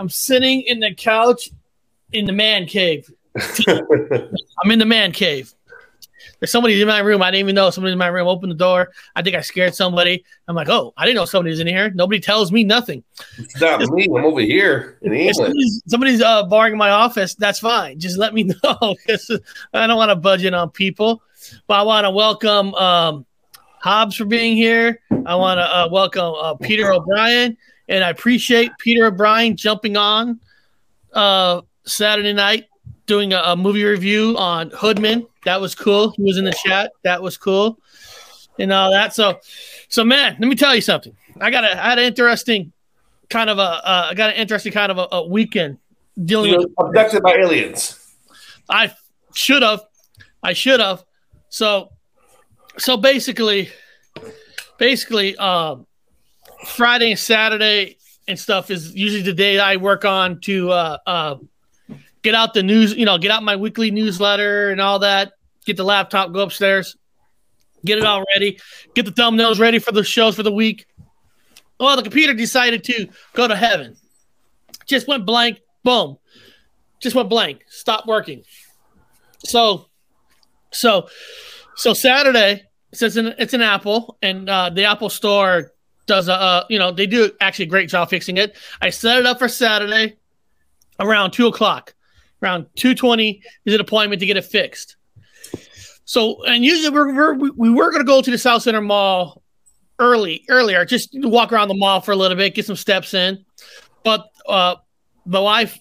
I'm sitting in the couch in the man cave. I'm in the man cave. There's somebody in my room. I didn't even know somebody in my room. Open the door. I think I scared somebody. I'm like, oh, I didn't know somebody was in here. Nobody tells me nothing. It's not me. I'm over here in England. Somebody's, somebody's uh, barring my office. That's fine. Just let me know because I don't want to budget on people. But I want to welcome um, Hobbs for being here. I want to uh, welcome uh, Peter O'Brien, and I appreciate Peter O'Brien jumping on uh, Saturday night doing a, a, movie review on Hoodman. That was cool. He was in the chat. That was cool, and all that. So, so man, let me tell you something. I got a I had an interesting kind of a uh, I got an interesting kind of a, a weekend dealing with abducted by aliens. I should have. I should have. So, so basically, basically, um, Friday and Saturday and stuff is usually the day I work on to uh, uh, get out the news, you know, get out my weekly newsletter and all that, get the laptop, go upstairs, get it all ready, get the thumbnails ready for the shows for the week. Well, the computer decided to go to heaven. Just went blank, boom. Just went blank, stopped working. So, so, so Saturday, since it's an Apple and uh, the Apple Store does a, uh, you know, they do actually a great job fixing it. I set it up for Saturday around two o'clock around 220 is an appointment to get it fixed. So, and usually we're, we're we were going to go to the Southcenter Mall early, earlier, just walk around the mall for a little bit, get some steps in. But uh, the wife,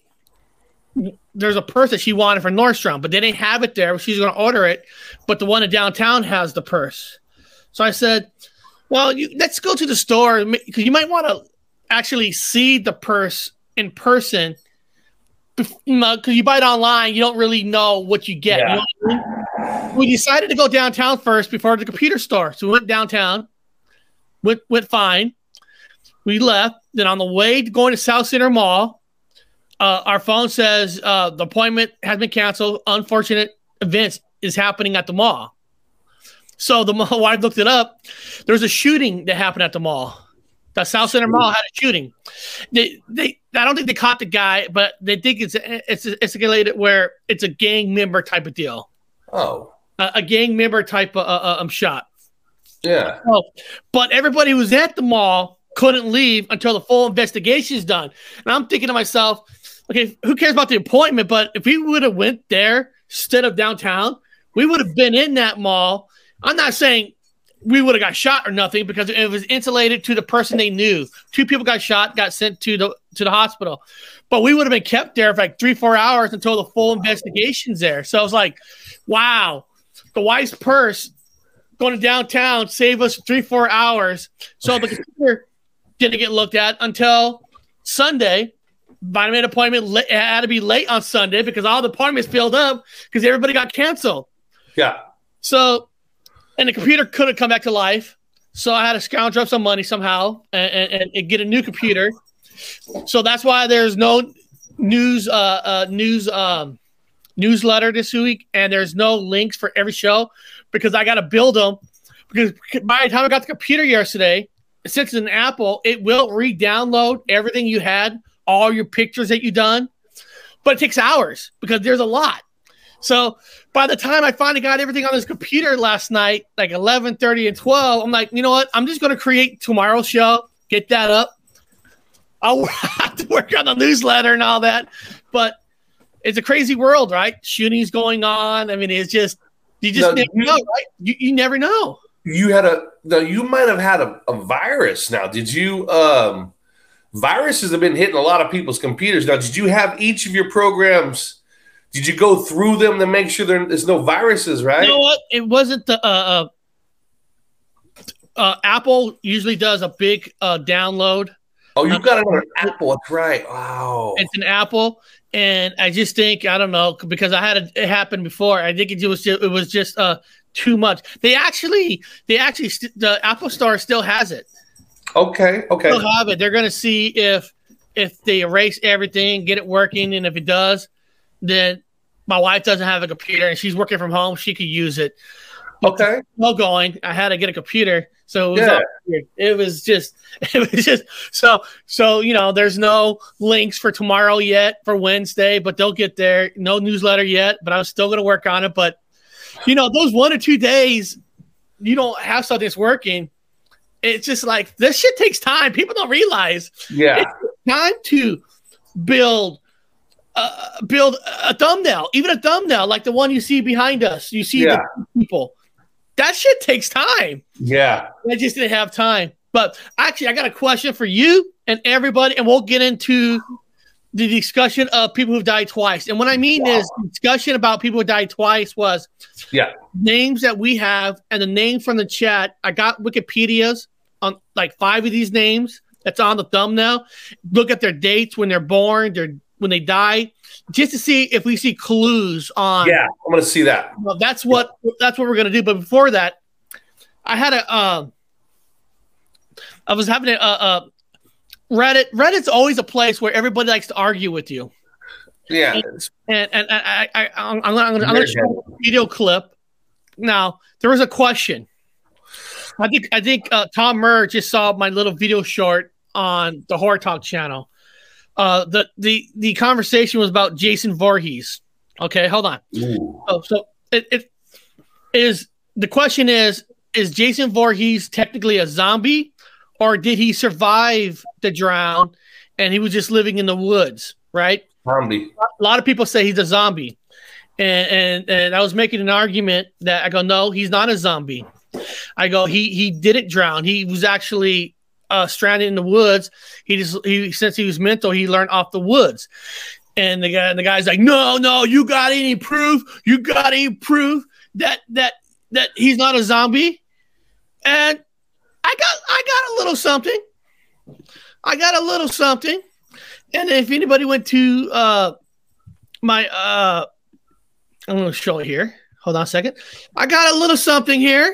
there's a purse that she wanted for Nordstrom, but they didn't have it there. She's going to order it, but the one in downtown has the purse. So I said, well, you, let's go to the store because you might want to actually see the purse in person because you buy it online, you don't really know what you get. Yeah. You know I mean? We decided to go downtown first before the computer store, so we went downtown. Went went fine. We left. Then on the way to going to Southcenter Mall, uh, our phone says uh, the appointment has been canceled. Unfortunate events is happening at the mall. So the mall wife looked it up. There was a shooting that happened at the mall. The Southcenter Mall had a shooting. They, they, I don't think they caught the guy, but they think it's it's escalated where it's a gang member type of deal. Oh, a, a gang member type of uh, uh um shot. Yeah. Oh, but everybody who was at the mall couldn't leave until the full investigation is done. And I'm thinking to myself, okay, who cares about the appointment? But if we would have went there instead of downtown, we would have been in that mall. I'm not saying we would have got shot or nothing because it was insulated to the person they knew. Two people got shot, got sent to the to the hospital, but we would have been kept there for like three, four hours until the full investigation's there. So I was like, wow, the wife's purse going to downtown save us three, four hours. So the computer didn't get looked at until Sunday. Vitamin appointment it had to be late on Sunday because all the appointments filled up because everybody got canceled. Yeah. So and the computer couldn't come back to life. So I had to scrounge up some money somehow and, and, and get a new computer. So that's why there's no news uh, uh, news um, newsletter this week, and there's no links for every show because I got to build them. Because by the time I got the computer yesterday, since it's an Apple, it will re-download everything you had, all your pictures that you done, but it takes hours because there's a lot. So by the time I finally got everything on this computer last night, like 11, 30, and 12, I'm like, you know what? I'm just going to create tomorrow's show, get that up. I'll have to work on the newsletter and all that. But it's a crazy world, right? Shootings going on. I mean, it's just, you just never you, know, right? You, you never know. You had a, no, you might have had a, a virus now. Did you, um, viruses have been hitting a lot of people's computers. Now, did you have each of your programs? Did you go through them to make sure there's no viruses, right? You know what? It wasn't the uh, uh, uh Apple usually does a big uh, download. Oh, you got it on an Apple. That's right. Wow. It's an Apple, and I just think I don't know because I had it, it happen before. I think it was just, it was just uh too much. They actually they actually st- the Apple Store still has it. Okay. Okay. Still have it. They're gonna see if if they erase everything, get it working, and if it does, then my wife doesn't have a computer and she's working from home. She could use it. Okay. Well, going, I had to get a computer. So it was, Yeah. it was just it was just so so you know there's no links for tomorrow yet for Wednesday, but they'll get there. No newsletter yet, but I'm still gonna work on it. But you know, those one or two days you don't have something that's working. It's just like this shit takes time. People don't realize Yeah. time to build uh, build a thumbnail, even a thumbnail like the one you see behind us. You see Yeah. the people. That shit takes time. Yeah. I just didn't have time. But actually, I got a question for you and everybody, and we'll get into the discussion of people who've died twice. And what I mean is, discussion about people who died twice was Yeah. names that we have and the name from the chat. I got Wikipedia's on like five of these names that's on the thumbnail. Look at their dates when they're born, their when they die, just to see if we see clues on. Yeah. I'm gonna see that. Well, that's what that's what we're gonna do. But before that, I had a. Um, I was having a, a, Reddit. Reddit's always a place where everybody likes to argue with you. Yeah. It's- And and I, I, I I'm gonna I'm gonna, I'm gonna show a video clip. Now there was a question. I think I think uh, Tom Murr just saw my little video short on the Horror Talk channel. Uh, the the the conversation was about Jason Voorhees. Okay, hold on. Ooh. Oh, so it, it is the question is is Jason Voorhees technically a zombie or did he survive the drown and he was just living in the woods, right? Zombie. A lot of people say he's a zombie. And and and I was making an argument that I go no, he's not a zombie. I go he he didn't drown. He was actually uh, stranded in the woods. He just he since he was mental, he learned off the woods. And the guy, and the guy's like, no, no, you got any proof? You got any proof that that that he's not a zombie? And I got I got a little something. I got a little something. And if anybody went to uh my uh I'm gonna show it here. Hold on a second. I got a little something here.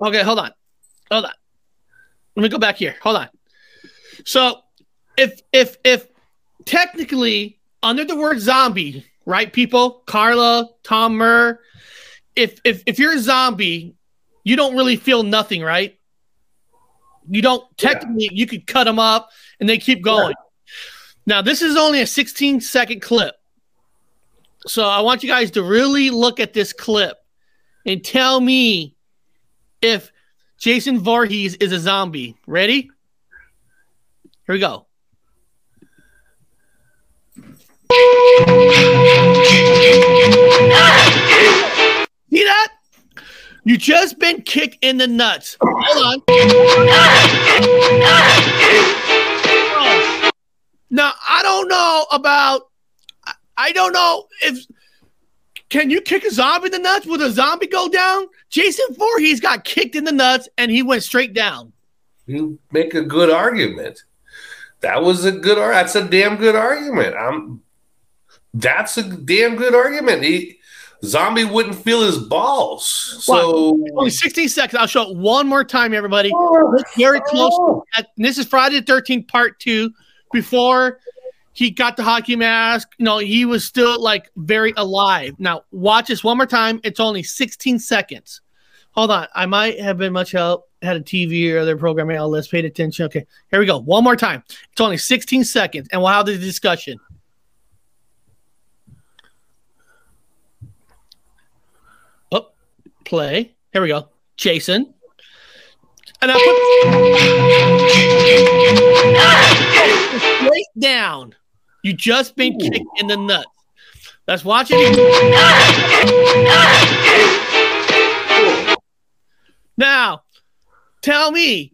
Okay, hold on. Hold on. Let me go back here. Hold on. So if if if technically under the word zombie, right, people, Carla, Tom Murr, if if if you're a zombie, you don't really feel nothing, right? You don't technically you could cut them up and they keep going. Now this is only a 16 second clip. So I want you guys to really look at this clip and tell me if Jason Voorhees is a zombie. Ready? Here we go. See that? You just been kicked in the nuts. Hold on. Now I don't know about. I don't know if. Can you kick a zombie in the nuts? Will a zombie go down? Jason Voorhees got kicked in the nuts and he went straight down. You make a good argument. That was a good. That's a damn good argument. I'm. That's a damn good argument. He, zombie wouldn't feel his balls. So Only 16 seconds. I'll show it one more time, everybody. Look very close. Oh. At, this is Friday the 13th, part two. Before he got the hockey mask, you know, he was still like very alive. Now, watch this one more time. It's only 16 seconds. Hold on. I might have been much help. Had a TV or other programming. Oh, let's pay attention. Okay. Here we go. One more time. It's only 16 seconds, and we'll have the discussion. Oh, play. Here we go. Jason. And I put straight down. You just been kicked in the nuts. Let's watch it. Now, tell me,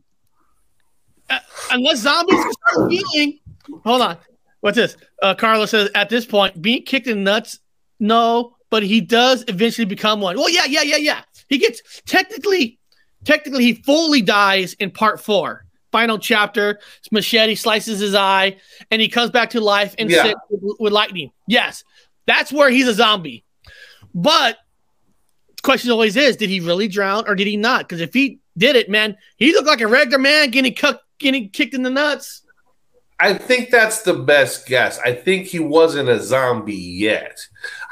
uh, unless zombies start healing, hold on. What's this? Uh, Carlos says at this point, being kicked in the nuts, no, but he does eventually become one. Well, yeah, yeah, yeah, yeah. He gets technically, technically, he fully dies in part four. Final chapter, machete slices his eye, and he comes back to life and Yeah. with, with lightning. Yes, that's where he's a zombie. But the question always is, did he really drown or did he not? Because if he did it, man, he looked like a regular man getting cut, getting kicked in the nuts. I think that's the best guess. I think he wasn't a zombie yet.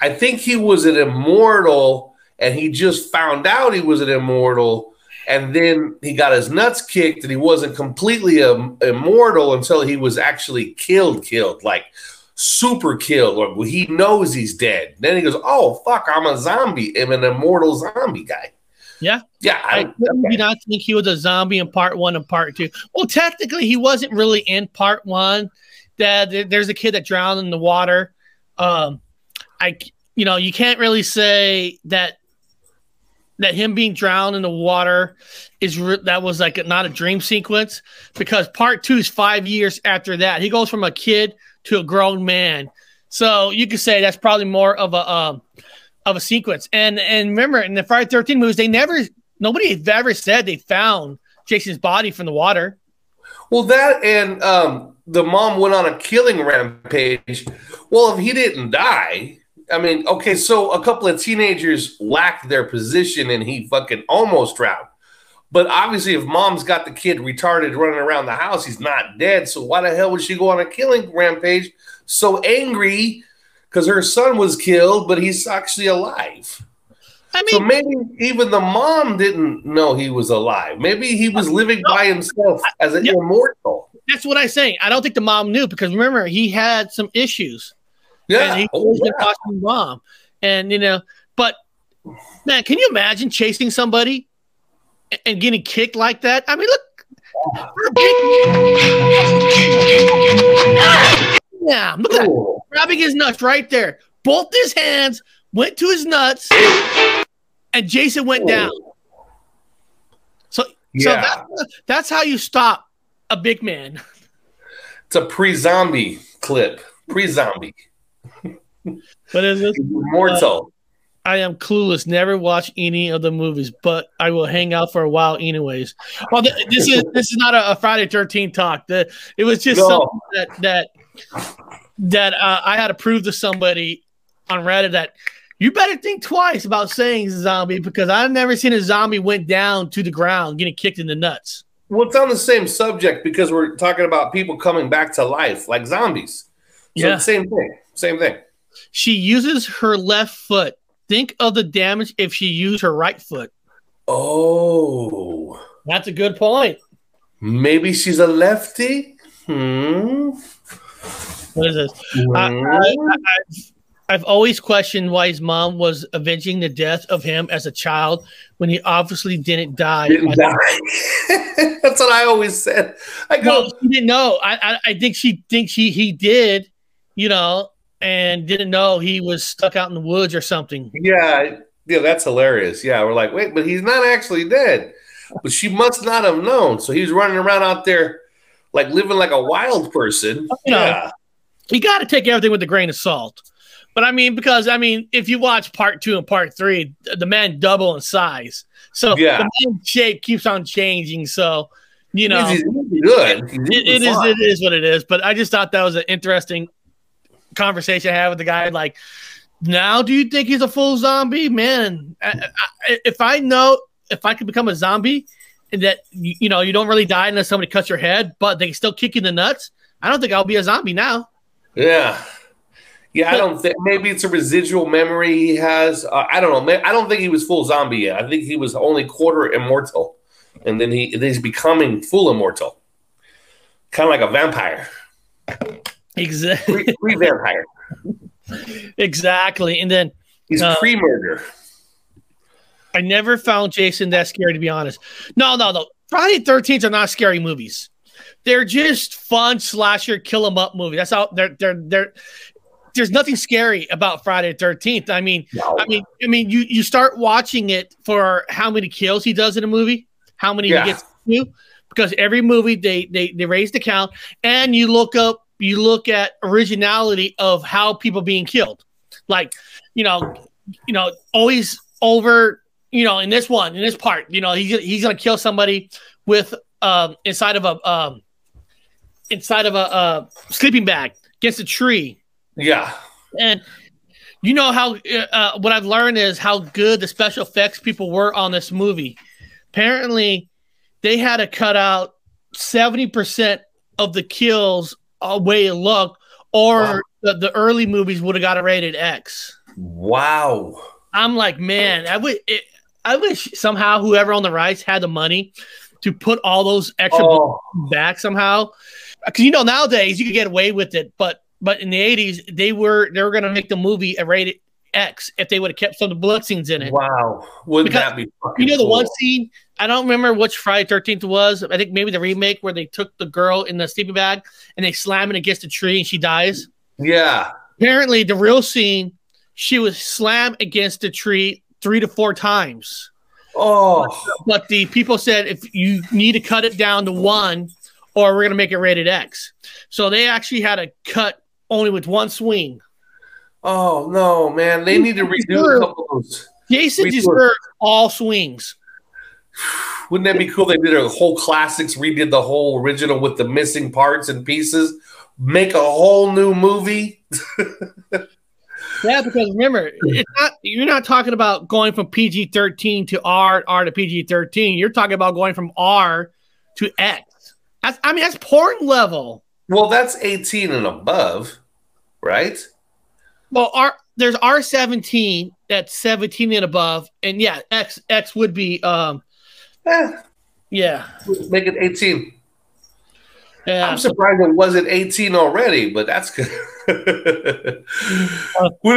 I think he was an immortal and he just found out he was an immortal, and then he got his nuts kicked, and he wasn't completely um, immortal until he was actually killed, killed like super killed, or he knows he's dead. Then he goes, "Oh fuck, I'm a zombie. I'm an immortal zombie guy." Yeah. Yeah. I, I do not think he was a zombie in part one and part two. Well, technically, he wasn't really in part one. That there's a kid that drowned in the water. Um, I, you know, you can't really say that that him being drowned in the water is re- that was like a, not a dream sequence because part two is five years after that. He goes from a kid to a grown man, so you could say that's probably more of a um, of a sequence. And and remember in the Friday Thirteen movies, they never nobody ever said they found Jason's body from the water. Well, that and um, the mom went on a killing rampage. Well, if he didn't die, I mean, okay, so a couple of teenagers lacked their position and he fucking almost drowned. But obviously, if mom's got the kid retarded running around the house, he's not dead. So why the hell would she go on a killing rampage? So angry because her son was killed, but he's actually alive. I mean, so maybe even the mom didn't know he was alive. Maybe he was living by himself as an yeah, immortal. That's what I'm saying. I don't think the mom knew because remember he had some issues. Yeah, and he oh, was yeah. watching mom, and you know, but man, can you imagine chasing somebody and getting kicked like that? I mean, look. Yeah, look at that. Grabbing his nuts right there. Both his hands went to his nuts, and Jason went down. So, yeah. so that, that's how you stop a big man. It's a pre-zombie clip. Pre-zombie. What is this? Immortal. Uh, I am clueless. Never watched any of the movies, but I will hang out for a while anyways. Well, th- this is this is not a, a Friday Thirteen talk. The, it was just no. something that that that uh, I had to prove to somebody on Reddit that you better think twice about saying zombie because I've never seen a zombie went down to the ground getting kicked in the nuts. Well, it's on the same subject because we're talking about people coming back to life like zombies. So yeah. same thing. Same thing. She uses her left foot. Think of the damage if she used her right foot. Oh. That's a good point. Maybe she's a lefty. Hmm. What is this? Mm-hmm. I, have always questioned why his mom was avenging the death of him as a child when he obviously didn't die. Didn't die. That's what I always said. I go. Well, she didn't know. I, I, I think she thinks he he did, you know, and didn't know he was stuck out in the woods or something. Yeah, yeah, that's hilarious. Yeah, we're like, wait, but he's not actually dead. But she must not have known. So he's running around out there like living like a wild person. You know, yeah you got to take everything with a grain of salt. But I mean, because I mean, if you watch part two and part three, the man double in size. So yeah. the man shape keeps on changing. So you know, he's, he's good. He's it, it is it is what it is. But I just thought that was an interesting conversation I had with the guy. Like, now do you think he's a full zombie? Man, I, I, if I know if I could become a zombie and that you know you don't really die unless somebody cuts your head, but they still kick you in the nuts, I don't think I'll be a zombie now. Yeah. Yeah, I don't think maybe it's a residual memory he has. Uh, I don't know. I don't think he was full zombie yet. I think he was only quarter immortal, and then he he's becoming full immortal, kind of like a vampire. Exactly, pre vampire. exactly, and then he's uh, pre murder. I never found Jason that scary, to be honest. No, no, no. Friday Thirteenth are not scary movies. They're just fun slasher kill 'em up movie. That's how they're they're they're there's nothing scary about Friday the Thirteenth. I mean, no. I mean, I mean, you you start watching it for how many kills he does in a movie, how many yeah. he gets to, because every movie they they they raise the count, and you look up, you look at originality of how people being killed, like you know, you know, always over, you know, in this one, in this part, you know, he's he's gonna kill somebody with um inside of a um inside of a, a sleeping bag against a tree. Yeah. And you know how uh, what I've learned is how good the special effects people were on this movie. Apparently, they had to cut out 70% of the kills away it looked, or wow. the, the early movies would have got a rated X. Wow. I'm like, man, I would. It, I wish somehow whoever on the rights had the money to put all those extra Oh. back somehow. Because you know nowadays you could get away with it, but but in the '80s they were they were going to make the movie a rated X if they would have kept some of the blood scenes in it. Wow. Wouldn't Because- that be fucking You know the cool? one scene I don't remember which Friday Thirteenth was. I think maybe the remake where they took the girl in the sleeping bag and they slam it against a tree and she dies. Yeah. Apparently, the real scene, she was slammed against the tree three to four times. Oh. But the people said if you need to cut it down to one, or we're gonna make it rated X. So they actually had to cut only with one swing. Oh no, man! They need to redo a couple of those. Jason We do it. deserved all swings. Wouldn't that be cool? They did a whole classics, redid the whole original with the missing parts and pieces, make a whole new movie. Yeah, because remember, it's not you're not talking about going from PG thirteen to R, R to PG thirteen. You're talking about going from R to X. That's I mean that's porn level. Well, that's eighteen and above, right? Well, R there's R seventeen that's seventeen and above, and yeah, X X would be um Eh, yeah make it eighteen. yeah. I'm surprised it wasn't 18 already, but that's good. I-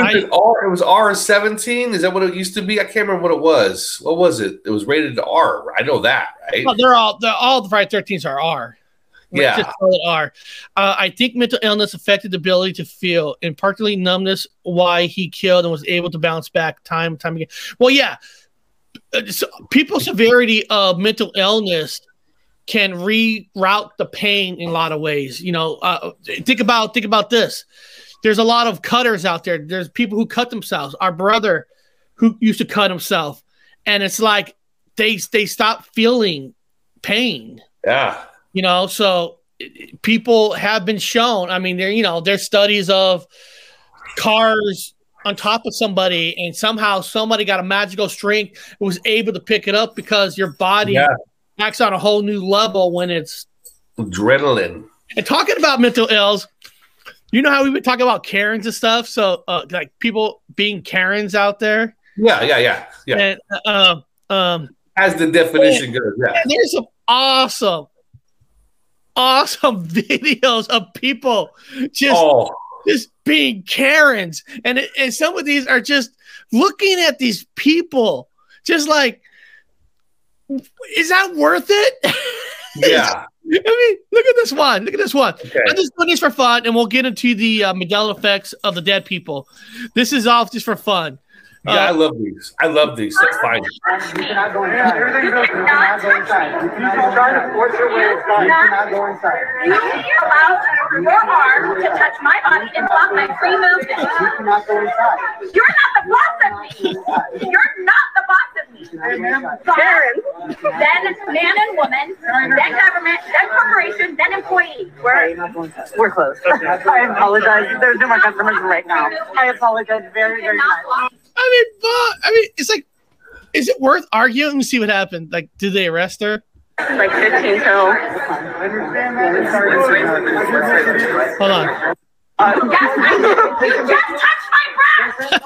is it? R, it was R17. Is that what it used to be? I can't remember what it was. What was it? It was rated R. I know that, right? Well, they're all they're all the Friday Thirteens are R. Yeah. Just call it R. Uh, I think mental illness affected the ability to feel, and partly numbness. Why he killed and was able to bounce back time and time again. Well, yeah, Uh, so people's severity of mental illness can reroute the pain in a lot of ways. You know, uh, think about think about this. There's a lot of cutters out there. There's people who cut themselves. Our brother, who used to cut himself, and it's like they they stop feeling pain Yeah. you know so people have been shown i mean there you know there's studies of cars on top of somebody and somehow somebody got a magical strength and was able to pick it up because your body Yeah. acts on a whole new level when it's Adrenaline. and talking about mental ills you know how we would talk about karens and stuff so uh, like people being karens out there Yeah, yeah, yeah. Yeah. and uh, um um As the definition goes. Yeah. There's some awesome, awesome videos of people just Oh, just being Karens, and it, and some of these are just looking at these people, just like, is that worth it? yeah. I mean, look at this one. Look at this one. Okay. I'm just doing this for fun, and we'll get into the uh, effects of the dead people. This is all just for fun. Yeah, I Uh, love these. I love these. That's fine. You cannot go inside. Everything's open. You cannot go inside. You cannot try to force your way inside. You cannot go inside. You allow your arm to touch my body and block my free movement. You cannot go inside. You're not the boss of me. You're not the boss of me. Karen, then man and woman, then government, then corporation, then employee. We're, We're not. We're closed. I apologize. There's no more customers right now. I apologize very, very much. Not I mean, but I mean, it's like, is it worth arguing and see what happened? Like, did they arrest her? Like 15 till. Understand that? It's hard. Hold on. You just touched my breast.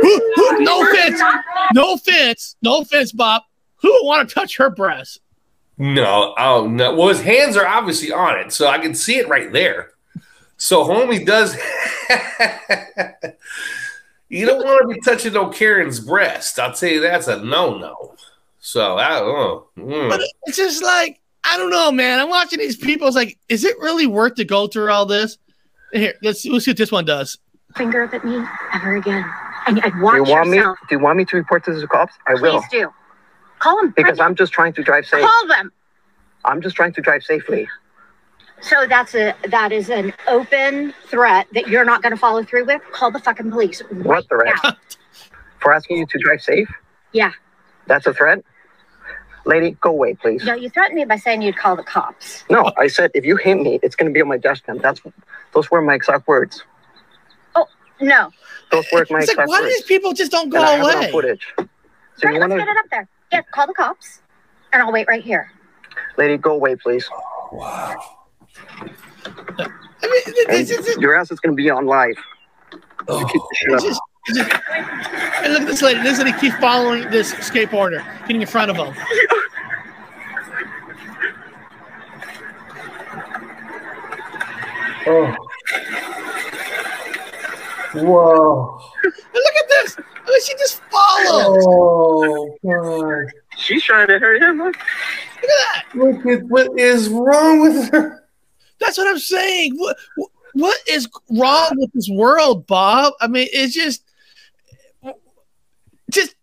Who, who, no offense, no offense, no offense, Bob. Who would want to touch her breast? No, oh no. Well, his hands are obviously on it, so I can see it right there. So homie does You don't want to be touching no Karen's breast. I'll tell you that's a no-no. So I don't know. Mm. But it's just like I don't know, man. I'm watching these people. It's like, is it really worth to go through all this? Here, let's, let's see what this one does. Finger up at me ever again. And I Do want you want me? yourself. Do you want me to report this to the cops? I will, Please do. Call them. because I'm just trying to drive safe. Call them. I'm just trying to drive safely. So that's a that is an open threat that you're not going to follow through with. Call the fucking police. What right threat? now. For asking you to drive safe? Yeah. That's a threat. Lady, go away, please. No, you threatened me by saying you'd call the cops. No, I said if you hit me, it's gonna be on my dash cam. That's those were my exact words. Oh no. Those were my It's like, exact why do these people just don't go and I have it on away? footage. So Great, you let's wanna, get it up there. Yeah, call the cops, and I'll wait right here. lady, go away, please. Oh, wow. I mean, Your ass is gonna be on live. Oh, Keep the shit up. it's just, it's just, and look at this lady. This lady keeps following this skateboarder, getting in front of him. oh. Whoa. And look at this. I mean, she just follows. Oh, God. She's trying to hurt him. Look. Look at that. Look at what is wrong with her. That's what I'm saying. What what is wrong with this world, Bob? I mean, it's just just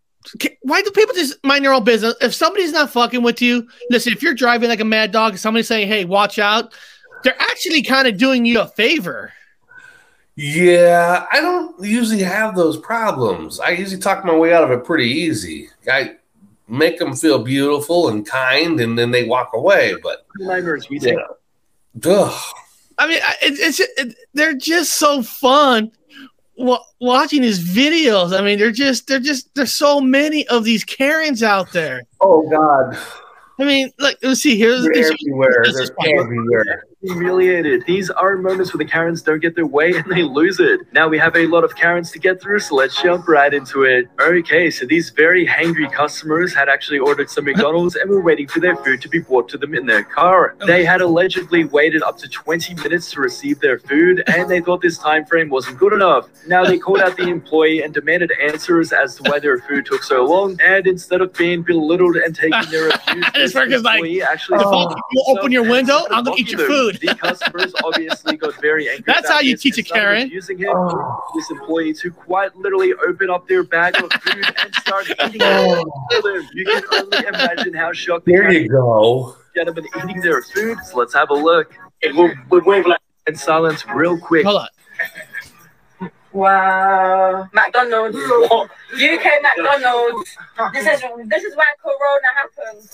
why do people just mind their own business? If somebody's not fucking with you, listen, if you're driving like a mad dog and somebody's saying, Hey, watch out, they're actually kind of doing you a favor. Yeah, I don't usually have those problems. I usually talk my way out of it pretty easy. I make them feel beautiful and kind, and then they walk away. But Nightmares. We yeah, take Ugh. I mean, I- it, it's it, they're just so fun wa- watching his videos. I mean, they're just they're just there's so many of these Karens out there. Oh God, I mean, look, let's see. Here's they're this- everywhere. this They're everywhere. Humiliated. These are moments where the Karens don't get their way and they lose it. Now we have a lot of Karens to get through, so let's jump right into it. Okay, so these very hangry customers had actually ordered some McDonald's and were waiting for their food to be brought to them in their car. They had allegedly waited up to 20 minutes to receive their food and they thought this time frame wasn't good enough. Now they called out the employee and demanded answers as to why their food took so long. And instead of being belittled and taking their abuse, This worker's like, actually Oh. you open your window, I'm gonna eat your Mocking them. food. The customers obviously got very angry. That's about how you this teach a started Karen. Abusing him. Oh. This employee to quite literally open up their bag of food and start eating it. Oh. You can only imagine how shocked the There you go. gentlemen eating their food. So let's have a look. And silence real quick. Hold on. Wow. McDonald's. UK McDonald's. This is this is why Corona happens.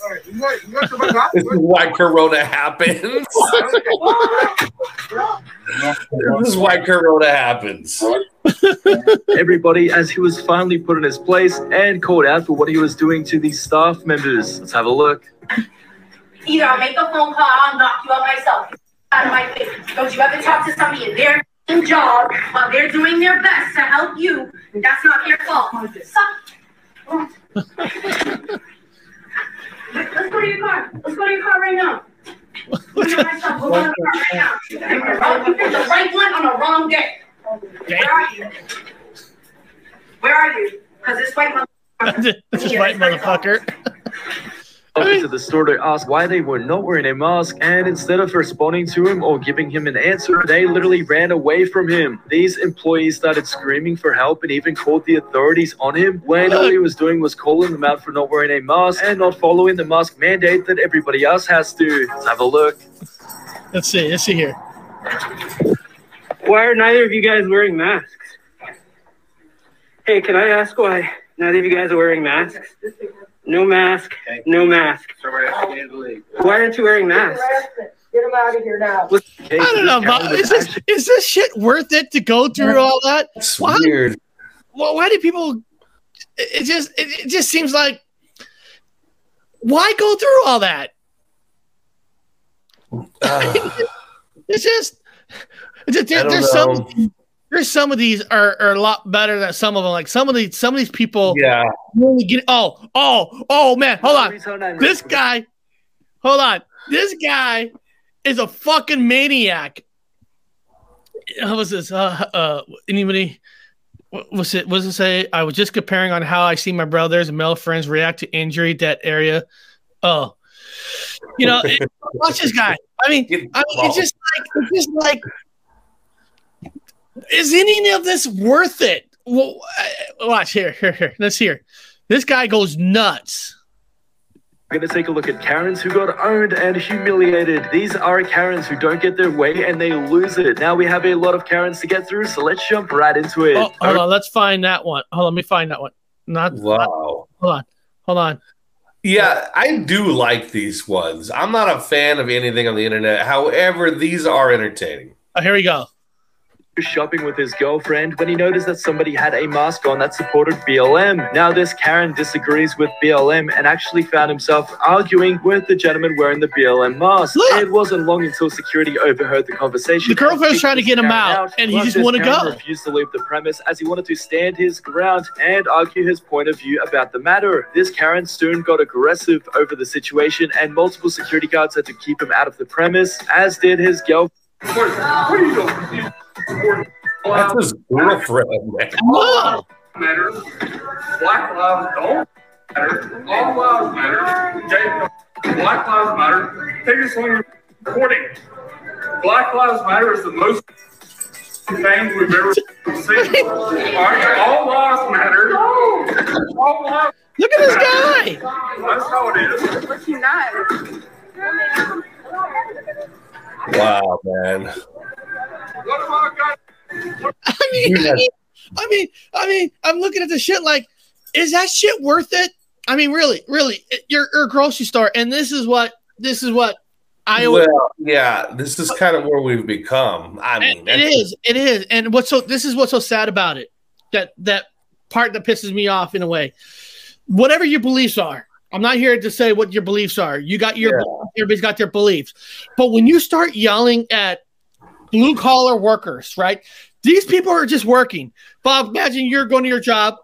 This is why Corona happens. this is why Corona happens. Everybody, as he was finally put in his place and called out for what he was doing to these staff members. Let's have a look. Either I'll make a phone call, I'll knock you out myself. Out of my face. Don't you ever talk to somebody in their f***ing job while they're doing their best to help you. That's not their fault. Suck. Let's go to your car. Let's go to your car right now. Go to my son. Go to the car right now. You picked the right one on the wrong day. Where are you? Where are you? Because this white motherfucker. this is right, motherfucker. over to the store to ask why they were not wearing a mask, and instead of responding to him or giving him an answer, they literally ran away from him. These employees started screaming for help and even called the authorities on him when all he was doing was calling them out for not wearing a mask and not following the mask mandate that everybody else has to. Let's have a look. Let's see. Let's see here. Why are neither of you guys wearing masks? Hey, can I ask why neither of you guys are wearing masks? No mask, no mask. Why aren't you wearing masks? Get him out of here now. I don't know. this Bob. Is this is this shit worth it to go through all that? It's Why? weird. Well, why do people? It it just it, it just seems like why go through all that? Ah, It's just it's just- I don't there's know. some there's some of these are, are a lot better than some of them. Like some of these some of these people yeah. really get oh oh oh man hold on Please hold on. this guy hold on this guy is a fucking maniac. How was this? Uh, uh, anybody? What was it? Was it say? I was just comparing on how I see my brothers and male friends react to injury that area. Oh, you know, it- watch this guy. I mean, I mean, it's just like, it's just like, is any of this worth it? Well, uh, watch here, here, here. Let's hear. This guy goes nuts. We're going to take a look at Karens who got owned and humiliated. These are Karens who don't get their way and they lose it. Now we have a lot of Karens to get through, so let's jump right into it. Oh, hold on. Let's find that one. Hold on. Let me find that one. Not. Wow. Hold on. Hold on. Yeah, I do like these ones. I'm not a fan of anything on the internet. However, these are entertaining. Oh, here we go. Shopping with his girlfriend when he noticed that somebody had a mask on that supported BLM. Now, this Karen disagrees with BLM and actually found himself arguing with the gentleman wearing the BLM mask. Look. It wasn't long until security overheard the conversation. The girlfriend was trying to get him Karen out, and he just this wouldn't Karen go. refused to leave the premise as he wanted to stand his ground and argue his point of view about the matter. This Karen soon got aggressive over the situation, and multiple security guards had to keep him out of the premise, as did his girlfriend. That's his girlfriend, man. Whoa. matter. Black lives don't matter. All lives matter. Jay, Black lives matter. Take this one recording. Black lives matter is the most thing we've ever seen. All right, all lives matter. All lives. Look at this guy. That's how it is. What's he not? Wow, man. I mean, I mean, I mean, I mean, I'm looking at the shit like, is that shit worth it? I mean, really, really, you're, you're a grocery store, and this is what this is what I always. Well, yeah, this is kind of where we've become. I mean, it is, it is, and what's so this is what's so sad about it that that part that pisses me off in a way. Whatever your beliefs are, I'm not here to say what your beliefs are. You got your everybody's got their beliefs, but when you start yelling at blue collar workers, right? These people are just working. Bob, imagine you're going to your job.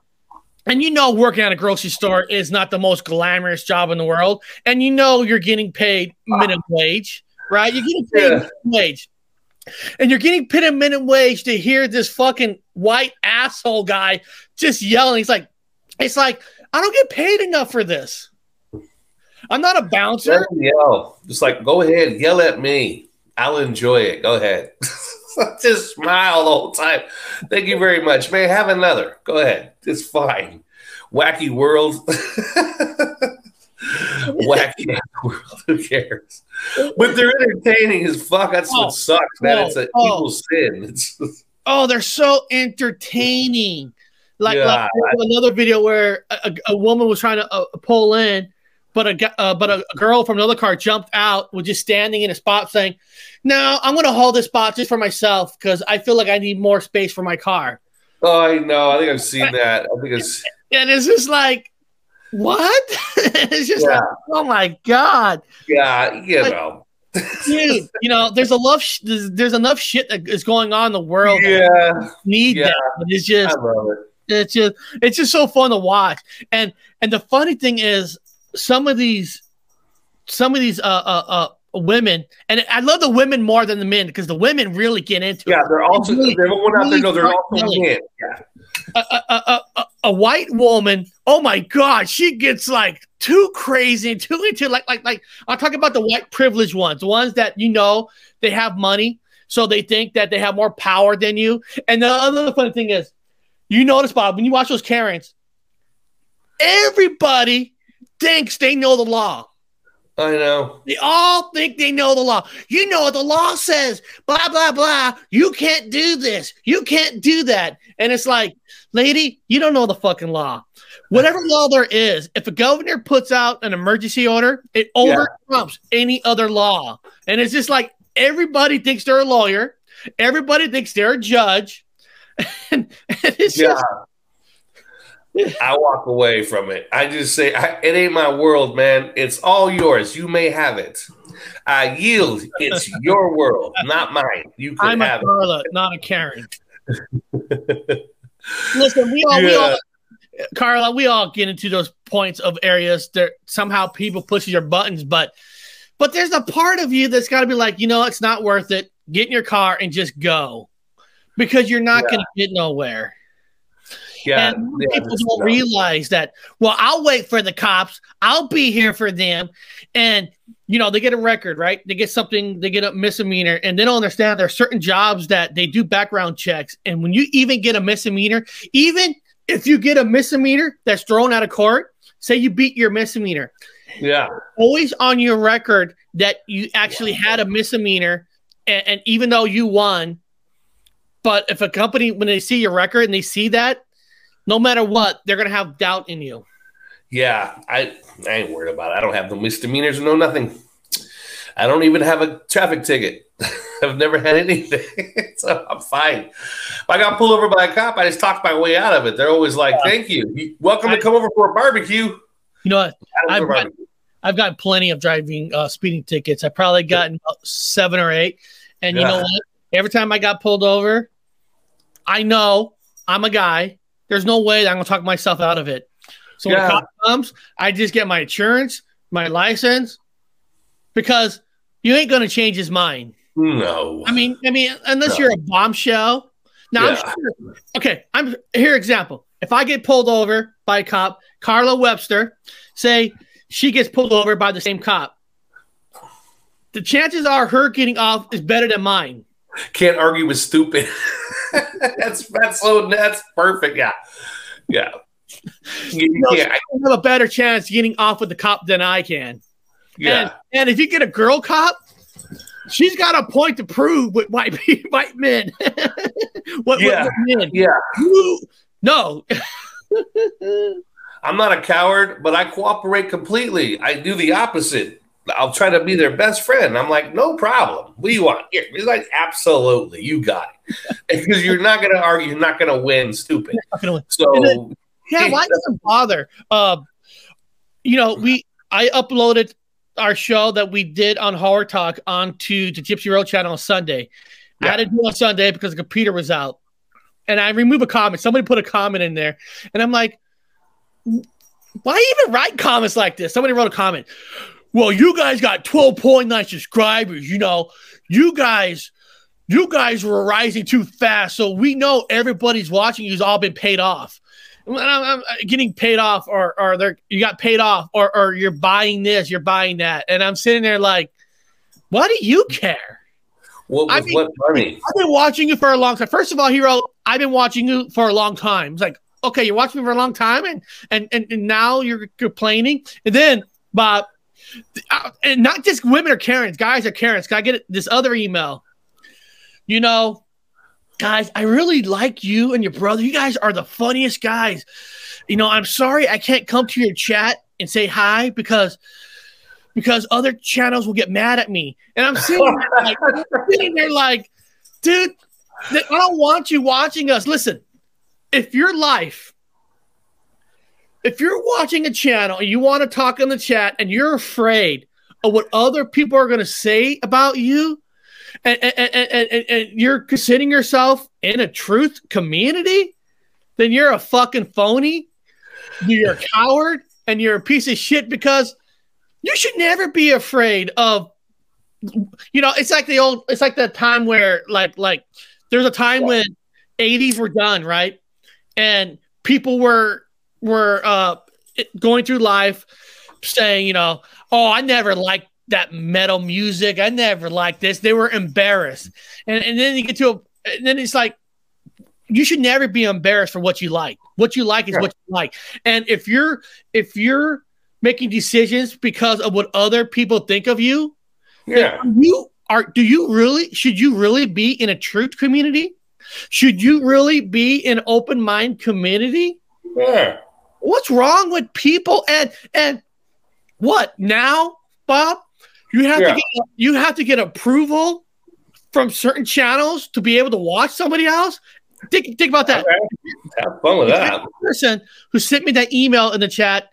And you know, working at a grocery store is not the most glamorous job in the world. And you know, you're getting paid minimum wage, right? You're getting paid Yeah. minimum wage. And you're getting paid a minimum wage to hear this fucking white asshole guy just yelling. He's like, it's like, I don't get paid enough for this. I'm not a bouncer. Yell. Just like, go ahead, yell at me. I'll enjoy it. Go ahead. Just smile the whole time. Thank you very much, man. Have another. Go ahead. It's fine. Wacky world. Wacky world. Who cares? But they're entertaining as fuck. That's Oh, what sucks, man. oh, it's an oh. evil sin. It's Oh, they're so entertaining. Like, Yeah. like was another video where a, a, a woman was trying to uh, pull in, but a uh, but a, girl from another car jumped out, was just standing in a spot saying, "No, I'm going to hold this spot just for myself because I feel like I need more space for my car." oh, I know. I think I've seen that. I think it's And it's just like, what? it's just Yeah. like, oh my god, yeah, you know. dude. You know, there's a love. Sh- there's, there's enough shit that is going on in the world. that Yeah, need Yeah. that. It's just. It. it's just it's just so fun to watch and and the funny thing is some of these some of these uh uh, uh women and i love the women more than the men because the women really get into Yeah, it they're also Really- everyone out there really knows they're start also men. Yeah. a, a, a, a, white woman oh my god she gets like too crazy and too into like like like i'm talking about the white privileged ones the ones that you know they have money so they think that they have more power than you and the other funny thing is you notice bob when you watch those karens everybody thinks they know the law I know. they all think they know the law. You know what the law says, blah, blah, blah. You can't do this. You can't do that. And it's like, lady, you don't know the fucking law. Whatever law there is, if a governor puts out an emergency order, it Yeah. any other law. And it's just like everybody thinks they're a lawyer, everybody thinks they're a judge. and, and it's Yeah. just, I walk away from it. I just say, I, it ain't my world, man. It's all yours. You may have it. I yield. It's your world, not mine. You can I'm a have it. Carla, not a Karen. Listen, we all, we all, Carla, we all get into those points of areas that somehow people push your buttons, but but there's a part of you that's got to be like, you know, it's not worth it. Get in your car and just go, because you're not Yeah. going to get nowhere. Yeah, and yeah, people don't realize that. Well, I'll wait for the cops. I'll be here for them, and you know they get a record, right? They get something, they get a misdemeanor, and they don't understand there are certain jobs that they do background checks, and when you even get a misdemeanor, even if you get a misdemeanor that's thrown out of court, say you beat your misdemeanor, Yeah, always on your record that you actually had a misdemeanor, and, and even though you won, but if a company when they see your record and they see that, no matter what, they're gonna have doubt in you. yeah. I, I ain't worried about it. I don't have no misdemeanors, no nothing. I don't even have a traffic ticket. I've never had anything, so I'm fine. If I got pulled over by a cop, I just talk my way out of it. They're always like, "Thank you, welcome to come over for a barbecue." You know what? I've got. I've gotten plenty of driving uh, speeding tickets. I probably gotten seven or eight. And you know what? Every time I got pulled over, I know I'm a guy. There's no way that I'm gonna talk myself out of it. So when Yeah. a cop comes, I just get my insurance, my license, because you ain't gonna change his mind. No, I mean, I mean, unless No. you're a bombshell. Now, I'm sure, okay, I'm here. Example: If I get pulled over by a cop, Carla Webster, say she gets pulled over by the same cop, the chances are her getting off is better than mine. Can't argue with stupid. that's that's so that's perfect. Yeah, yeah. You, know, can't- I- have a better chance getting off with the cop than I can. yeah. And, and if you get a girl cop, she's got a point to prove with white white men. what, Yeah. what, what men? Yeah. You- no. I'm not a coward, but I cooperate completely. I do the opposite. I'll try to be their best friend. I'm like, no problem. What do you want? Here. He's like, absolutely, you got it. Because you're not gonna argue, you're not gonna win, stupid. Gonna win. So then- Yeah, why does it bother? Uh, you know, we I uploaded our show that we did on Horror Talk onto the Gypsy Road channel on Sunday. I had to do it on Sunday because the computer was out. And I remove a comment. Somebody put a comment in there. And I'm like, why even write comments like this? Somebody wrote a comment. Well, you guys got 12.9 subscribers. You know, you guys, you guys were rising too fast. So we know everybody's watching you's all been paid off. I'm, I'm- I'm getting paid off, or or they're you got paid off, or or you're buying this, you're buying that, and I'm sitting there like, why do you care? what I was mean- what money? I've been watching you for a long time. First of all, hero, I've been watching you for a long time. It's like, okay, you're watching me for a long time, and and and, and now you're complaining. And then, Bob, uh, and not just women are Karens, guys are Karens. I get this other email? You know, guys, I really like you and your brother. You guys are the funniest guys. You know, I'm sorry I can't come to your chat and say hi because because other channels will get mad at me. And I'm sitting there like, sitting there like, dude, I don't want you watching us. Listen, if your life, if you're watching a channel and you want to talk in the chat and you're afraid of what other people are going to say about you, and, and, and, and, and you're considering yourself in a truth community, then you're a fucking phony. You're a coward and you're a piece of shit because you should never be afraid of you know it's like the old it's like the time where like like there's a time when 80s were done right and people were were uh going through life saying you know oh i never liked that metal music. I never liked this. They were embarrassed. And, and then you get to a and then it's like you should never be embarrassed for what you like. What you like is Yeah. what you like. And if you're if you're making decisions because of what other people think of you Yeah. you are do you really should you really be in a truth community? Should you really be in open mind community? Yeah. What's wrong with people and and what now bob you have Yeah. to get you have to get approval from certain channels to be able to watch somebody else think, think about that Have fun with that. person who sent me that email in the chat.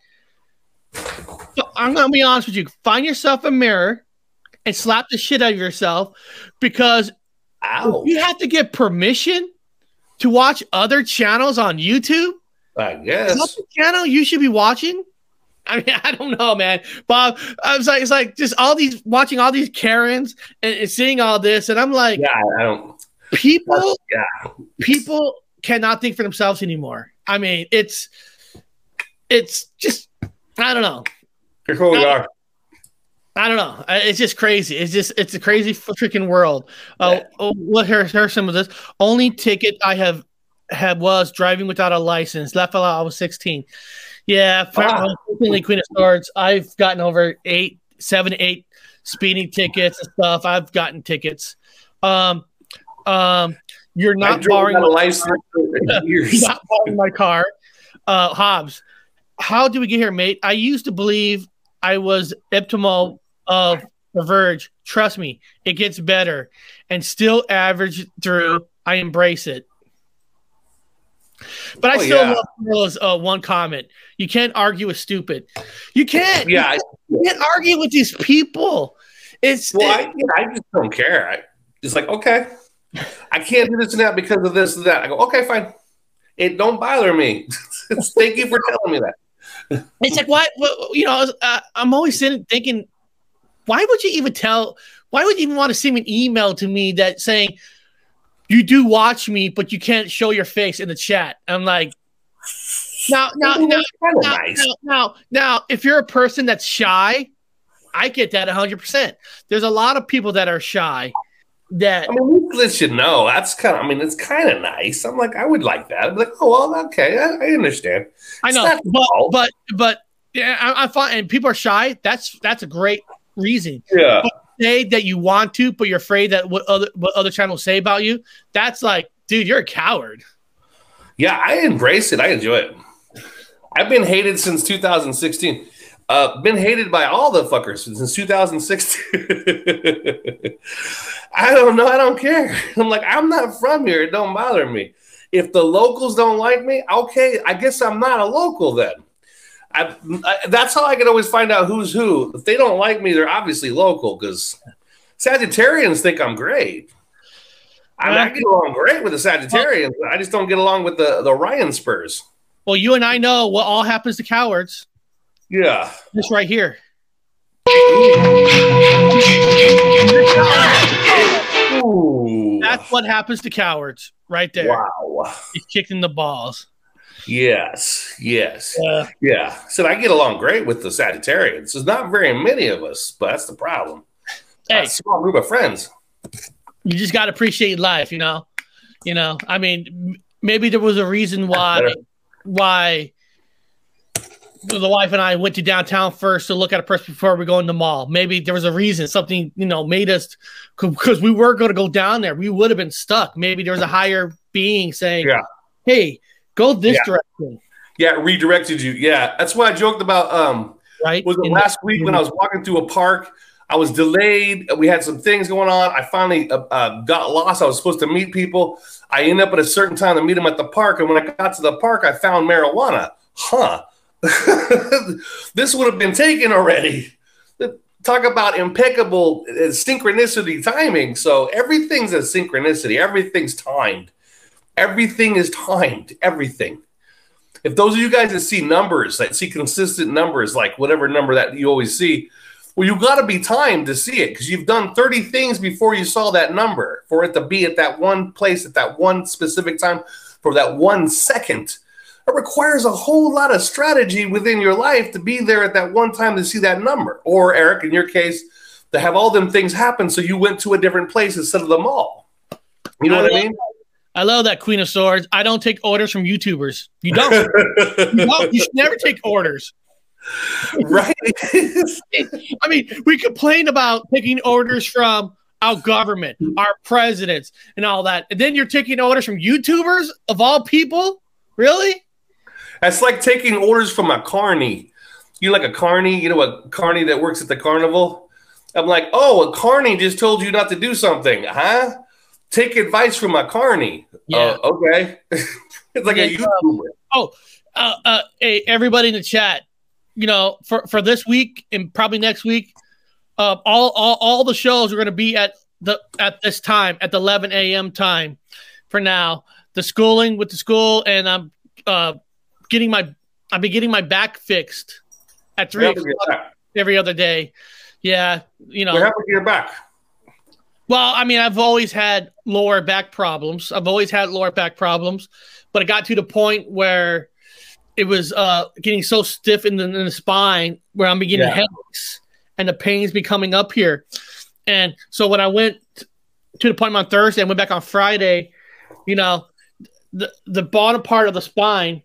So I'm gonna be honest with you. Find yourself a mirror and slap the shit out of yourself because Ow. you have to get permission to watch other channels on YouTube. I Is that guess. the channel you should be watching? I mean, I don't know, man. Bob, I was like, it's like just all these watching all these Karens and, and seeing all this, and I'm like, Yeah, I don't. people Yeah. people cannot think for themselves anymore. I mean, it's it's just I don't know. Here's what we are. I don't know. It's just crazy. It's just it's a crazy freaking world. Uh, oh, what here? Here's some of this. Only ticket I have had was driving without a license. Left out. I was 16. Yeah, Ah. unfortunately, Queen of Swords. I've gotten over eight, seven, eight speeding tickets and stuff. I've gotten tickets. Um, um, you're not borrowing a my license years. not borrowing my car. Uh, Hobbs, how do we get here, mate? I used to believe I was optimal of The Verge. Trust me, it gets better. And still average through. I embrace it. But I Oh, still yeah. love Camilla's uh, one comment. You can't argue with stupid. You can't. Yeah, I- You can't argue with these people. It's Well, I, yeah, I just don't care. I, it's like, okay, I can't do this and that because of this and that. I go, okay, fine. It don't bother me. Thank you for telling me that. It's like why? wh- You know, uh, I'm always sitting thinking, why would you even tell? Why would you even want to send an email to me that saying you do watch me, but you can't show your face in the chat? I'm like, now, now, now, now, now, now, now, if you're a person that's shy, I get that 100. percent There's a lot of people that are shy. That I mean, we let you know. That's kind of, I mean, it's kind of nice. I'm like, I would like that. I'm like, oh, well, okay, I, I understand. I know, but but but yeah, I, I'm fine. And people are shy. That's that's a great reason. Yeah. But say that you want to, but you're afraid that what other what other channels say about you. That's like, dude, you're a coward. Yeah, I embrace it. I enjoy it. I've been hated since 2016. Uh, been hated by all the fuckers since 2016. I don't know. I don't care. I'm like, I'm not from here. It don't bother me. If the locals don't like me, okay, I guess I'm not a local then. I, I, that's how I can always find out who's who. If they don't like me, they're obviously local because Sagittarians think I'm great. I, mean, I get along great with the Sagittarians. I just don't get along with the the Ryan Spurs. Well, you and I know what all happens to cowards. Yeah. This right here. Ooh. That's what happens to cowards right there. Wow. He's kicking the balls. Yes. Yes. Yeah. Yeah. So I get along great with the Sagittarians. There's not very many of us, but that's the problem. Hey. A small group of friends. You just got to appreciate life, you know. You know, I mean, m- maybe there was a reason why why the wife and I went to downtown first to look at a person before we go in the mall. Maybe there was a reason, something you know made us because we were going to go down there. We would have been stuck. Maybe there was a higher being saying, Yeah. "Hey, go this Yeah. direction." Yeah, redirected you. Yeah. That's why I joked about um Right? was it In last week when I was walking through a park? I was delayed. We had some things going on. I finally uh, uh, got lost. I was supposed to meet people. I ended up at a certain time to meet them at the park. And when I got to the park, I found marijuana. Huh. this would have been taken already. Talk about impeccable uh, synchronicity timing. So everything's a synchronicity, everything's timed. Everything is timed. Everything if those of you guys that see numbers, that see consistent numbers, like whatever number that you always see, well, you've got to be timed to see it because you've done 30 things before you saw that number for it to be at that one place at that one specific time for that one second. It requires a whole lot of strategy within your life to be there at that one time to see that number. Or, Eric, in your case, to have all them things happen so you went to a different place instead of the mall. You know oh, what I mean? I love that Queen of Swords. I don't take orders from YouTubers. You don't. you, don't. you should never take orders. right? I mean, we complain about taking orders from our government, our presidents, and all that. And then you're taking orders from YouTubers of all people? Really? That's like taking orders from a carny. You're like a carny, you know, a carny that works at the carnival. I'm like, oh, a carny just told you not to do something, huh? Take advice from a carny. Yeah. Uh, okay. it's like a Yeah, YouTuber. Oh, uh, uh, hey, everybody in the chat, you know, for, for this week and probably next week, uh, all, all all the shows are going to be at the at this time at the 11 a.m. time. For now, the schooling with the school, and I'm uh, getting my I've been getting my back fixed at three You're happy to o'clock get back. every other day. Yeah, you know. You're happy to get back. Well, I mean, I've always had lower back problems. I've always had lower back problems, but it got to the point where it was uh, getting so stiff in the, in the spine where I'm beginning Yeah. headaches and the pains be coming up here. And so when I went to the appointment on Thursday, and went back on Friday, you know, the, the bottom part of the spine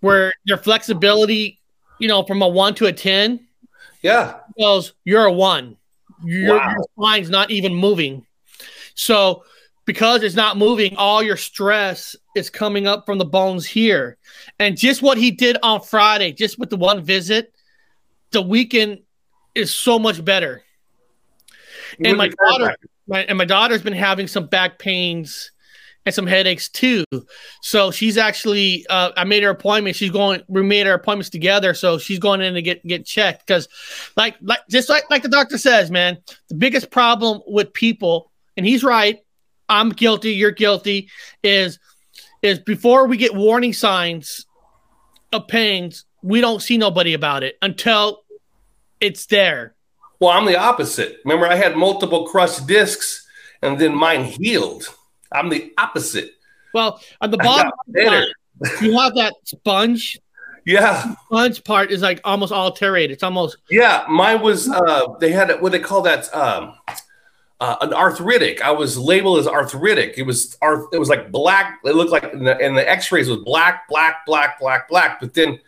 where your flexibility, you know, from a one to a 10 Yeah. goes, you're a one. Your, Wow. your spine's not even moving. So because it's not moving, all your stress is coming up from the bones here. And just what he did on Friday, just with the one visit, the weekend is so much better. and my daughter, my, and my daughter's been having some back pains and some headaches too. So she's actually, uh, I made her appointment. She's going. We made our appointments together, so she's going in to get get checked because, like, like just like like the doctor says, man, the biggest problem with people, and he's right. I'm guilty. You're guilty. Is is before we get warning signs of pains, we don't see nobody about it until it's there. Well, I'm the opposite. Remember, I had multiple crushed discs, and then mine healed. I'm the opposite. Well, on the bottom, better. you have that sponge. Yeah, Sponge part is like almost all terrated. It's almost yeah. Mine was. Uh, they had what they call that. Um, uh, an arthritic. I was labeled as arthritic. It was arth- It was like black. It looked like in the, the X-rays was black, black, black, black, black. But then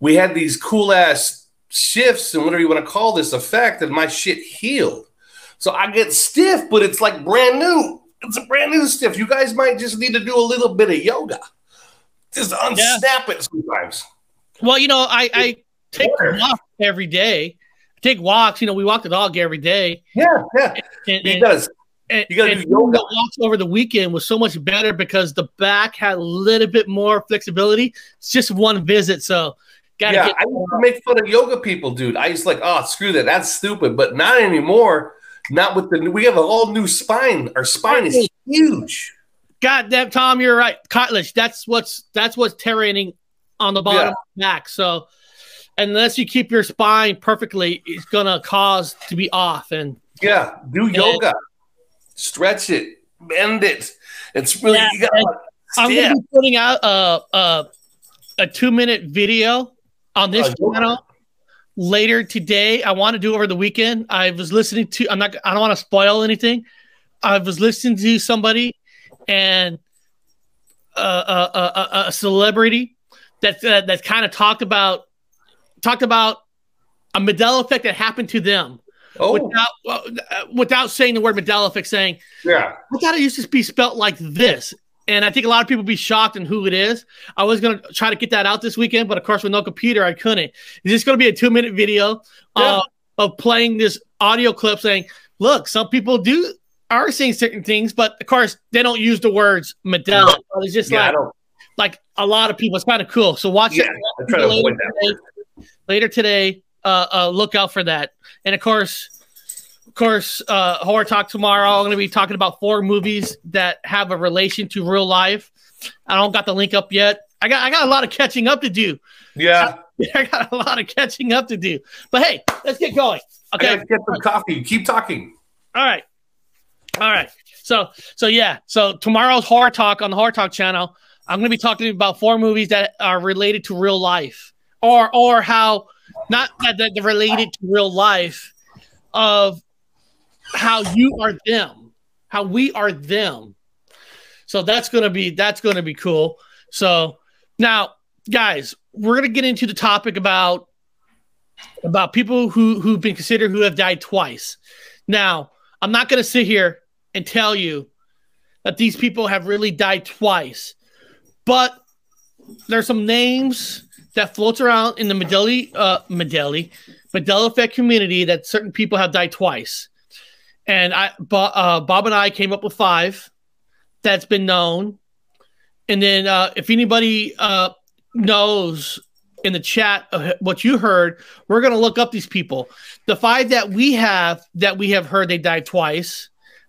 we had these cool ass shifts and whatever you want to call this effect, and my shit healed. So I get stiff, but it's like brand new. It's a brand new stiff. You guys might just need to do a little bit of yoga. Just unsnap it sometimes. well, you know, I I take walks every day. I take walks. You know, we walk the dog every day. Yeah, yeah. And, and- gotta, and- you gotta do yoga. the walks over the weekend was so much better because the back had a little bit more flexibility. It's just one visit, so gotta yeah, get. I used to make fun of yoga people, dude. I used to like, oh, screw that. That's stupid. But not anymore. Not with the we have a whole new spine. Our spine is huge. God damn, Tom, you're right. Cartilage. That's what's that's what's tearing on the bottom Yeah. of the back. So unless you keep your spine perfectly, it's gonna cause to be off. And Yeah, do yoga, stretch it, bend it. It's really Yeah, you got I'm gonna be putting out a a, a two minute video on this yoga. channel later today. I want to do over the weekend. I was listening to. I'm not. I don't want to spoil anything. I was listening to somebody and a, a, a, a celebrity that uh, that kind of talked about talked about a Mandela effect that happened to them Oh, without uh, without saying the word Mandela effect, saying yeah. I thought it used to be spelt like this. And I think a lot of people be shocked in who it is. I was gonna try to get that out this weekend, but of course with no computer, I couldn't. It's just gonna be a two minute video Yeah. uh, of playing this audio clip saying, "Look, some people do are saying certain things, but of course they don't use the words Mandela. It's just Yeah, like like a lot of people. It's kind of cool. So watch Yeah, it to later that. today. Later today, uh, uh, look out for that. And of course, of course, uh, horror talk tomorrow. I'm going to be talking about four movies that have a relation to real life. I don't got the link up yet. I got I got a lot of catching up to do. Yeah, I got a lot of catching up to do. But hey, let's get going. I Okay. get some coffee. Keep talking. All right. All right. So so yeah. So tomorrow's horror talk on the horror talk channel. I'm going to be talking about four movies that are related to real life, or or how not that that they're related to real life, of how you are them, how we are them. So that's gonna be that's gonna be cool. So now, guys, we're gonna get into the topic about about people who who've been considered who have died twice. Now, I'm not gonna sit here and tell you that these people have really died twice, but there's some names that floats around in the Medeli, uh, Medeli, Mandela effect community that certain people have died twice. And I, uh, Bob and I came up with five that's been known. And then uh, if anybody uh, knows in the chat what you heard, we're going to look up these people. The five that we have that we have heard they died twice.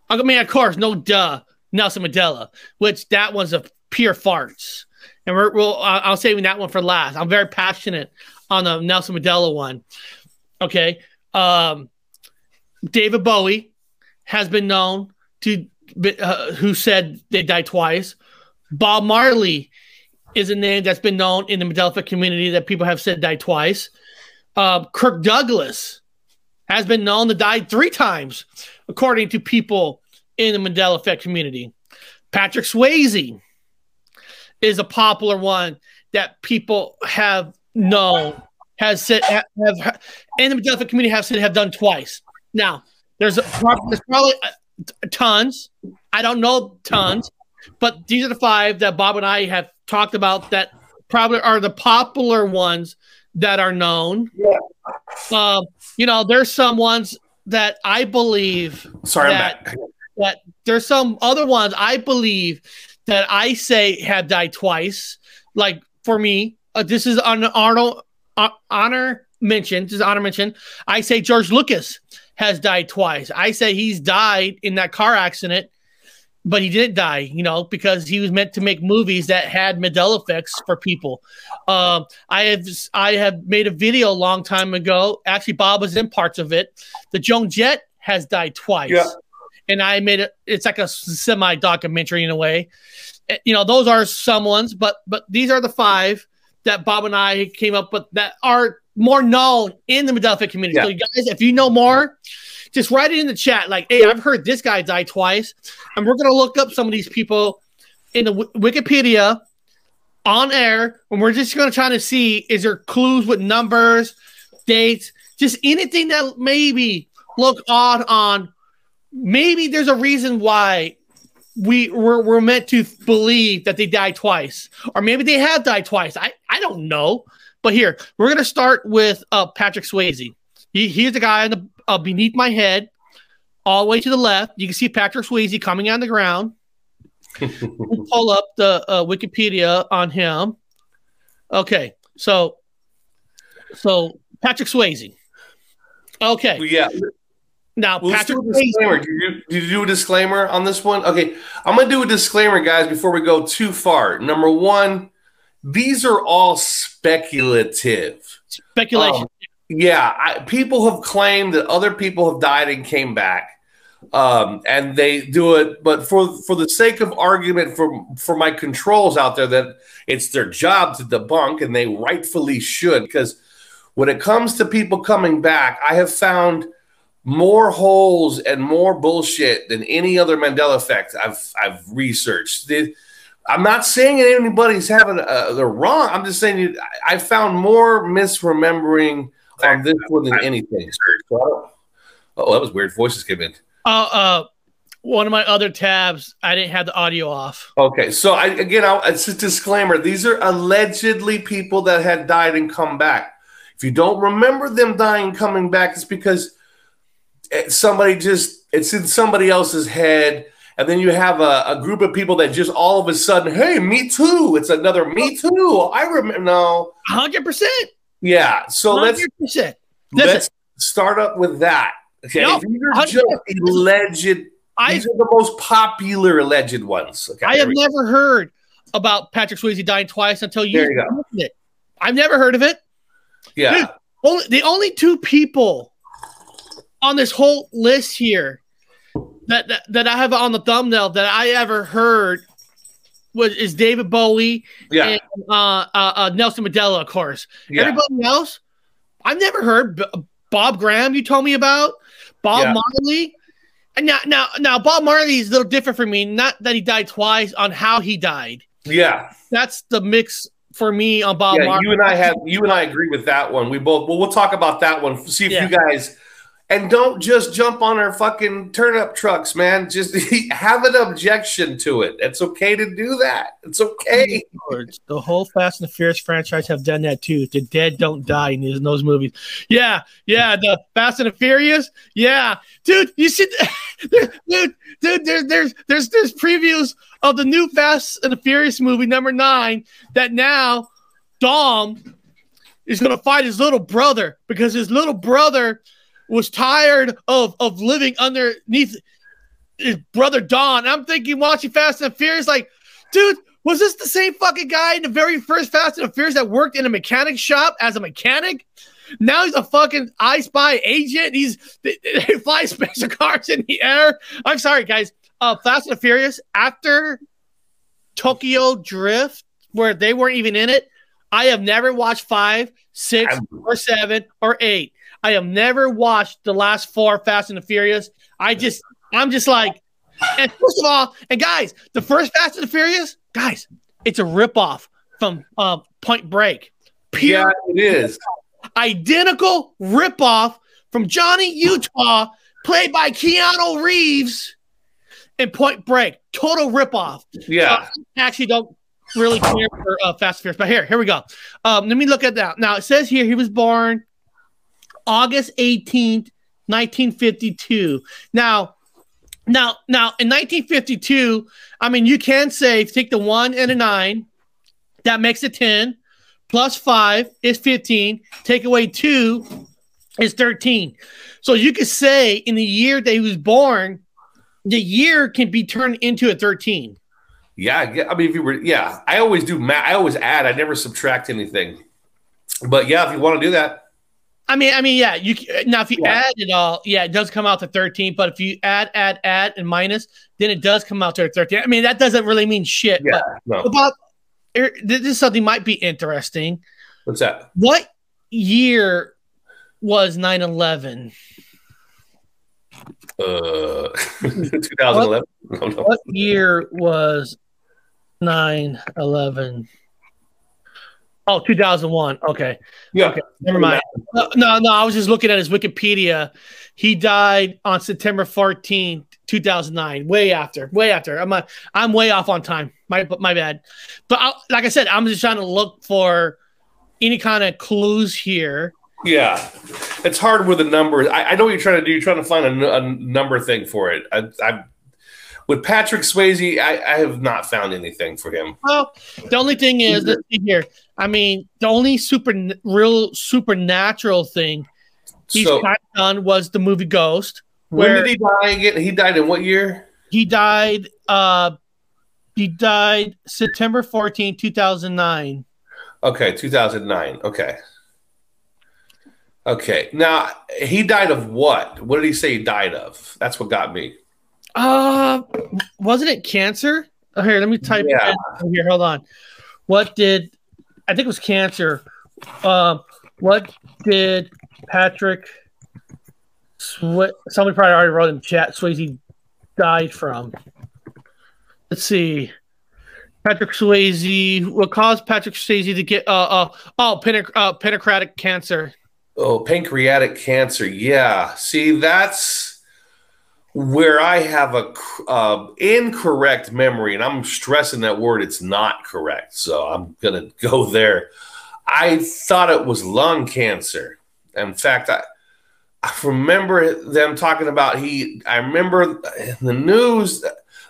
I mean, of course, no duh, Nelson Mandela, which that was a pure farts. And we're, we'll, I'll save that one for last. I'm very passionate on the Nelson Mandela one. Okay. Um, David Bowie has been known to, uh, who said they died twice. Bob Marley is a name that's been known in the Mandela community that people have said died twice. Uh, Kirk Douglas has been known to die three times, according to people in the Mandela effect community. Patrick Swayze is a popular one that people have known has said have, have and the Mandela effect community have said have done twice. Now there's there's probably uh, tons. I don't know tons, but these are the five that Bob and I have talked about that probably are the popular ones that are known. Yeah. Um, you know, there's some ones that I believe Sorry, I'm that, back. that there's some other ones I believe that I say have died twice. Like for me, uh, this is an Arnold uh, honor mention. This is honor mention. I say George Lucas has died twice. I say he's died in that car accident, but he didn't die, you know, because he was meant to make movies that had Mandela effects for people. Um, I have I have made a video a long time ago. Actually, Bob was in parts of it. The Joan Jett has died twice. Yeah. And I made it. It's like a semi documentary in a way. Eh, You know, those are some ones, but but these are the five that Bob and I came up with that are more known in the effect community. So, Yeah. you guys, if you know more, just write it in the chat. Like, hey, I've heard this guy die twice, and we're gonna look up some of these people in the Wi- Wikipedia on air, and we're just gonna try to see is there clues with numbers, dates, just anything that maybe look odd on. Maybe there's a reason why we we're, we're meant to believe that they died twice, or maybe they have died twice. I I don't know. But here we're gonna start with uh, Patrick Swayze. He, he's the guy the uh, beneath my head, all the way to the left. You can see Patrick Swayze coming on the ground. We'll pull up the uh, Wikipedia on him. Okay, so so Patrick Swayze. Okay, Yeah. now Well, Patrick do disclaimer. Swayze. Did you, did you do a disclaimer on this one? Okay, I'm gonna do a disclaimer, guys, before we go too far. Number one, these are all speculative. Speculation. Um, yeah, I, people have claimed that other people have died and came back, um, and they do it. But for for the sake of argument, for for my controls out there, that it's their job to debunk, and they rightfully should, because when it comes to people coming back, I have found more holes and more bullshit than any other Mandela effect I've I've researched. The- I'm not saying anybody's having uh, they're wrong. I'm just saying you, I I found more misremembering on this one than anything. So oh, that was weird. Voices came in. Uh, uh, one of my other tabs, I didn't have the audio off. Okay, so I again, I'll, it's a disclaimer. These are allegedly people that had died and come back. If you don't remember them dying coming back, it's because somebody just it's in somebody else's head, and then you have a, a group of people that just all of a sudden, hey, me too. It's another me too. I remember. No, hundred percent. Yeah. So let's Hundred let's start up with that. Okay, No, these are 100%. just alleged. I- These are the most popular alleged ones. Okay, I have never heard about Patrick Swayze dying twice until you, There you go. it. I've never heard of it. Yeah. Dude, only the only two people on this whole list here that, that that I have on the thumbnail that I ever heard was is David Bowie Yeah. and uh, uh, uh, Nelson Mandela, of course. Yeah. Everybody else, I've never heard. B- Bob Graham, you told me about Bob Yeah. Marley. And now, now, now, Bob Marley is a little different for me. Not that he died twice, on how he died. Yeah. That's the mix for me on Bob yeah, Marley. you and I have you and I agree with that one. We both well, we'll talk about that one. See if you guys and don't just jump on our fucking turnip trucks, man. Just have an objection to it. It's okay to do that. It's okay. The whole Fast and the Furious franchise have done that too. The dead don't die in those movies. Yeah, yeah. The Fast and the Furious. Yeah, dude. You see, dude, dude. There's there's there's there's previews of the new Fast and the Furious movie number nine that now Dom is gonna fight his little brother because his little brother was tired of of living underneath his brother Dom. I'm thinking watching Fast and the Furious, like, dude, was this the same fucking guy in the very first Fast and the Furious that worked in a mechanic shop as a mechanic? Now he's a fucking I Spy agent. He's they, they fly special cars in the air. I'm sorry, guys. Uh, Fast and the Furious after Tokyo Drift, where they weren't even in it. I have never watched five, six, or seven, or eight. I have never watched the last four Fast and the Furious. I just, I'm just like, and first of all, and guys, the first Fast and the Furious, guys, it's a ripoff from uh, Point Break. Yeah, it is. Identical ripoff from Johnny Utah, played by Keanu Reeves in Point Break. Total ripoff. Yeah. I actually don't really care for uh, Fast and Furious, but here, here we go. Um, let me look at that. Now it says here he was born August 18th, 1952. Now, now, now in 1952, I mean, you can say take the one and a nine, that makes it 10, plus five is 15, take away two is 13. So you could say in the year that he was born, the year can be turned into a 13. Yeah, get- I mean, if you were, yeah, I always do math. I always add. I never subtract anything. But yeah, if you want to do that, I mean, I mean, yeah. You now if you Yeah. add it all, yeah, it does come out to thirteen. But if you add, add, add, and minus, then it does come out to thirteen. I mean, that doesn't really mean shit. yeah, But no. about er, this is something might be interesting. What's that? What year was 9-11? Uh, 2011. No, no. What year was 9-11? Oh, 2001. Okay. Yeah, Okay, never mind. No, no, no, I was just looking at his Wikipedia. He died on September 14th, 2009. Way after, way after. I'm a, I'm way off on time. My my bad. But I, like I said, I'm just trying to look for any kind of clues here. Yeah, it's hard with the numbers. I, I know what you're trying to do. You're trying to find a number thing for it. I, I with Patrick Swayze, I, I have not found anything for him. Well, the only thing is, let's see here. I mean, the only super real supernatural thing he's So kind of done was the movie Ghost. when did he die again? He died in what year? He died. Uh, he died September 14, 2009. Okay, 2009. Okay. Okay. Now, he died of what? What did he say he died of? That's what got me. Uh, wasn't it cancer? Oh, here, let me type Yeah. here. Hold on. What did I think it was cancer? Um, what did Patrick? Somebody probably already wrote in chat. Swayze died from. Let's see. Patrick Swayze. What caused Patrick Swayze to get? Uh, uh oh, panac- uh, pancreatic cancer. Oh, pancreatic cancer. Yeah. See, that's where I have a uh, incorrect memory, and I'm stressing that word. It's not correct, so I'm gonna go there. I thought it was lung cancer. In fact, I, I remember them talking about he. I remember the news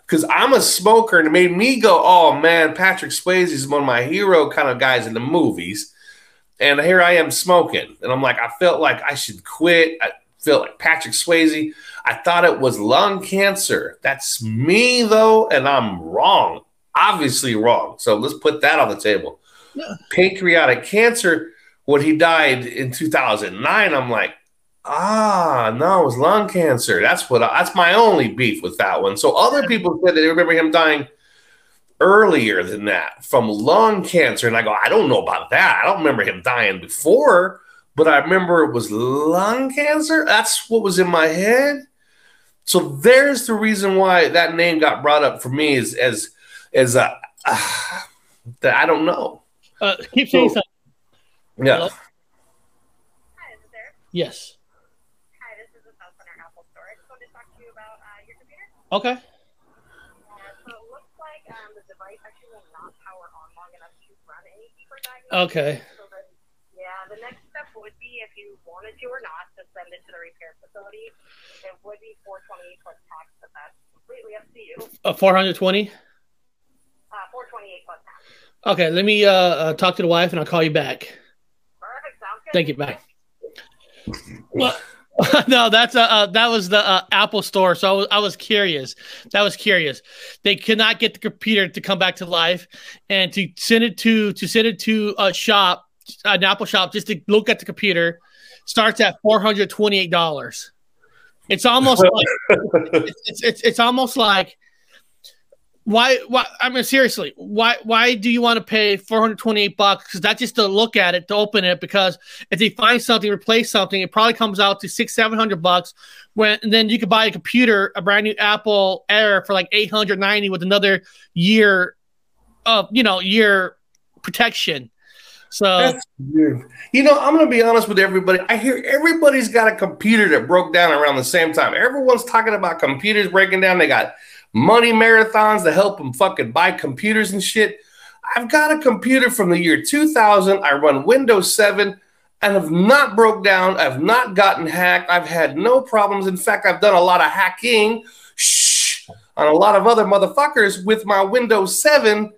because I'm a smoker, and it made me go, "Oh man, Patrick Swayze is one of my hero kind of guys in the movies." And here I am smoking, and I'm like, I felt like I should quit. I felt like Patrick Swayze. I thought it was lung cancer. That's me though, and I'm wrong. Obviously wrong. So let's put that on the table. Yeah. Pancreatic cancer. When he died in 2009, I'm like, ah, no, it was lung cancer. That's what. I, that's my only beef with that one. So other people said that they remember him dying earlier than that from lung cancer. And I go, I don't know about that. I don't remember him dying before, but I remember it was lung cancer. That's what was in my head. So there's the reason why that name got brought up for me is as as a uh, that I don't know. Uh, keep saying So- something. Yeah. Hello? Hi, is it there? Yes. Hi, this is the Southcenter Apple Store. I just wanted to talk to you about uh, your computer. Okay. Uh, so it looks like um, the device actually will not power on long enough to run any deeper diagnosis. Okay. So the, yeah, the next step would be if you wanted to or not to send it to the repair facility. It would be 428 plus tax, but that's completely up to you. Uh, 420. Uh, 428 plus tax. Okay. Let me uh, uh, talk to the wife and I'll call you back. Perfect. Sounds good. Thank you. Bye. Well, no, that's uh, uh that was the uh, Apple Store. So I was, I was curious. That was curious. They could not get the computer to come back to life, and to send it to to send it to a shop, an Apple shop, just to look at the computer, starts at four hundred twenty eight dollars. It's almost like it's, it's it's it's almost like why why I mean seriously why why do you want to pay 428 bucks because that's just to look at it to open it because if they find something replace something it probably comes out to six seven hundred bucks when then you could buy a computer a brand new Apple Air for like 890 with another year of you know year protection so You know, I'm to be honest with everybody. I hear everybody's got a computer that broke down around the same time. Everyone's talking about computers breaking down. They got money marathons to help them fucking buy computers and shit. I've got a computer from the year 2000. I run Windows 7. and have not broke down. I've not gotten hacked. I've had no problems. In fact, I've done a lot of hacking shh, on a lot of other motherfuckers with my Windows 7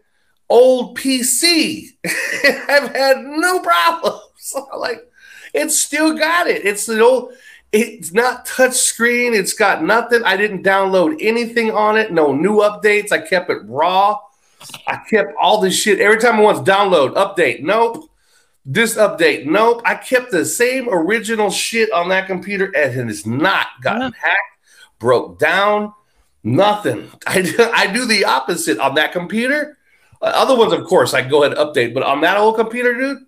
old PC. I've had no problems. like it's still got it. It's an old it's not touch screen. It's got nothing. I didn't download anything on it. No new updates. I kept it raw. I kept all this shit. Every time I want to download, update, nope. This update, nope. I kept the same original shit on that computer and it has not gotten hacked, broke down, nothing. I do, I do the opposite on that computer. Other ones, of course, I go ahead and update, but on that old computer, dude,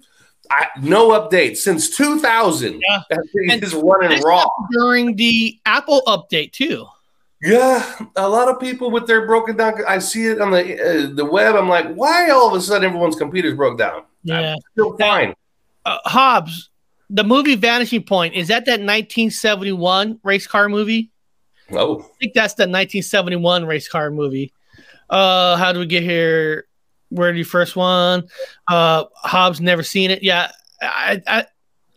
I, no update since 2000. Yeah. That thing is running raw. during the Apple update too. Yeah, a lot of people with their broken down. I see it on the uh, the web. I'm like, why all of a sudden everyone's computers broke down? Yeah, still fine. Uh, Hobbs, the movie Vanishing Point is that that 1971 race car movie? Oh, I think that's the 1971 race car movie. Uh, how do we get here? Where the first one? Uh, Hobbs never seen it. Yeah, I, I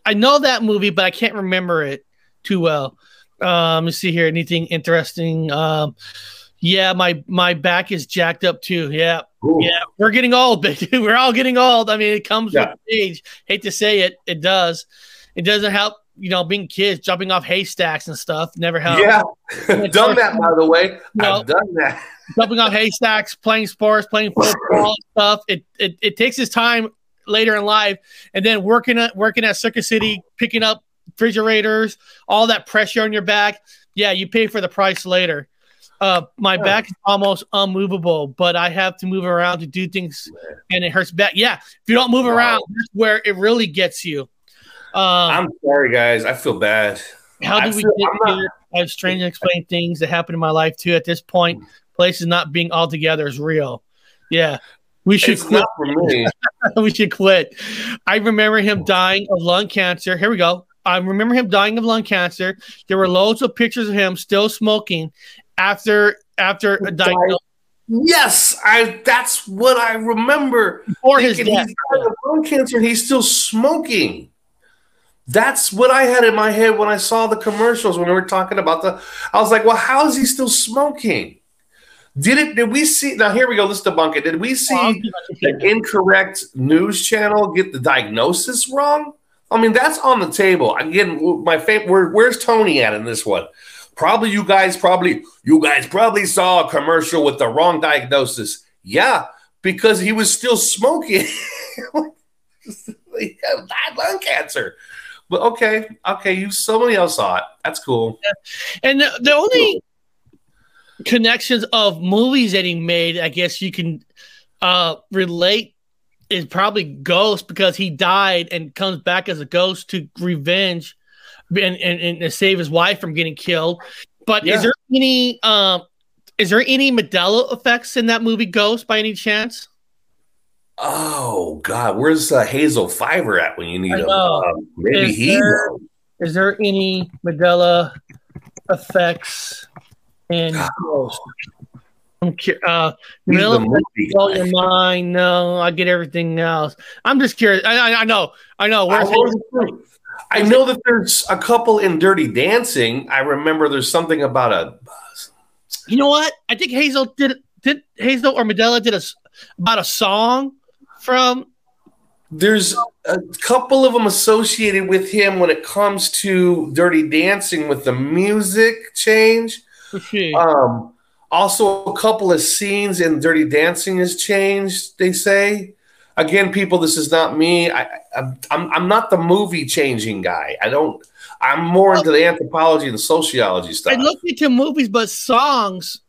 I know that movie, but I can't remember it too well. Um, let's see here. Anything interesting? Um, yeah, my my back is jacked up too. Yeah, yeah, we're getting old, baby. We're all getting old. I mean, it comes Yeah. with age. Hate to say it, it does. It doesn't help. You know, being kids, jumping off haystacks and stuff never helps. Yeah, done that by the way. No. I've done that. jumping off haystacks, playing sports, playing football stuff. It, it it takes its time later in life, and then working at working at Circuit City, picking up refrigerators, all that pressure on your back. Yeah, you pay for the price later. Uh, my back is almost unmovable, but I have to move around to do things, and it hurts back. Yeah, if you don't move around, that's where it really gets you. Um, I'm sorry, guys. I feel bad. how I did we feel- get not- here? I have strange explained things that happen in my life too. At this point, places not being all together is real. Yeah, we should It's quit. not for me. we should quit. I remember him dying of lung cancer. Here we go. I remember him dying of lung cancer. There were loads of pictures of him still smoking after after a diagnosis. Yes, I. That's what I remember. Before his death. he's died of lung cancer, and he's still smoking. That's what I had in my head when I saw the commercials when we were talking about the. I was like, well, how is he still smoking? Did it? Did we see? Now here we go. Let's debunk it. Did we see an incorrect news channel get the diagnosis wrong? I mean, that's on the table. Again, my favorite. Where, where's Tony at in this one? Probably you guys. Probably you guys probably saw a commercial with the wrong diagnosis. Yeah, because he was still smoking. he had lung cancer. But okay, okay, you somebody else saw it. That's cool. And the, the only connections of movies that he made, I guess you can uh, relate, is probably Ghost because he died and comes back as a ghost to revenge and, and, and to save his wife from getting killed. But Yeah. is there any um, is there any Modelo effects in that movie Ghost by any chance? Oh God, where's uh, Hazel Fiver at when you need I him? Um, maybe Is he. there- Is there any Medela effects in Ghost? I'm cu- uh, He's the Medela movie blow your mind. No, I get everything else. I'm just curious. I, I, I know. I know. I, Where's wasn't- I know that there's a couple in Dirty Dancing. I remember there's something about a. you know what? I think Hazel did. Did Hazel or Medela did a about a song from? There's a couple of them associated with him when it comes to Dirty Dancing with the music change. Um, also, a couple of scenes in Dirty Dancing has changed. They say. Again, people, this is not me. I, I, I'm I'm not the movie changing guy. I don't. I'm more into the anthropology and the sociology stuff. I look into movies, but songs.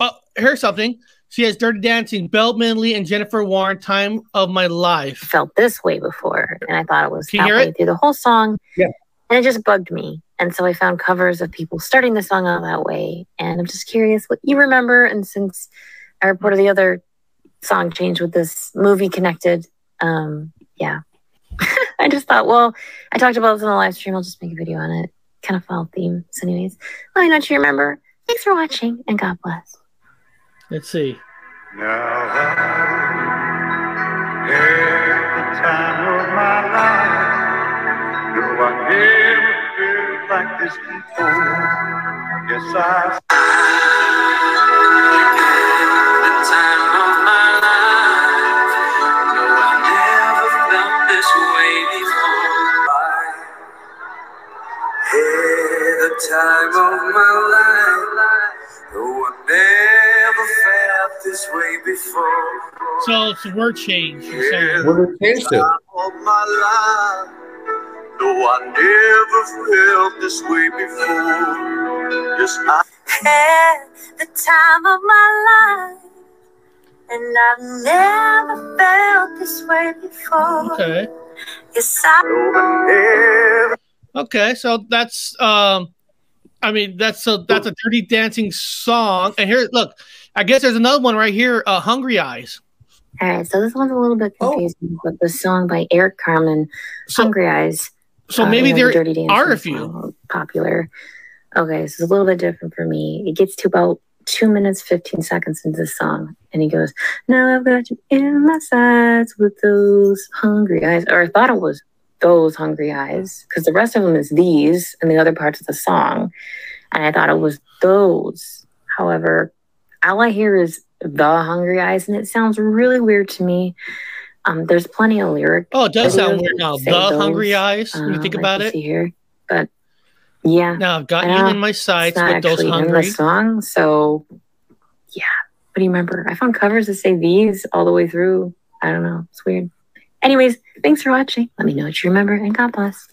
Oh, here's something. She has Dirty Dancing, Bill Medley, and Jennifer Warnes. Time of my life. felt this way before, and I thought it was Can you hear halfway it? through the whole song. Yeah. And it just bugged me. And so I found covers of people starting the song out that way. And I'm just curious what you remember. And since I reported the other song change with this movie connected, um, yeah. I just thought, well, I talked about this in the live stream. I'll just make a video on it. Kind of follow theme. So, anyways, let me know what you remember. Thanks for watching and God bless. Let's see. Now, every time of my life, like this before. Yes, I. Time of my life, though I never felt this way before. So it's a word change. you're saying. What it change to? Of my life, though I never felt this way before. Yes, I had the time of my life, and I've never felt this way before. Okay. Yes, I. Okay, so that's um I mean that's so that's a dirty dancing song. And here look, I guess there's another one right here, uh Hungry Eyes. All right, so this one's a little bit Oh. confusing, but the song by Eric Carmen, "Hungry Eyes." so uh, maybe you know, the there Dirty Dancing are a few. popular. Okay, so it's a little bit different for me. It gets to about two minutes fifteen seconds into the song, and he goes, "Now I've got you in my sights with those hungry eyes," or I thought it was those hungry eyes because the rest of them is these and the other parts of the song, and I thought it was those. However, all I hear is the hungry eyes, and it sounds really weird to me. Um, there's plenty of lyric. Oh, it does sound weird now. The those. Hungry Eyes, when you Um, think I about it. here, but yeah, Now I've got you know. in my sights with those actually in the song. So yeah, but do you remember? I found covers that say these all the way through. I don't know. It's weird. Anyways, thanks for watching. Let me know what you remember, and God bless.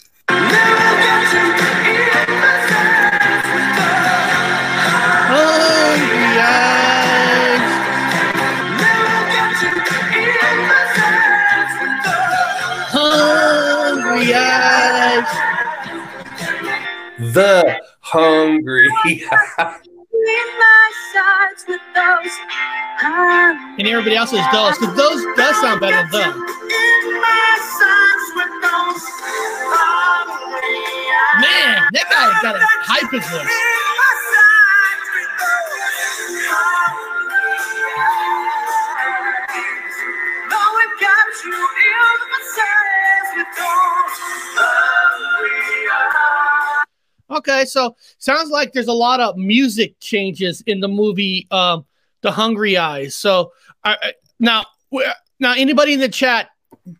The hungry. In my sides with those. And everybody else is those, because those does sound better than the. Man, that guy got a hype his voice. Okay, so sounds like there's a lot of music changes in the movie, um, The Hungry Eyes. So, I, now, now, anybody in the chat,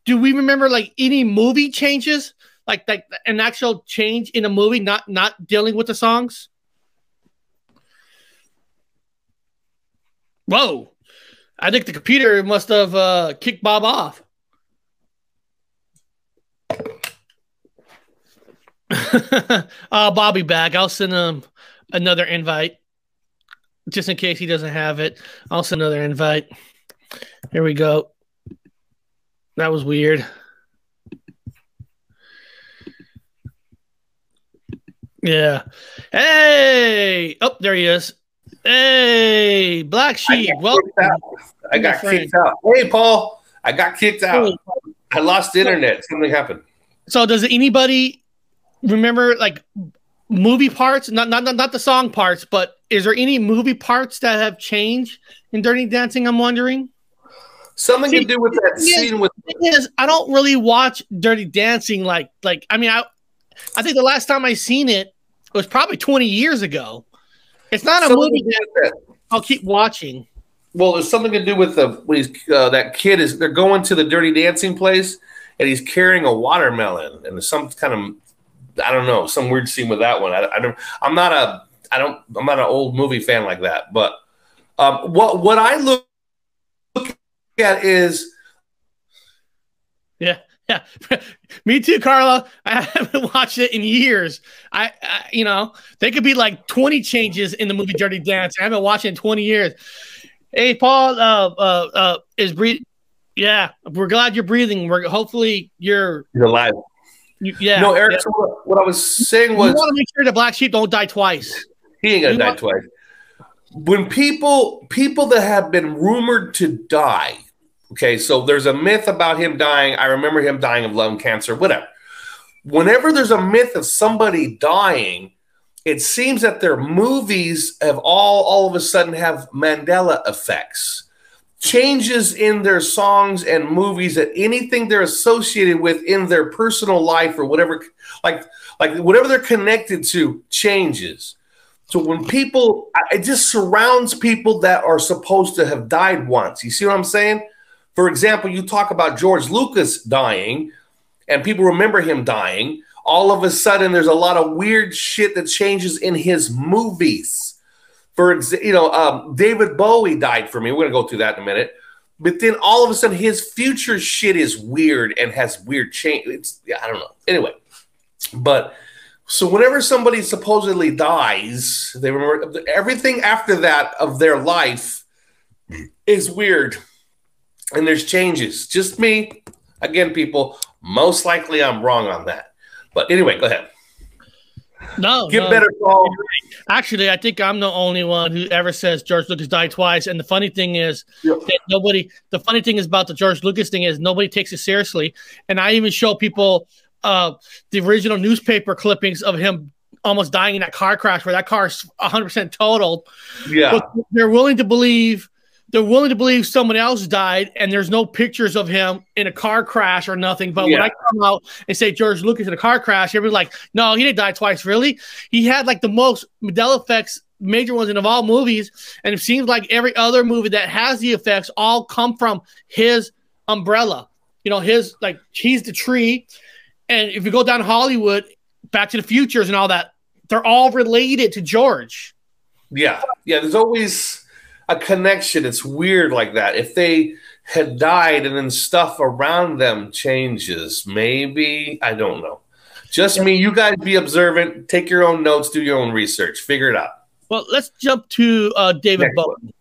do we remember like any movie changes, like like an actual change in a movie, not not dealing with the songs? Whoa, I think the computer must have uh, kicked Bob off. uh, Bobby back. I'll send him another invite just in case he doesn't have it. I'll send another invite. Here we go. That was weird. Yeah. Hey. Oh, there he is. Hey, Black Sheep. Welcome. I got kicked out. Hey, Paul. I got kicked out. I lost internet. Something happened. So does anybody remember like movie parts? Not not not, the song parts, but is there any movie parts that have changed in Dirty Dancing? I'm wondering. Something to do with that thing is- scene with the thing is, I don't really watch Dirty Dancing like like I mean I I think the last time I seen it was probably 20 years ago. It's not a Something movie that that. I'll keep watching. Well, there's something to do with the when he's, uh, that kid is they're going to the Dirty Dancing place and he's carrying a watermelon and some kind of I don't know some weird scene with that one. I, I don't. I'm not a. I don't. I'm not an old movie fan like that. But um, what what I look look at is Yeah, yeah. Me too, Carla. I haven't watched it in years. I, I, you know, they could be like 20 changes in the movie Dirty Dancing. I haven't watched it in 20 years. Hey, Paul, uh, uh, uh, is breathing. Yeah, we're glad you're breathing. We're hopefully you're, you're alive. You, yeah. no, Eric. yeah. so what, what I was saying was, You want to make sure the black sheep don't die twice. He ain't gonna You die want- twice. When people people that have been rumored to die, okay, so there's a myth about him dying. I remember him dying of lung cancer, whatever. Whenever there's a myth of somebody dying, it seems that their movies have all all of a sudden have Mandela effects. Changes in their songs and movies that anything they're associated with in their personal life or whatever, like Like whatever they're connected to changes. So when people, it just surrounds people that are supposed to have died once. You see what I'm saying? For example, you talk about George Lucas dying, and people remember him dying. All of a sudden, there's a lot of weird shit that changes in his movies. For example, you know, um, David Bowie died for me. We're gonna go through that in a minute. But then all of a sudden, his future shit is weird and has weird change. It's I don't know. Anyway, but so whenever somebody supposedly dies, they remember everything after that of their life is weird, and there's changes. Just me, again, people. Most likely, I'm wrong on that. But anyway, go ahead. No, Get no. better, Paul. Actually, I think I'm the only one who ever says George Lucas died twice. And the funny thing is that nobody. The funny thing is about the George Lucas thing is nobody takes it seriously. And I even show people uh, the original newspaper clippings of him almost dying in that car crash where that car's 100 percent totaled. Yeah. But they're willing to believe they're willing to believe someone else died, and there's no pictures of him in a car crash or nothing. But when I come out and say George Lucas in a car crash, everybody's like, "No, he didn't die twice. Really? He had like the most Mandela effects, major ones in of all movies, and it seems like every other movie that has the effects all come from his umbrella. You know, his like he's the tree, and if you go down Hollywood, Back to the Futures and all that, they're all related to George. Yeah, yeah. There's always a connection. It's weird like that. If they had died and then stuff around them changes, maybe I don't know. Just me. You guys be observant. Take your own notes. Do your own research. Figure it out. Well, let's jump to uh, David Bowie.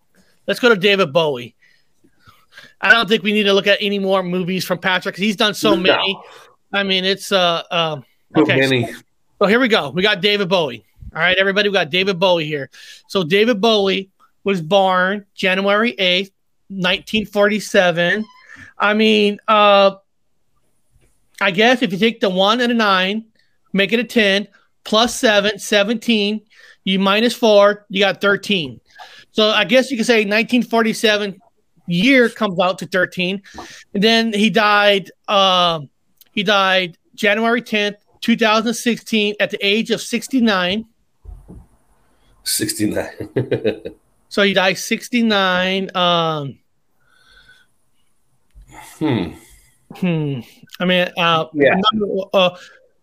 Let's go to David Bowie. I don't think we need to look at any more movies from Patrick because he's done so No. many. I mean, it's uh, uh So okay. many. So here we go. We got David Bowie. All right, everybody, we got David Bowie here. So David Bowie was born January 8th, 1947. I mean, uh I guess if you take the 1 and a 9, make it a 10, plus 7, 17, you minus 4, you got 13. So I guess you could say 1947 year comes out to 13. And then he died um he died January 10th, 2016 at the age of 69. 69. So he died 69. Um, hmm. hmm. I mean, uh, Yeah. number, uh,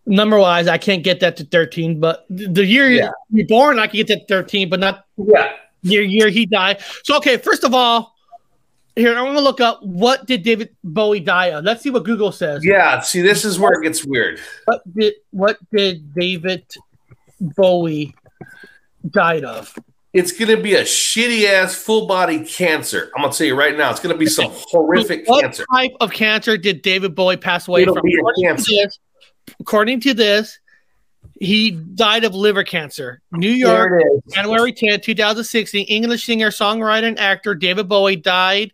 number wise, I can't get that to 13, but the year Yeah. you're born, I can get that to 13, but not yeah. year, year he died. So, okay, first of all, here, I'm going to look up what did David Bowie die of? Let's see what Google says. Yeah. See, this is where it gets weird. What did, what did David Bowie died of? It's gonna be a shitty ass full body cancer. I'm gonna tell you right now. It's gonna be some horrific what cancer. What type of cancer did David Bowie pass away It'll from? According to, this, according to this, he died of liver cancer. New York. January 10, 2016. English singer, songwriter, and actor David Bowie died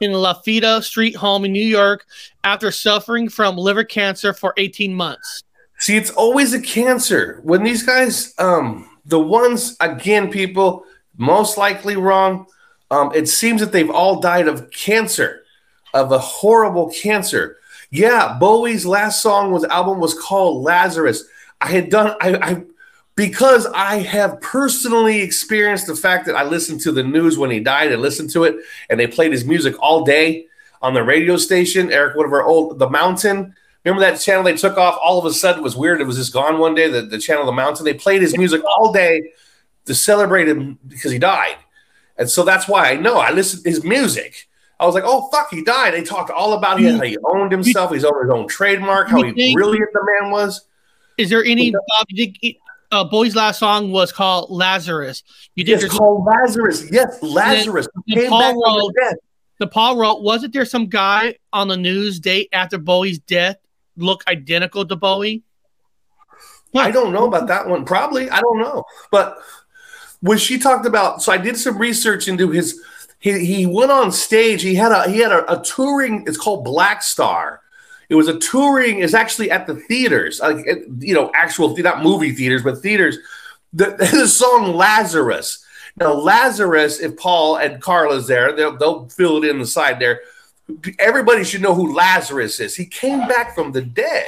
in Lafayette Street home in New York after suffering from liver cancer for 18 months. See, it's always a cancer. When these guys, um, the ones again, people most likely wrong. Um, it seems that they've all died of cancer, of a horrible cancer. Yeah, Bowie's last song was album was called Lazarus. I had done I, I because I have personally experienced the fact that I listened to the news when he died. I listened to it, and they played his music all day on the radio station. Eric, one of our old The Mountain. Remember that channel they took off? All of a sudden, it was weird. It was just gone one day. The, the channel The Mountain. They played his music all day to celebrate him because he died, and so that's why I know. I listened to his music. I was like, "Oh fuck, he died." They talked all about him, how he owned himself. He's owned his own trademark. How he brilliant the man was. Is there any Bob? Uh, Bowie's last song was called Lazarus? You think It's called Lazarus. Yes, Lazarus. Came Paul back from the wrote- dead. The Paul wrote, wasn't there some guy on the news date after Bowie's death look identical to Bowie? I don't know about that one. Probably. I don't know. But when she talked about, so I did some research into his. He, he went on stage. He had a he had a, a touring. It's called Black Star. It was a touring. It's actually at the theaters, like you know, actual not movie theaters, but theaters. The, the song Lazarus. Now Lazarus, if Paul and Carla's there, they'll they'll fill it in the side there. Everybody should know who Lazarus is. He came back from the dead.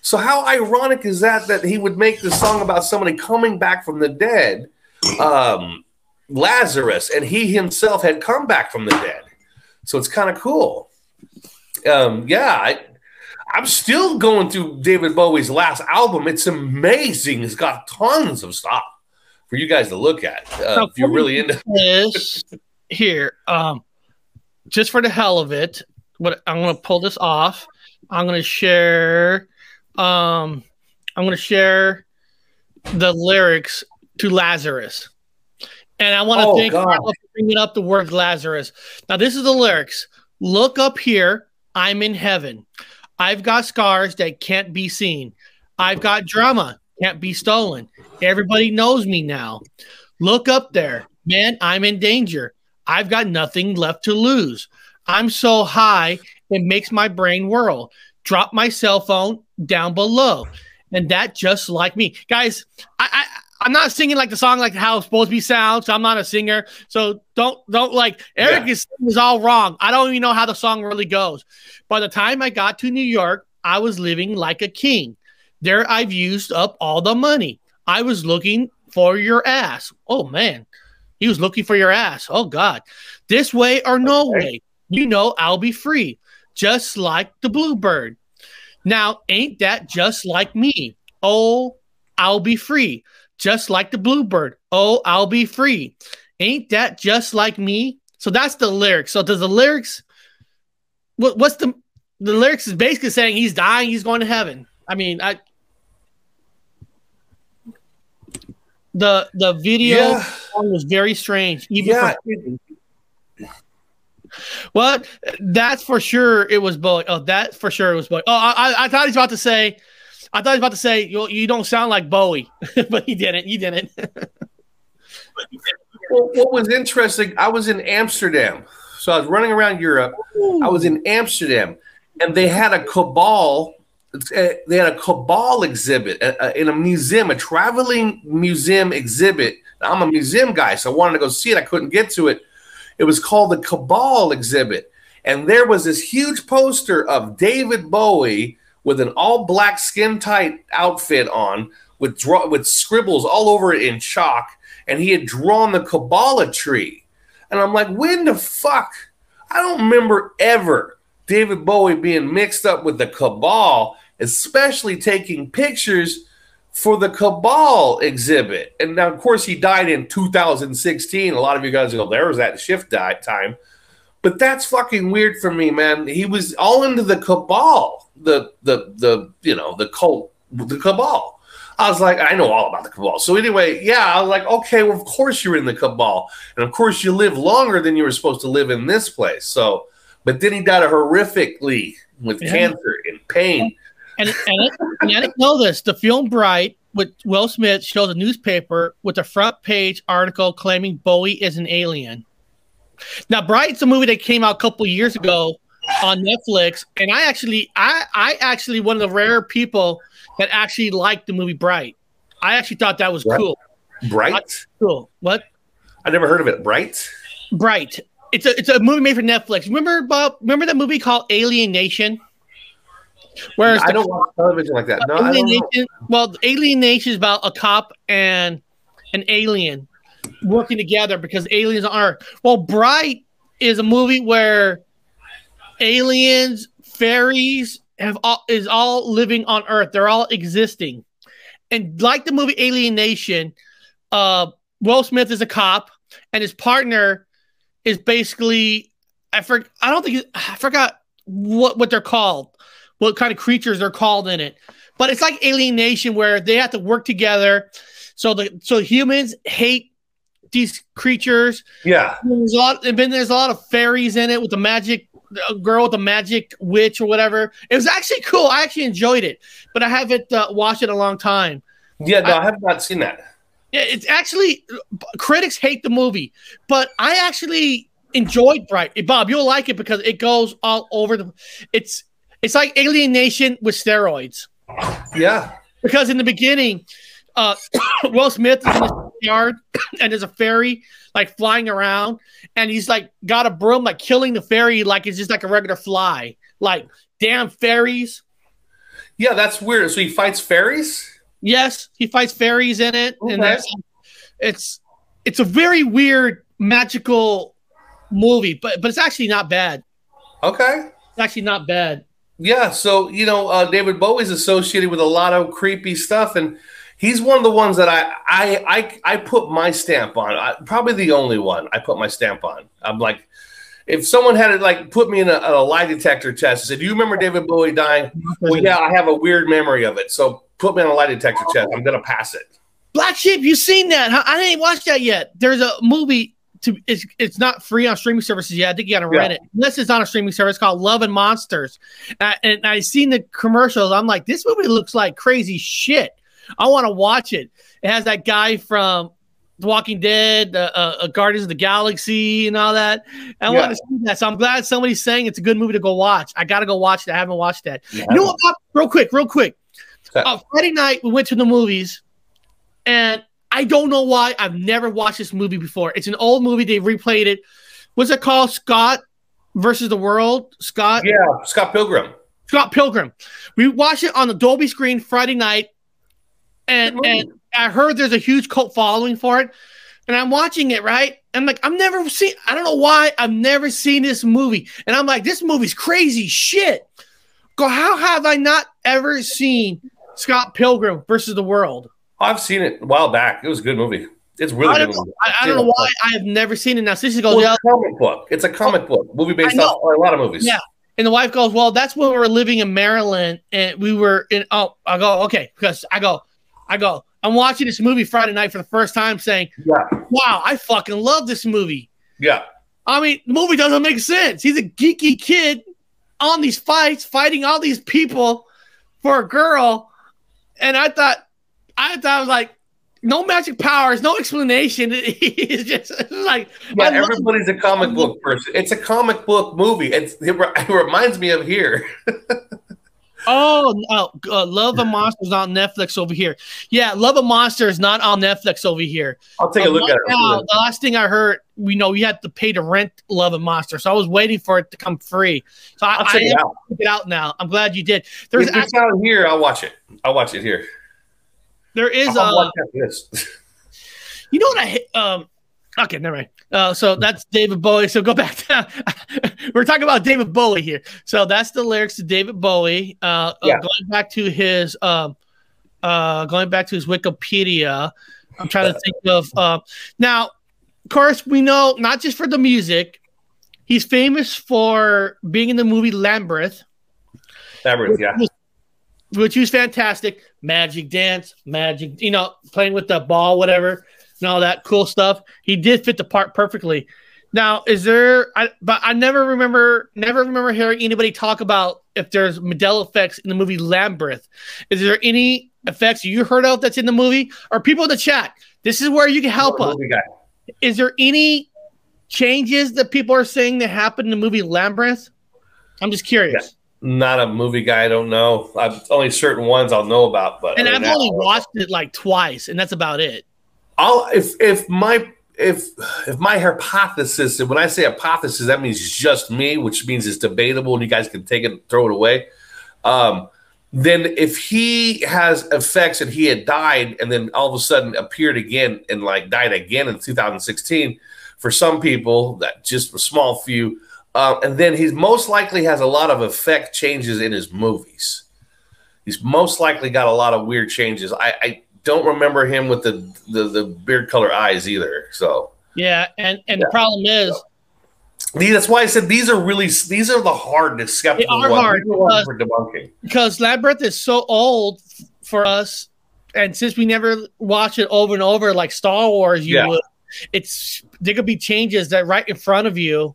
So how ironic is that that he would make the song about somebody coming back from the dead, um, Lazarus, and he himself had come back from the dead. So it's kind of cool. Um, yeah, I, I'm still going through David Bowie's last album. It's amazing. It's got tons of stuff for you guys to look at uh, if you're really into. this here, um, just for the hell of it, what I'm going to pull this off. I'm going to share. Um, I'm going to share the lyrics to Lazarus, and I want to Oh, thank. For bringing up the word Lazarus. Now, this is the lyrics. Look up here. I'm in heaven. I've got scars that can't be seen. I've got drama can't be stolen. Everybody knows me now. Look up there. Man, I'm in danger. I've got nothing left to lose. I'm so high, it makes my brain whirl. Drop my cell phone down below. And that just like me. Guys, I, I I'm not singing like the song like how it's supposed to be sound, so I'm not a singer. So don't don't like Eric is is all wrong. I don't even know how the song really goes. By the time I got to New York, I was living like a king. There I've used up all the money. I was looking for your ass. Oh man. He was looking for your ass. Oh God. This way or no way. You know I'll be free. Just like the bluebird. Now, ain't that just like me? Oh, I'll be free. Just like the bluebird. Oh, I'll be free. Ain't that just like me? So that's the lyrics. So does the lyrics what, what's the the lyrics is basically saying he's dying, he's going to heaven. I mean, I the the video Yeah. was very strange. Even Yeah, for well, that's for sure. It was Bowie. Oh, that for sure it was Bowie. Oh, I, I- I thought he's about to say. I thought he was about to say you, you don't sound like Bowie, but he didn't. You didn't. Well, what was interesting, I was in Amsterdam. So I was running around Europe. I was in Amsterdam, and they had a cabal. Uh, They had a cabal exhibit uh, uh, in a museum, a traveling museum exhibit. I'm a museum guy, so I wanted to go see it. I couldn't get to it. It was called the Cabal exhibit, and there was this huge poster of David Bowie with an all black skin tight outfit on, with draw- with scribbles all over it in chalk, and he had drawn the Kabbalah tree. And I'm like, when the fuck? I don't remember ever David Bowie being mixed up with the Cabal, especially taking pictures for the Cabal exhibit. And now, of course, he died in 2016. A lot of you guys go, there was that shift die time. But that's fucking weird for me, man. He was all into the Cabal, the the the you know the cult, the Cabal. I was like, I know all about the cabal. So anyway, yeah, I was like, okay, well, of course you're in the cabal, and of course you live longer than you were supposed to live in this place. So, but then he died horrifically with Yeah. cancer and pain. And and, and I didn't know this. The film Bright with Will Smith shows a newspaper with a front page article claiming Bowie is an alien. Now, Bright's a movie that came out a couple years ago on Netflix, and I actually, I, I actually one of the rare people that actually liked the movie Bright. I actually thought that was Bright? cool. Bright? Cool. What? I never heard of it. Bright? Bright. It's a it's a movie made for Netflix. Remember Bob? Remember that movie called Alien Nation? Whereas I don't watch television like that. No. Alienation. Well, Alien Nation is about a cop and an alien working together because aliens are. Well, Bright is a movie where aliens, fairies have all is all living on Earth. They're all existing, and like the movie Alien Nation, uh, Will Smith is a cop, and his partner is basically I for, I don't think I forgot what what they're called, what kind of creatures they're called in it. But it's like alienation where they have to work together. So the so humans hate these creatures. Yeah. There's a lot and then there's a lot of fairies in it with the magic girl with the magic witch or whatever. It was actually cool. I actually enjoyed it, but I haven't uh, watched it a long time. Yeah, no, I, have not seen that. Yeah, it's actually critics hate the movie, but I actually enjoyed Bright. Bob, you'll like it because it goes all over the. It's it's like Alien Nation with steroids. Yeah. Because in the beginning, uh, Will Smith is in the yard and there's a fairy like flying around, and he's like got a broom like killing the fairy like it's just like a regular fly. Like damn fairies. Yeah, that's weird. So he fights fairies. Yes, he fights fairies in it, and Okay. that's it's it's a very weird magical movie, but but it's actually not bad. Okay. It's actually not bad. Yeah, so you know, uh, David Bowie's associated with a lot of creepy stuff, and he's one of the ones that I I I, I put my stamp on. I, probably the only one I put my stamp on. I'm like, if someone had to like put me in a, a lie detector test and said, "Do you remember David Bowie dying?" Well, yeah, I have a weird memory of it. So put me on a lie detector test. I'm gonna pass it. Black Sheep, you seen that? Huh? I didn't watch that yet. There's a movie. To, it's it's not free on streaming services yet. I think you got to rent Yeah. it. Unless it's on a streaming service called Love and Monsters. Uh, and I seen the commercials. I'm like, this movie looks like crazy shit. I want to watch it. It has that guy from The Walking Dead, uh, uh, Guardians of the Galaxy, and all that. I Yeah. want to see that. So I'm glad somebody's saying it's a good movie to go watch. I got to go watch it. I haven't watched that. You You know what? Bob? Real quick, real quick. Uh, Friday night we went to the movies, and I don't know why I've never watched this movie before. It's an old movie. They replayed it. What's it called? Scott versus the World. Scott. Yeah, Scott Pilgrim. Scott Pilgrim. We watched it on the Dolby screen Friday night, and and I heard there's a huge cult following for it. And I'm watching it, right? I'm like, I've never seen. I don't know why I've never seen this movie, and I'm like, this movie's crazy shit. Go, how have I not ever seen Scott Pilgrim versus the World? I've seen it a while back. It was a good movie. It's really I good know. I, I don't know why I have never seen it. Now, Sissy goes, Well, yeah, it's a comic book. It's a comic oh, book movie based off a lot of movies. Yeah. And the wife goes, Well, that's when we were living in Maryland and we were in oh I go, okay, because I go, I go, I'm watching this movie Friday night for the first time saying, Yeah. Wow, I fucking love this movie. Yeah. I mean, the movie doesn't make sense. He's a geeky kid on these fights, fighting all these people for a girl. And I thought, I thought I was like, no magic powers, no explanation. It's just it's like Yeah, everybody's a comic book person. It's a comic book movie. It's, it, re- it reminds me of here. Oh, no, uh, Love and Monsters on Netflix over here. Yeah, Love and Monster is not on Netflix over here. I'll take a Uh, look at right it. now, the last thing I heard, we know you had to pay to rent Love and Monster, so I was waiting for it to come free. So I, I'll check I it out. it out now. I'm glad you did. There's if it's out here, I'll watch it. I'll watch it here. There is I'll a watch after this. you know what I hate- um okay never mind. Uh, so that's David Bowie. So go back to we're talking about David Bowie here. So that's the lyrics to David Bowie. Uh, uh, Yeah. going back to his um uh going back to his Wikipedia. I'm trying to think of uh now of course we know not just for the music, he's famous for being in the movie Lambeth Labyrinth, yeah. Which was fantastic. Magic dance, magic, you know, playing with the ball, whatever, and all that cool stuff. He did fit the part perfectly. Now, is there? I, but I never remember, never remember hearing anybody talk about if there's Mandela effects in the movie Lambeth. Is there any effects you heard of that's in the movie? Or people in the chat? This is where you can help us. Is there any changes that people are saying that happened in the movie Lambeth? I'm just curious. Not a movie guy. I don't know. I've only certain ones I'll know about. But And other I've that, only watched it like twice, and that's about it. I'll if if my if if my hypothesis and when I say hypothesis that means just me which means it's debatable and you guys can take it and throw it away um then if he has effects and he had died and then all of a sudden appeared again and like died again in 2016 for some people that just a small few uh, and then he's most likely has a lot of effect changes in his movies he's most likely got a lot of weird changes i, I don't remember him with the, the the beard color eyes either so Yeah, and and the problem is these, that's why i said these are really these are the hardest skeptical They are ones. hard These are the because- for debunking because Labyrinth is so old for us, and since we never watch it over and over like Star Wars, you Yeah. would. It's there could be changes that right in front of you.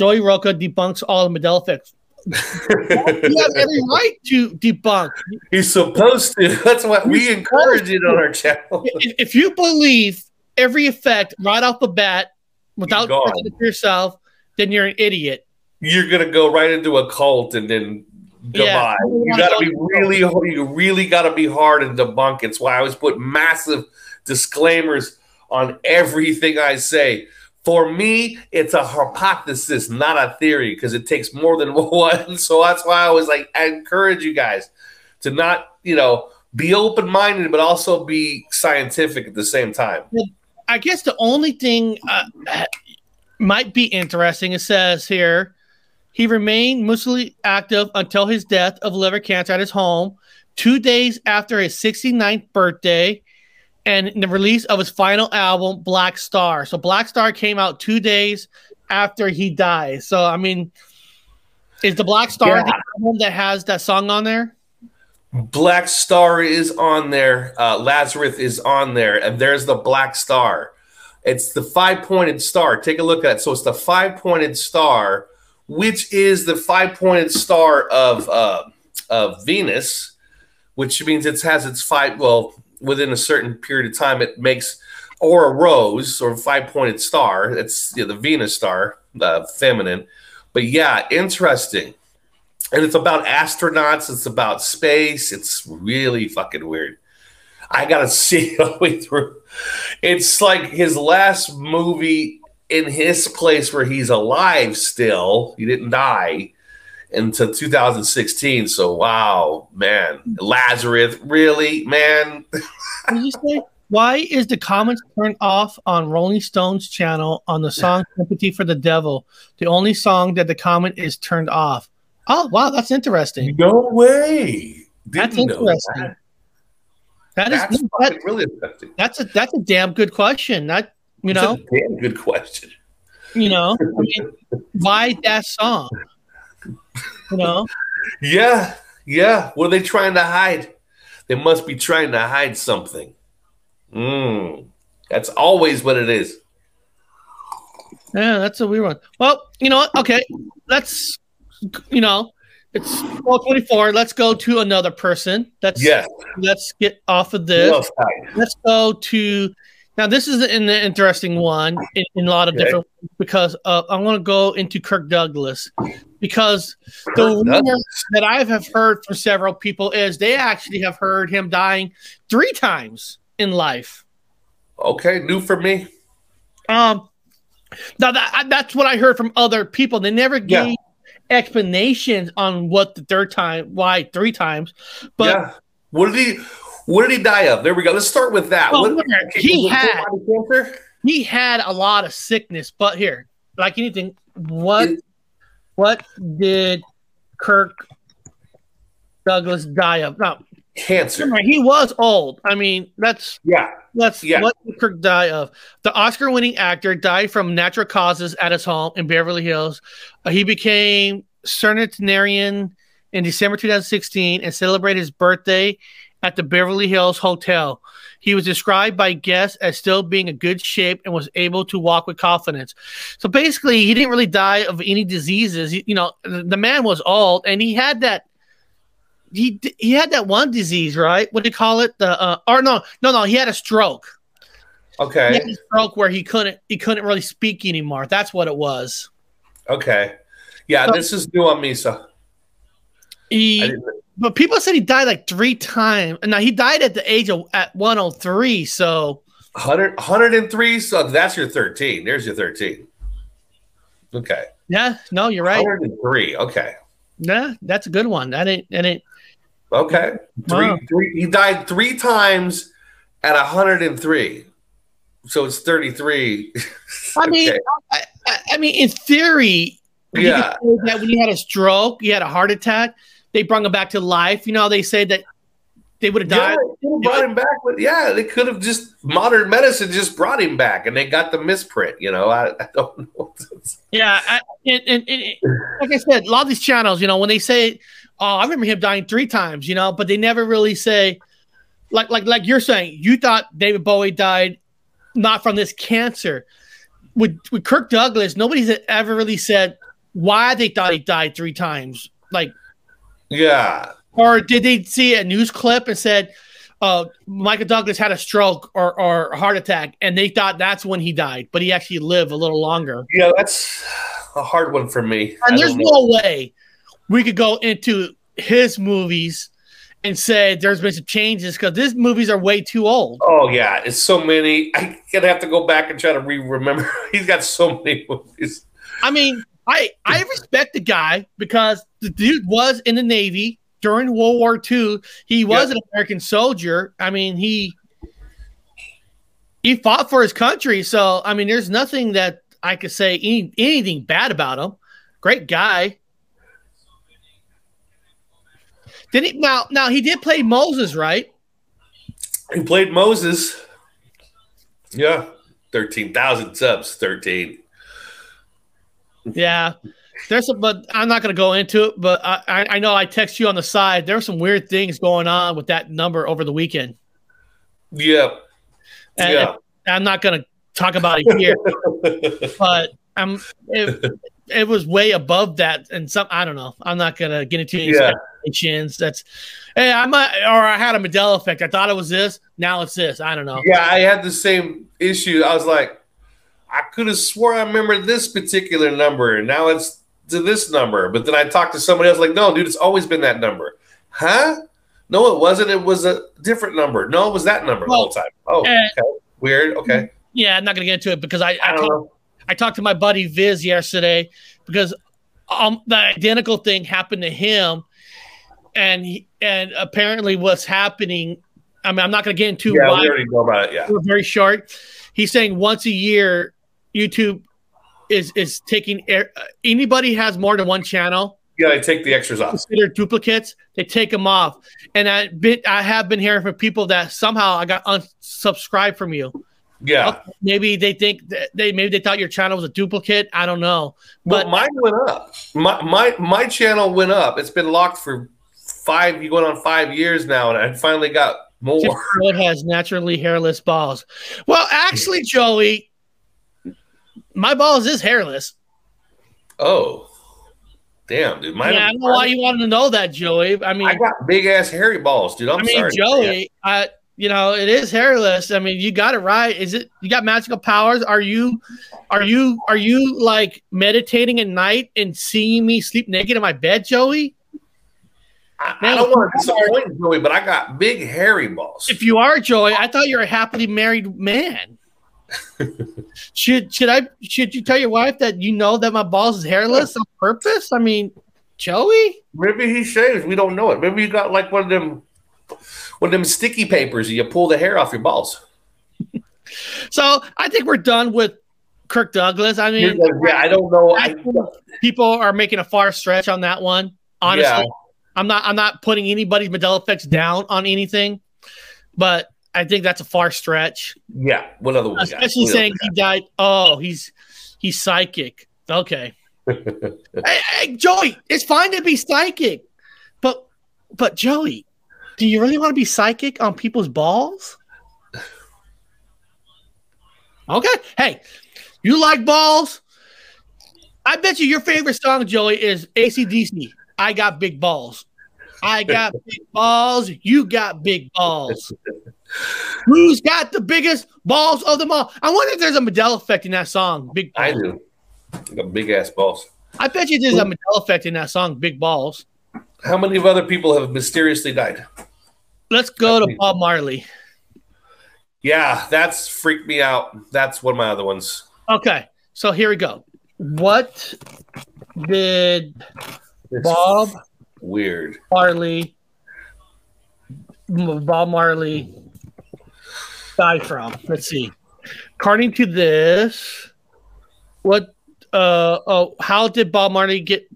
Joey Roca debunks all the effects. you have every right to debunk. he's supposed to that's what we encourage it on our channel If, if you believe every effect right off the bat without checking it yourself, then you're an idiot. you're gonna go right into a cult and then Yeah. goodbye. You gotta be really you really gotta be hard and debunk. It's why I always put massive disclaimers on everything I say. For me, it's a hypothesis, not a theory, because it takes more than one. So that's why I was like, I encourage you guys to not, you know, be open minded, but also be scientific at the same time. I guess the only thing uh, might be interesting. It says here he remained mostly active until his death of liver cancer at his home, two days after his 69th birthday, and the release of his final album, Black Star. So Black Star came out two days after he died. So I mean, is the Black Star Yeah. the album that has that song on there? Black Star is on there. Uh, Lazarus is on there, and there's the Black Star. It's the five pointed star. Take a look at it. So it's the five pointed star, which is the five pointed star of uh, of Venus, which means it has its five. Well, within a certain period of time, it makes or a rose or five pointed star. It's you know, the Venus star, the feminine. But yeah, interesting and it's about astronauts. It's about space. It's really fucking weird. I gotta see it all the way through. It's like his last movie in his place where he's alive still. He didn't die until 2016. So wow, man, Lazarus, really, man. Say? Why is the comments turned off on Rolling Stones channel on the song Sympathy for the Devil? The only song that the comment is turned off. Oh wow, that's interesting. No way. That's Didn't know interesting. that. That is That's that- really interesting. that's a that's a damn good question. That you It's know, a damn good question. you know, I mean, why that song? You know, Yeah, yeah. What are they trying to hide? They must be trying to hide something. Mm, that's always what it is. yeah, that's a weird one. Well, you know what? Okay, let's you know, it's twelve twenty four. Let's go to another person. Let's Yes. Let's get off of this. Who else died? Let's go to now. This is an interesting one in, in a lot of Okay. different because uh, I want to go into Kirk Douglas because the Kirk rumor Douglas. that I have heard from several people is they actually have heard him dying three times in life. Okay, new for me. Um, now that that's what I heard from other people. They never gave explanations on what the third time, why three times, but. yeah. What did he? What did he die of? There we go. Let's start with that. Well, What- look, okay, he had full body cancer. he had a lot of sickness, but here, like anything, what what did Kirk Douglas die of? No, cancer. Remember, he was old. I mean, that's yeah. That's Yeah. what did Kirk die of. The Oscar-winning actor died from natural causes at his home in Beverly Hills. Uh, he became centenarian in December 2016 and celebrated his birthday at the Beverly Hills Hotel. He was described by guests as still being in good shape and was able to walk with confidence. So basically, he didn't really die of any diseases. He- you know, the the man was old and he had that he he had that one disease, right? What do you call it? The uh, or no, no, no, he had a stroke. He Okay. had a stroke where he couldn't he couldn't really speak anymore. That's what it was. Okay. Yeah, So- this is new on me. So He, but people said he died like three times. Now he died at the age of at 103. So 100, 103. So that's your 13. There's your 13. Okay. yeah, no, you're right. 103. Okay. Yeah, that's a good one. That ain't that ain't Okay. Three, Wow. three, he died three times at 103. So it's 33. I mean, I, I, mean, in theory, Yeah. that when you had a stroke, you had a heart attack, they brought him back to life. You know, they say that they would have Yeah, died. could've brought him back, but yeah, they could have just modern medicine just brought him back, and they got the misprint. You know, I, I don't know. Yeah, I, and, and, and like I said, a lot of these channels, you know, when they say, "Oh, I remember him dying three times," you know, but they never really say, like, like, like you're saying, you thought David Bowie died not from this cancer. With with Kirk Douglas, nobody's ever really said why they thought he died three times. Like, Yeah, or did they see a news clip and said, uh, Michael Douglas had a stroke or, or a heart attack, and they thought that's when he died, but he actually lived a little longer. yeah, that's a hard one for me. I And there's no way we could go into his movies and say there's been some changes because these movies are way too old. Oh yeah, it's so many. I gonna have to go back and try to re-remember. He's got so many movies. I mean, I I respect the guy because the dude was in the Navy. during World War II. He was an American soldier. I mean, he he fought for his country. So I mean, there's nothing that I could say any, anything bad about him. Great guy. Did he now? Now he did play Moses, right? He played Moses. Yeah, thirteen thousand subs. Thirteen. Yeah. There's some, but I'm not going to go into it. But I, I, know I text you on the side. There were some weird things going on with that number over the weekend. Yeah. And Yeah. I'm not going to talk about it here, but I'm. It, it was way above that, and some I don't know. I'm not going to get into any Yeah. speculations. That's, hey, I might, or I had a Mandela effect. I thought it was this. Now it's this. I don't know. Yeah, I had the same issue. I was like, I could have swore I remember this particular number, and now it's to this number. But then I talked to somebody else, like, no, dude, it's always been that number. Huh? No, it wasn't. It was a different number. No, it was that number the whole time. Oh, eh. okay. Weird. Okay. Yeah, I'm not going to get into it because I I, I talked. I talked to my buddy Viz yesterday because um the identical thing happened to him, and he, and apparently what's happening. I mean, I'm not going to get into Yeah, why. we already know about it. Yeah. We're very short. He's saying once a year, YouTube is is taking air, anybody has more than one channel Yeah, they take the extras off. considered duplicates, they take them off. And I been I have been hearing from people that somehow I got unsubscribed from you. Yeah. Uh, maybe they think that they maybe they thought your channel was a duplicate. I don't know. But mine went up. My my my channel went up. It's been locked for five. You going on five years now, and I finally got more. Floyd has naturally hairless balls. Well, actually, Joey, my balls is hairless. Oh, damn, dude! Mine, yeah, I don't know why you wanted to know that, Joey. I mean, I got big ass hairy balls, dude. I'm I mean, sorry, Joey, I you know, it is hairless. I mean, you got it right. Is it you got magical powers? Are you are you are you like meditating at night and seeing me sleep naked in my bed, Joey? I, I don't want to disappoint Joey, but I got big hairy balls. If you are Joey, I thought you were a happily married man. should should I should you tell your wife that you know that my balls is hairless on purpose? I mean, Joey? Maybe he shaves. We don't know it. Maybe you got like one of them, one of them sticky papers. and You pull the hair off your balls. So I think we're done with Kirk Douglas. I mean, yeah, I don't know. I, people are making a far stretch on that one. Honestly, Yeah. I'm not. I'm not putting anybody's Mandela effects down on anything, but I think that's a far stretch. yeah. What other one? Especially saying he died. Oh, he's he's psychic. Okay, hey, hey, Joey, it's fine to be psychic, but but Joey, do you really want to be psychic on people's balls? Okay, hey, you like balls? I bet you your favorite song, Joey, is ACDC. I got big balls. I got big balls. You got big balls. Who's got the biggest balls of them all? I wonder if there's a Mandela effect in that song, Big Balls. I do. Got big ass balls. I bet you there's a Mandela effect in that song, Big Balls. How many of other people have mysteriously died? Let's go to Bob Marley. Yeah, that's freaked me out. That's one of my other ones. Okay, so here we go. What did Bob Weird. Marley Bob Marley die from? Let's see. According to this, what uh oh how did Bob Marley get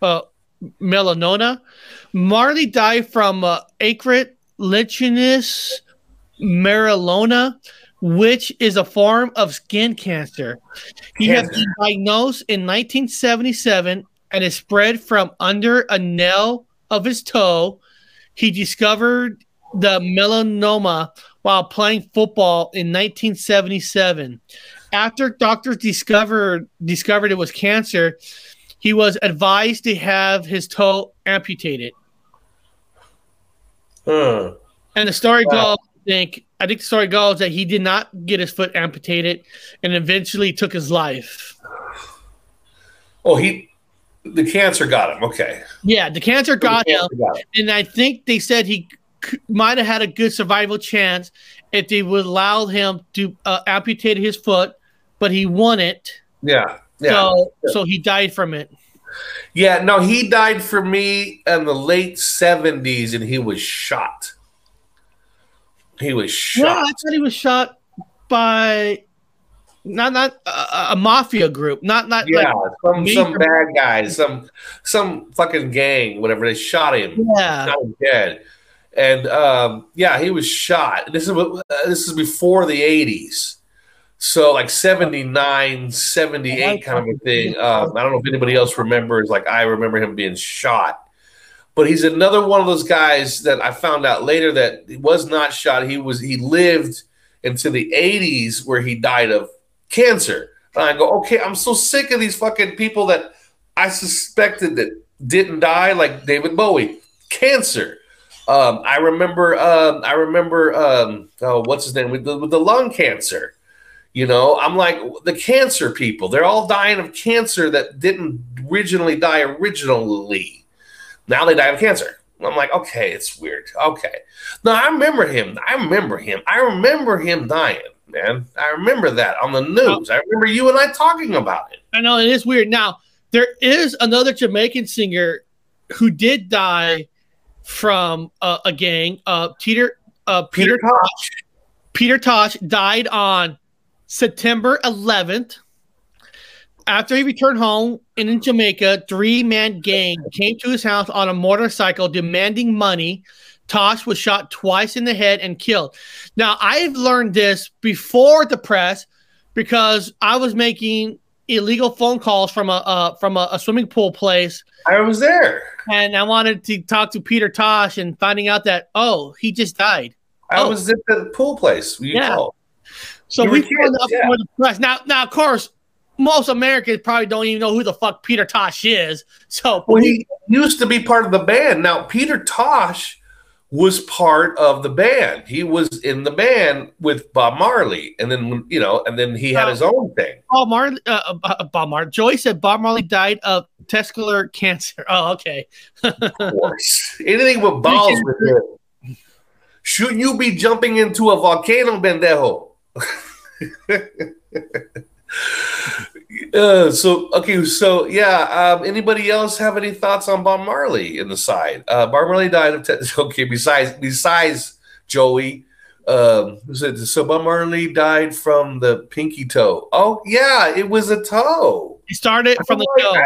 uh melanoma? Marley died from uh, acral lentiginous melanoma, which is a form of skin cancer. He had been diagnosed in 1977 and it spread from under a nail of his toe. He discovered the melanoma while playing football in 1977. After doctors discovered discovered it was cancer, he was advised to have his toe amputated. Huh. And the story Wow. goes, I think, I think the story goes that he did not get his foot amputated, and eventually took his life. Oh, he, the cancer got him. Okay. Yeah, the cancer got The him, got him. and I think they said he might have had a good survival chance if they would allow him to uh, amputate his foot, but he won it. Yeah. Yeah. So, so he died from it. Yeah, no, he died for me in the late 70s and he was shot. He was shot. Yeah. I thought he was shot by not not a, a mafia group, not not Yeah, like some some bad guys, some some fucking gang, whatever. They shot him. Yeah. shot him dead. And um, yeah, he was shot. This is uh, this is before the eighties, so like 79, 78 kind of a thing. Um, I don't know if anybody else remembers. Like I remember him being shot. But he's another one of those guys that I found out later that he was not shot. He was he lived into the 80s where he died of cancer. And I go, okay, I'm so sick of these fucking people that I suspected that didn't die, like David Bowie, cancer. Um, I remember, um, I remember, um, oh, what's his name with the, with the lung cancer. You know, I'm like the cancer people. They're all dying of cancer that didn't originally die originally. Now they die of cancer. I'm like, okay, it's weird. Okay. No, I remember him. I remember him. I remember him dying, man. I remember that on the news. I remember you and I talking about it. I know it is weird. Now there is another Jamaican singer who did die from uh, a gang. Uh, Peter uh, Peter Tosh. Peter Tosh died on September 11th. After he returned home and in Jamaica, three man gang came to his house on a motorcycle demanding money. Tosh was shot twice in the head and killed. Now, I've learned this before the press because I was making illegal phone calls from a uh, from a, a swimming pool place. I was there, and I wanted to talk to Peter Tosh and finding out that oh, he just died. I Oh. was at the pool place. Yeah. called. So You we found out yeah. for the press. Now, now, of course, most Americans probably don't even know who the fuck Peter Tosh is. So Well, he used to be part of the band. Now, Peter Tosh was part of the band. He was in the band with Bob Marley, and then you know, and then he had his own thing. Bob Marley, uh, uh, Bob Marley. Joy said Bob Marley died of testicular cancer. Oh, okay. Of course, anything with balls with it. Shouldn't you be jumping into a volcano, bendejo? uh, so okay, so yeah. Um, anybody else have any thoughts on Bob Marley in the side? Uh, Bob Marley died of te- okay. Besides, besides Joey, um, who said so? Bob Marley died from the pinky toe. Oh yeah, it was a toe. He started from the toe.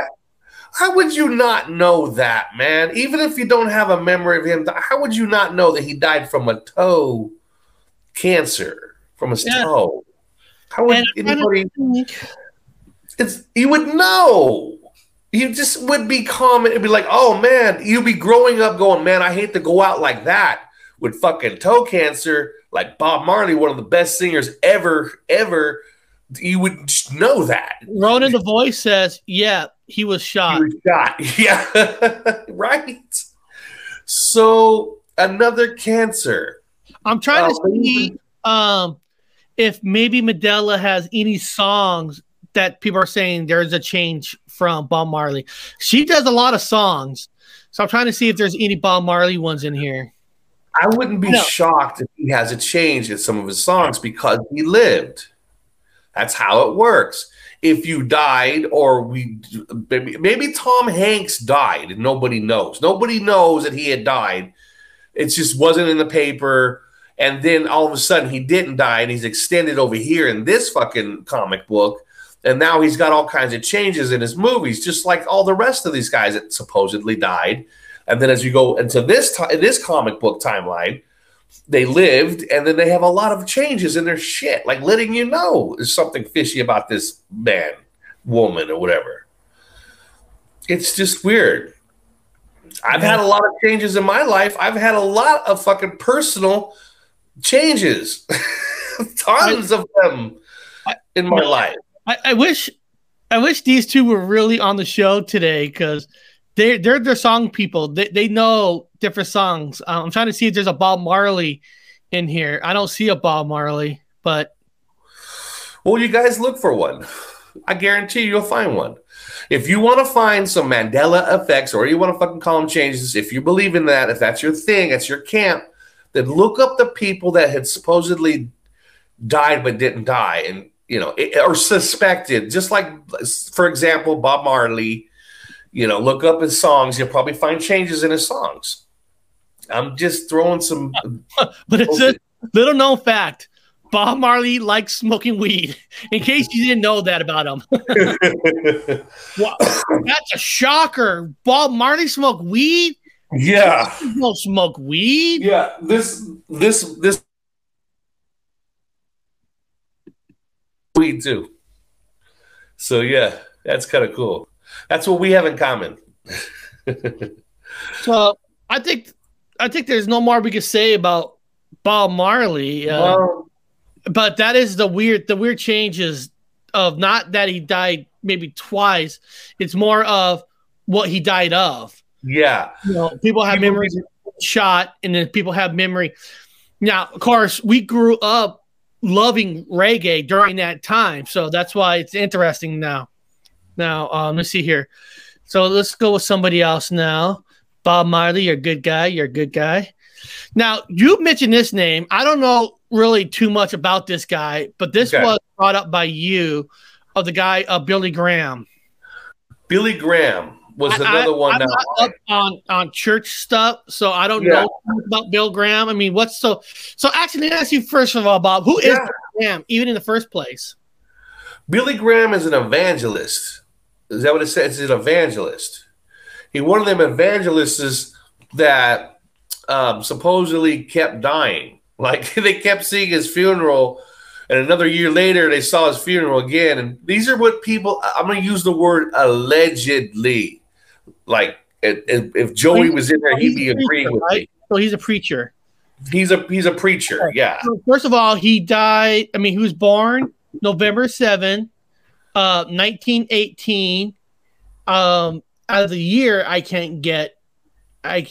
How would you not know that, man? Even if you don't have a memory of him, how would you not know that he died from a toe cancer from his Yeah. toe? How would And anybody? It's you would know. You just would be calm. It'd be like, oh man, you'd be growing up going, man, I hate to go out like that with fucking toe cancer, like Bob Marley, one of the best singers ever, ever. You would know that. Ronan the voice says, "Yeah, he was shot." shot. Yeah, right. So another cancer. I'm trying Oh, to see um, if maybe Medella has any songs that people are saying there's a change from Bob Marley. She does a lot of songs, so I'm trying to see if there's any Bob Marley ones in here. I wouldn't be No. shocked if he has a change in some of his songs because he lived. That's how it works. If you died, or we maybe, maybe Tom Hanks died and nobody knows. Nobody knows that he had died. It just wasn't in the paper. And then all of a sudden he didn't die and he's extended over here in this fucking comic book. And now he's got all kinds of changes in his movies, just like all the rest of these guys that supposedly died. And then as you go into this ti- this comic book timeline, they lived, and then they have a lot of changes in their shit, like letting you know there's something fishy about this man, woman, or whatever. It's just weird. I've had a lot of changes in my life. I've had a lot of fucking personal changes, tons of them in my life. I, I wish, I wish these two were really on the show today because they they're the song people. They they know different songs. Um, I'm trying to see if there's a Bob Marley in here. I don't see a Bob Marley, but Well, you guys look for one. I guarantee you'll find one. If you want to find some Mandela effects or you want to fucking call them changes, if you believe in that, if that's your thing, that's your camp, then look up the people that had supposedly died but didn't die and, you know, or suspected, just like, for example, Bob Marley. you know, look up his songs. You'll probably find changes in his songs. I'm just throwing some. but it's a little known fact. Bob Marley likes smoking weed. In case you didn't know that about him. wow, that's a shocker. Bob Marley smoked weed. Yeah. He don't smoke weed. Yeah, this this this weed do. So yeah, that's kind of cool. That's what we have in common. So I think I think there's no more we can say about Bob Marley. Uh, Well- but that is the weird the weird changes of not that he died maybe twice. It's more of what he died of. Yeah. You know, people have memories shot, and then people have memory. Now, of course, we grew up loving reggae during that time, so that's why it's interesting now. Now, um, let's see here. So let's go with somebody else now. Bob Marley, you're a good guy. You're a good guy. Now, you mentioned this name. I don't know really too much about this guy, but this Okay. was brought up by you of the guy, uh, Billy Graham. Billy Graham was another I- one. I'm now. up on on church stuff, so I don't Yeah. know about Bill Graham. I mean, what's so? So actually, let me ask you first of all, Bob, who is Yeah. Bill Graham, even in the first place? Billy Graham is an evangelist. Is that what it says? He's an evangelist. He one of them evangelists that um, supposedly kept dying. Like they kept seeing his funeral, and another year later they saw his funeral again. And these are what people. I'm going to use the word allegedly. Like if, if- Joey was in there, he'd be agreeing preacher, with right? me. So he's a preacher. He's a he's a preacher. Yeah. So first of all, he died. I mean, he was born November 7, uh, 1918. Um, out of the year, I can't get, I,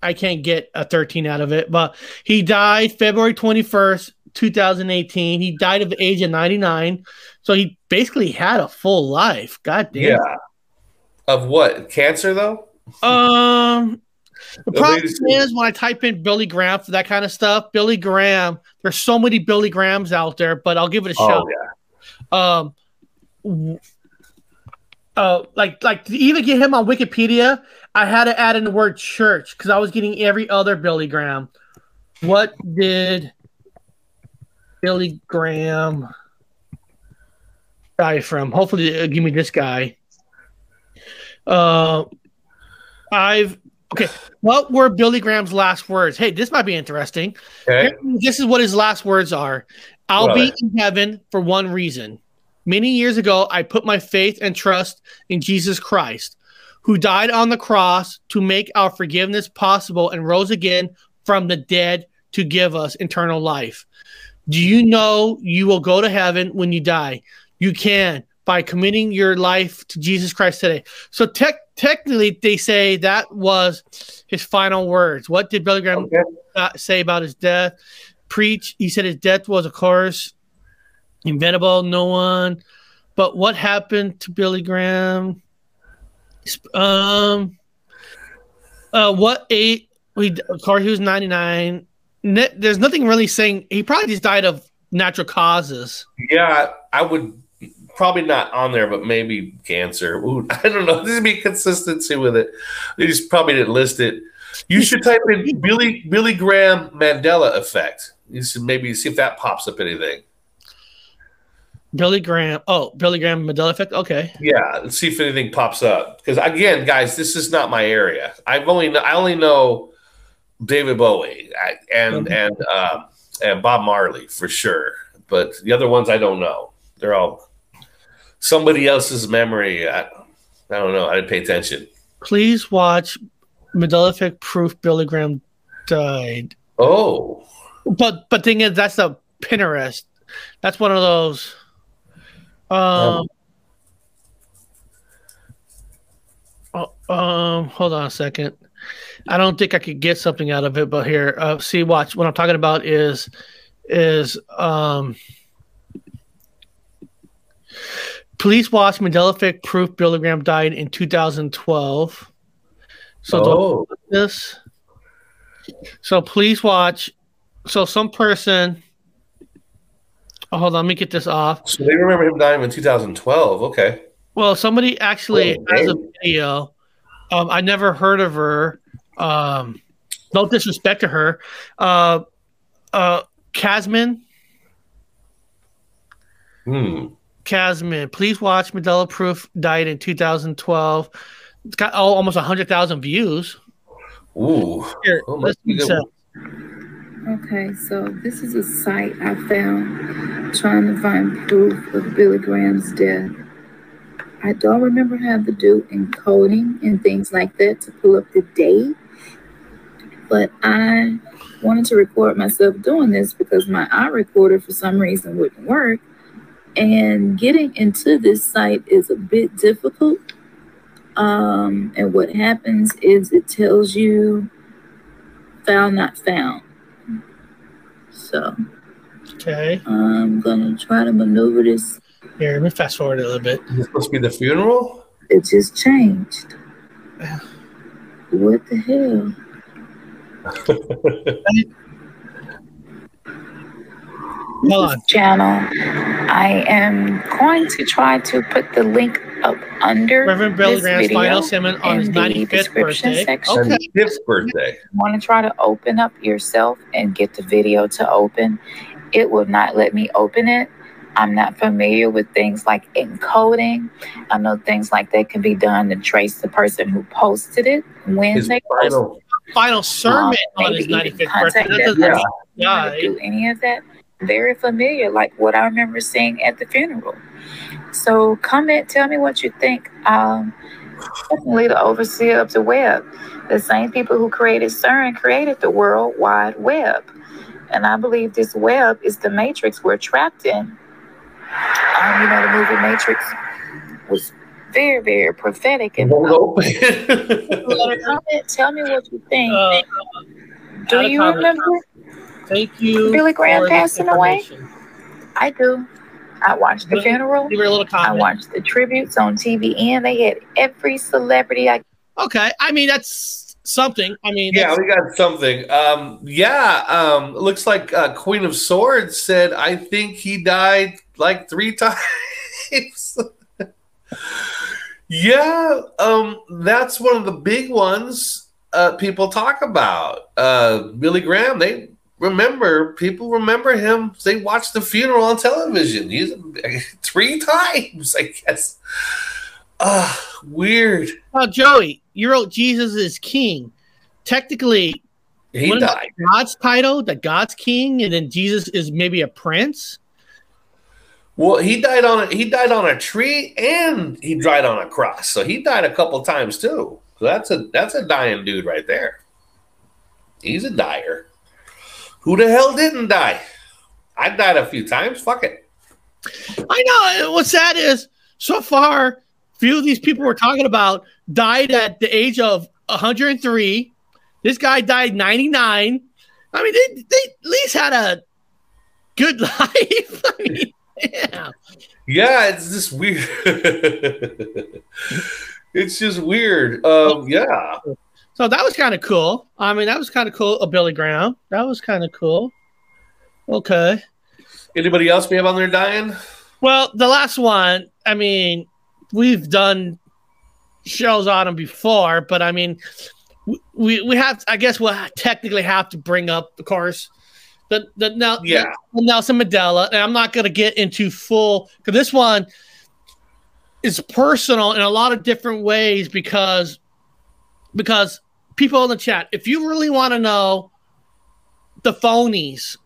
I can't get a 13 out of it, but he died February 21st, 2018. He died of the age of 99. So he basically had a full life. God damn. Yeah. Of what? Cancer though? Um, the problem is when I type in Billy Graham for that kind of stuff, Billy Graham, there's so many Billy Grahams out there, but I'll give it a Oh, shot. Um, w- uh, like like to even get him on Wikipedia, I had to add in the word church because I was getting every other Billy Graham. What did Billy Graham die from? Hopefully, it'll give me this guy. Uh, I've okay. What were Billy Graham's last words? Hey, this might be interesting. Okay. This is what his last words are. I'll be in heaven for one reason. Many years ago, I put my faith and trust in Jesus Christ, who died on the cross to make our forgiveness possible and rose again from the dead to give us eternal life. Do you know you will go to heaven when you die? You can by committing your life to Jesus Christ today. So tech technically, they say that was his final words. What did Billy Graham uh, say about his death? Preach. He said his death was, of course, inventable. No one. But what happened to Billy Graham? Um. Uh. What age? We of course he was ninety nine. Ne- there's nothing really saying he probably just died of natural causes. Yeah, I would probably not on there, but maybe cancer. Ooh, I don't know. There's be consistency with it. They just probably didn't list it. You should type in Billy Billy Graham Mandela effect. You should maybe see if that pops up anything. Billy Graham. Oh, Billy Graham Mandela effect. Okay. Yeah, let's see if anything pops up. Because again, guys, this is not my area. I've only I only know David Bowie and and uh, and Bob Marley for sure, but the other ones I don't know. They're all somebody else's memory. I, I don't know. I didn't pay attention. Please watch Mandela proof Billy Graham died. Oh, But but thing is, that's a Pinterest. That's one of those. Um. oh, um. Hold on a second. I don't think I could get something out of it, but here, uh, see, watch. What I'm talking about is is um. Police watch Mandela proof Billy Graham died in 2012. So Oh. this. So please watch. So some person. Oh, hold on, let me get this off. so they remember him dying in 2012. Okay. Well, somebody actually Oh, has a video. Um, I never heard of her. Um, no disrespect to her. Uh, uh, Casman. Hmm. Casman. Please watch Mandela Proof died in 2012. It's got oh, almost 100,000 views. Ooh. Here, Oh, let's must be do good. so. Okay, so this is a site I found trying to find proof of Billy Graham's death. I don't remember how to do encoding and things like that to pull up the date, but I wanted to record myself doing this because my iRecorder for some reason wouldn't work. And getting into this site is a bit difficult. Um, and what happens is it tells you found not found. So Okay. I'm gonna try to maneuver this. Here, let me fast forward a little bit. Is it supposed to be the funeral? It just changed. What the hell? Hold on. Channel. I am going to try to put the link up under Reverend Billy this Graham's video final sermon on his in the 95th description birthday. section. Okay. Fifth birthday. want to try to open up yourself and get the video to open, it will not let me open it. I'm not familiar with things like encoding. I know things like that can be done to trace the person who posted it when His they posted final. Final sermon Um, on his 95th birthday. contact That that doesn't person. mean he how to died. do any of that. Very familiar, like what I remember seeing at the funeral. So comment, tell me what you think. Um, definitely the overseer of the web. The same people who created CERN created the World Wide Web. And I believe this web is the matrix we're trapped in. Um, you know, the movie Matrix was very, very prophetic. And Won't comment, tell me what you think. Uh, do add a you comment. Remember Thank you. Billy Graham passing away? I do. I watched the Leave- funeral. Leave her a little I watched the tributes on TV, and They had every celebrity I Okay. I mean, that's something. I mean, Yeah, we got something. Um, yeah, um, looks like uh, Queen of Swords said, I think he died like three times. yeah, um, that's one of the big ones uh, people talk about. Uh, Billy Graham, they remember, people remember him. They watched the funeral on television. He's three times, I guess. Uh, weird. Well, Joey, you wrote Jesus is King. Technically, He died. God's title, that God's King, and then Jesus is maybe a prince. Well, he died on a he died on a tree and he died on a cross. So he died a couple times too. So that's a that's a dying dude right there. He's a dyer. Who the hell didn't die? I died a few times. Fuck it. I know. What's sad is so far, few of these people we're talking about died at the age of 103. This guy died 99. I mean, they, they at least had a good life. I mean, yeah. Yeah, it's just weird. it's just weird. Um, yeah. So that was kind of cool. I mean, that was kind of cool. A Billy Graham. That was kind of cool. Okay. Anybody else we have on there dying? Well, the last one, I mean, we've done shows on them before, but I mean, we we have. I guess we'll technically have to bring up, of course, the the now Yeah. the Nelson Mandela, and I'm not going to get into full because this one is personal in a lot of different ways because because people in the chat, if you really want to know the phonies,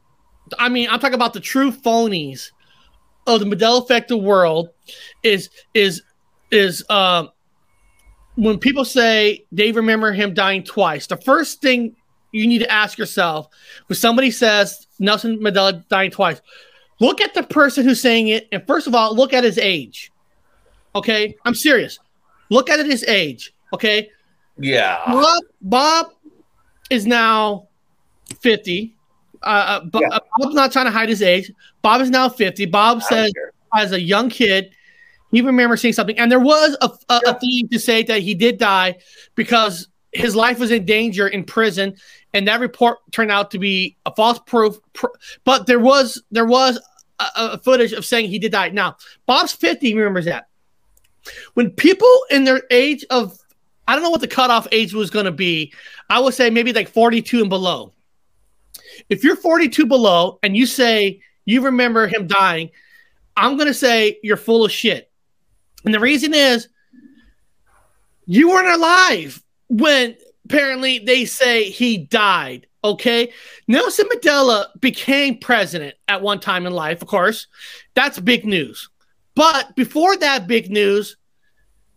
I mean, I'm talking about the true phonies of the Mandela effect of world is is is um when people say they remember him dying twice, the first thing you need to ask yourself when somebody says Nelson Mandela dying twice, look at the person who's saying it, and first of all, look at his age. Okay, I'm serious. Look at his age. Okay, Yeah. Bob, Bob is now 50. Uh, uh, Bo- uh, Bob's not trying to hide his age. Bob is now 50. Bob says, as a young kid, he remembers seeing something. And there was a, a, a theme to say that he did die because his life was in danger in prison. And that report turned out to be a false proof. Pr- But there was there was a, a footage of saying he did die. Now, Bob's 50, he remembers that. when people in their age of I don't know what the cutoff age was going to be. I would say maybe like 42 and below. If you're 42 below and you say you remember him dying, I'm going to say you're full of shit. And the reason is you weren't alive when apparently they say he died. Okay. Nelson Mandela became president at one time in life, of course. That's big news. But before that big news,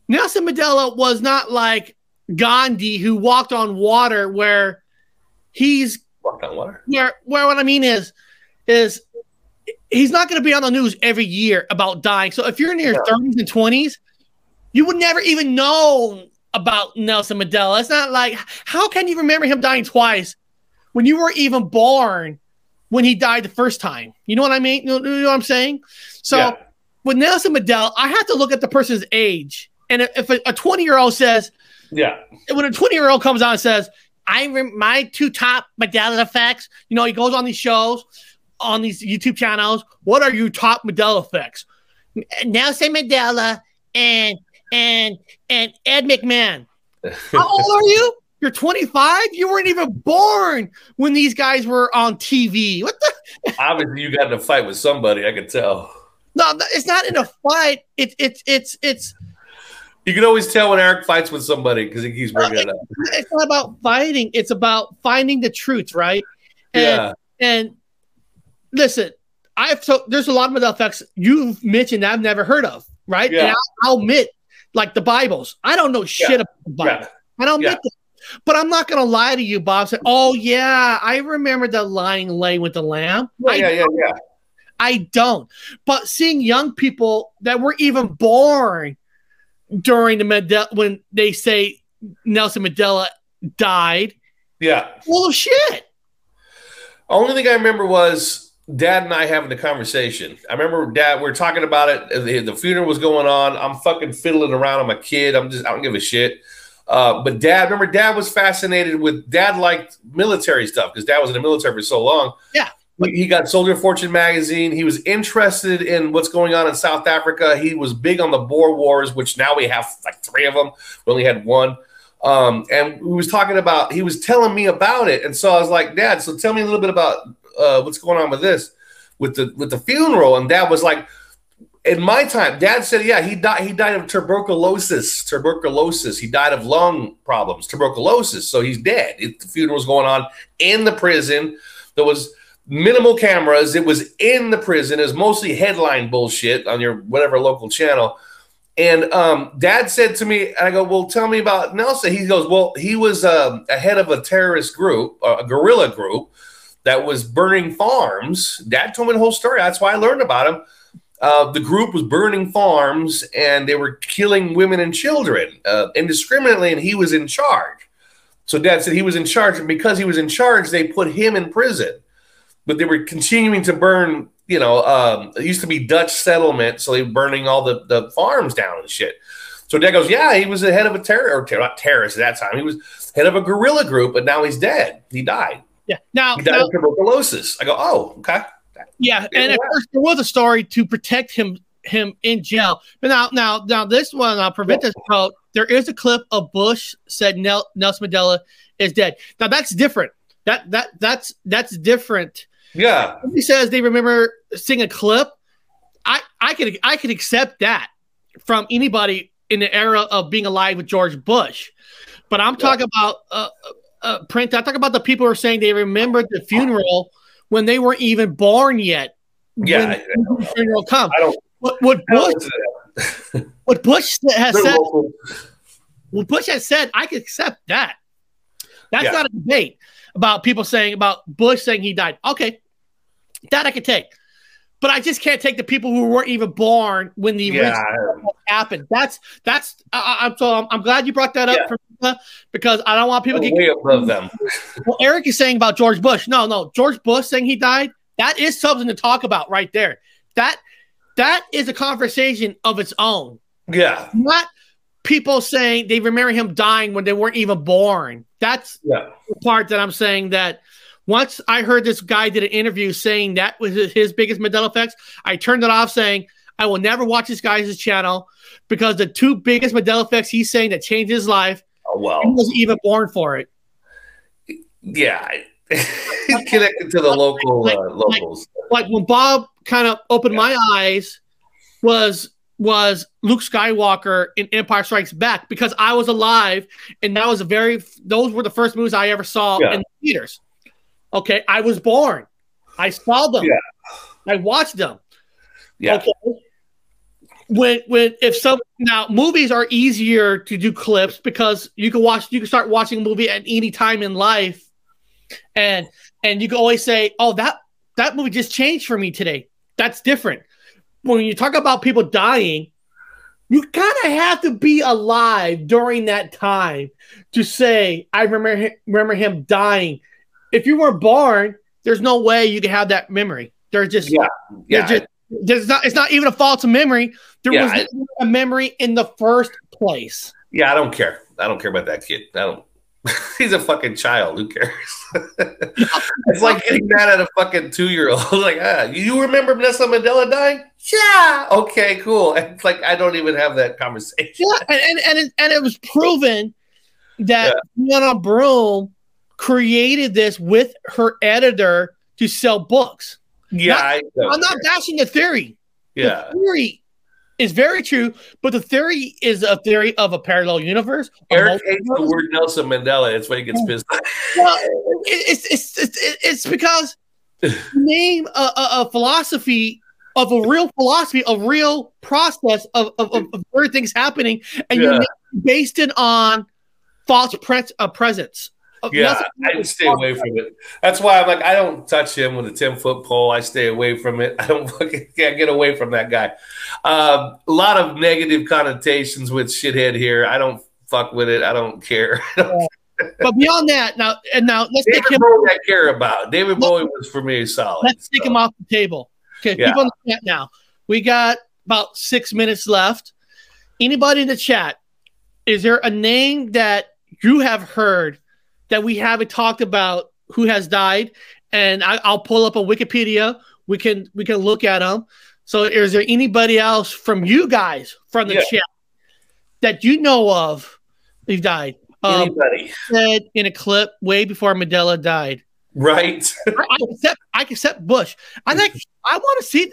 Nelson Mandela was not like Gandhi who walked on water where he's walked on water. Where where what I mean is is he's not going to be on the news every year about dying. So if you're in your Yeah. 30s and 20s, you would never even know about Nelson Mandela. It's not like how can you remember him dying twice when you weren't even born when he died the first time? You know what I mean? You know, you know what I'm saying? So Yeah. with Nelson Mandela, I have to look at the person's age. And if a 20 year old says, Yeah. when a 20 year old comes on and says, I rem- my two top Mandela effects, you know, he goes on these shows, on these YouTube channels. What are your top Mandela effects? Nelson Mandela and and and Ed McMahon. How old are you? You're 25. You weren't even born when these guys were on TV. What the? Obviously, you got in a fight with somebody. I could tell. No, no, it's not in a fight. It's it's it's it's You can always tell when Eric fights with somebody because he keeps bringing it up. it's not about fighting. It's about finding the truth, right? And Yeah. and listen, I've so there's a lot of Mandela effects you've mentioned I've never heard of, right? Yeah. And I'll, I'll admit, like the Bibles, I don't know shit Yeah. about the Bible. Yeah. I don't admit that. But I'm not gonna lie to you, Bob. Said, oh yeah, I remember the lying lay with the lamb. Yeah, I yeah, yeah, yeah. I don't. But seeing young people that were even born during the Mandela when they say Nelson Mandela died, Yeah. full of shit. Only thing I remember was Dad and I having the conversation. I remember Dad, we were talking about it. The, the funeral was going on. I'm fucking fiddling around. I'm a kid. I'm just, I don't give a shit. Uh, but Dad, remember, Dad was fascinated with, Dad liked military stuff because Dad was in the military for so long. Yeah. He got Soldier Fortune magazine. He was interested in what's going on in South Africa. He was big on the Boer Wars, which now we have like three of them. We only had one. Um, and we was talking about, he was telling me about it. And so I was like, Dad, so tell me a little bit about uh, what's going on with this, with the with the funeral. And Dad was like, in my time, Dad said, yeah, he died. He died of tuberculosis. Tuberculosis. He died of lung problems. Tuberculosis. So he's dead. It, the funeral was going on in the prison. There was minimal cameras. It was in the prison. It was mostly headline bullshit on your whatever local channel. And um, Dad said to me, and I go, "Well, tell me about Nelson." He goes, "Well, he was um, a head of a terrorist group, uh, a guerrilla group that was burning farms." Dad told me the whole story. That's why I learned about him. Uh, the group was burning farms and they were killing women and children uh, indiscriminately, and he was in charge. So Dad said he was in charge, and because he was in charge, they put him in prison. But they were continuing to burn. You know, um, it used to be Dutch settlement, so they were burning all the, the farms down and shit. So Dad goes, "Yeah, he was the head of a terror, or ter- not terrorist at that time. He was head of a guerrilla group, but now he's dead. He died. Yeah. Now, He died now of tuberculosis." I go, "Oh, okay." yeah, and at first there was a story to protect him him in jail. But now now now this one uh, prevent this quote. There is a clip of Bush said Nel- Nelson Mandela is dead. Now that's different. That that that's that's different. Yeah. He says they remember seeing a clip. I I could I could accept that from anybody in the era of being alive with George Bush, but I'm talking about uh, uh, uh, print. I talk about the people who are saying they remembered the funeral when they weren't even born yet. Yeah, when I- the funeral come. I don't. What, what Bush what Bush has They're said. local. What Bush has said, I could accept that. That's Yeah. not a debate about people saying about Bush saying he died. Okay, that I could take, but I just can't take the people who weren't even born when the Yeah. happened. That's that's. I, I'm so I'm, I'm glad you brought that up Yeah. for, because I don't want people to get. above them. Well, Eric is saying about George Bush. No, no, George Bush saying he died. That is something to talk about right there. That that is a conversation of its own. Yeah. Not people saying they remember him dying when they weren't even born. That's Yeah. the part that I'm saying that once I heard this guy did an interview saying that was his biggest Mandela effects, I turned it off saying, I will never watch this guy's channel because the two biggest Mandela effects he's saying that changed his life. Oh well, he wasn't even born for it. Yeah, connected to the local like, uh, locals. Like, like when Bob kind of opened my eyes was was Luke Skywalker in Empire Strikes Back because I was alive and that was a very those were the first movies I ever saw Yeah. in theaters. Okay, I was born. I saw them. Yeah. I watched them. Yeah. Okay. When when if some now movies are easier to do clips because you can watch you can start watching a movie at any time in life and and you can always say, "Oh, that that movie just changed for me today." That's different. When you talk about people dying, you kind of have to be alive during that time to say, "I remember him, remember him dying." If you weren't born, there's no way you can have that memory. There's just Yeah, yeah. just there's not it's not even a fault of memory. There Yeah, was I- a memory in the first place. Yeah, I don't care. I don't care about that kid. I don't. He's a fucking child. Who cares? it's like getting mad at a fucking two year old. like, ah, you remember Nelson Mandela dying? Yeah. Okay, cool. It's like I don't even have that conversation. Yeah, and and and it, and it was proven that Fiona Broome created this with her editor to sell books. Yeah, Not- I I'm not bashing the theory. Yeah. The theory is very true, but the theory is a theory of a parallel universe. Eric hates the word Nelson Mandela. That's why he gets pissed. Well, it's it's it's, it's because name a, a, a philosophy of a real philosophy, a real process of of, of, of certain things happening, and Yeah. you're based it on false pre- uh, presence. Yeah, I stay away from it. That's why I'm like, I don't touch him with a 10 foot pole. I stay away from it. I don't fucking can't get away from that guy. Um, a lot of negative connotations with shithead here. I don't fuck with it. I don't care. but beyond that, now and now let's David take him. Bowie, I care about. David Bowie was for me solid. Let's take him off the table. Okay, Yeah. people in the chat now. We got about six minutes left. Anybody in the chat, is there a name that you have heard that we haven't talked about who has died? And I, I'll pull up a Wikipedia. We can we can look at them. So, is there anybody else from you guys from the Yeah. chat that you know of who died? Um, Anybody. said in a clip way before Mandela died. Right. I, I accept. I accept Bush. I think I want to see.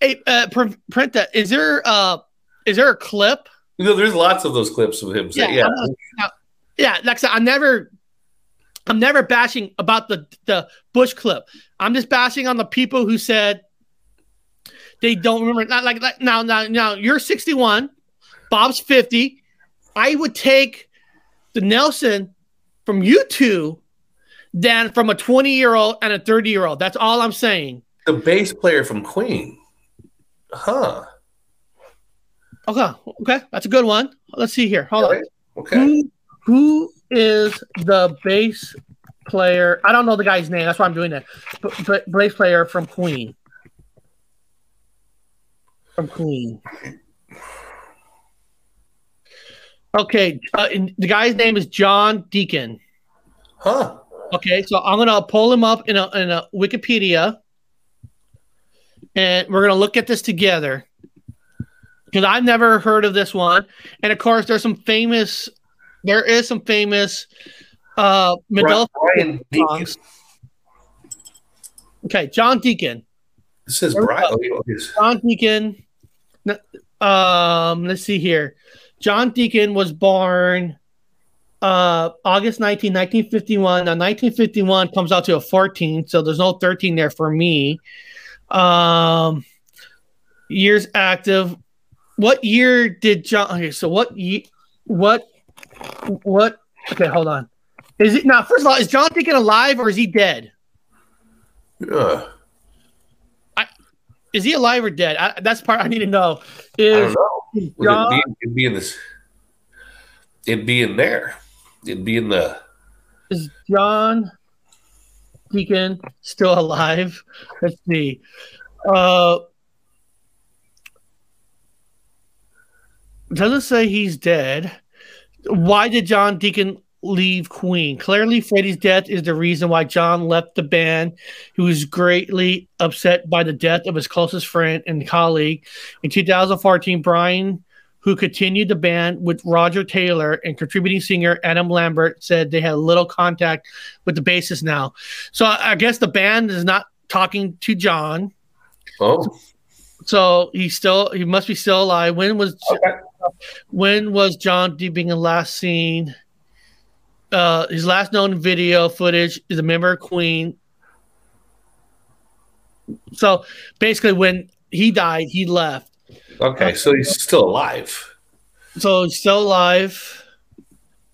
Hey, uh, print that. Is there uh, is there a clip? You know, there's lots of those clips of him saying, yeah. Not- now- yeah. Like I said, I'm never, I'm never bashing about the the Bush clip. I'm just bashing on the people who said they don't remember. Not like, like now, now, now. You're 61. Bob's 50. I would take the Nelson from you two than from a 20 year old and a 30 year old. That's all I'm saying. The bass player from Queen. Huh. Okay, okay, that's a good one. Let's see here. Hold on. Okay. Who, who is the bass player? I don't know the guy's name. That's why I'm doing that. But, but bass player from Queen. From Queen. Okay, uh, the guy's name is John Deacon. Huh. Okay, so I'm gonna pull him up in a in a Wikipedia, and we're gonna look at this together because I've never heard of this one. And of course, there's some famous. There is some famous uh Mandela Brian Deacon. Okay, John Deacon. This is Brian. oh, John Deacon. Um, let's see here. John Deacon was born uh August 19, 1951. Now 1951 comes out to a 14, so there's no 13 there for me. Um years active. What year did John okay, so what ye what what okay, hold on. Is it now first of all, is John Deacon alive or is he dead? Yeah. I, Is he alive or dead? I, that's part I need to know. Is know. John, it, be, it'd be in this. It'd be in there. It'd be in the. is John Deacon still alive? Let's see. Uh, doesn't say he's dead. Why did John Deacon leave Queen. Clearly, Freddie's death is the reason why John left the band. He was greatly upset by the death of his closest friend and colleague. In 2014, Brian, who continued the band with Roger Taylor and contributing singer Adam Lambert, said they had little contact with the bassist now. So I guess the band is not talking to John. Oh. So he's still he must be still alive. When was when was John Deacon last seen? Uh, his last known video footage is a member of Queen. So basically, when he died, he left. Okay, so he's still alive. So he's still alive.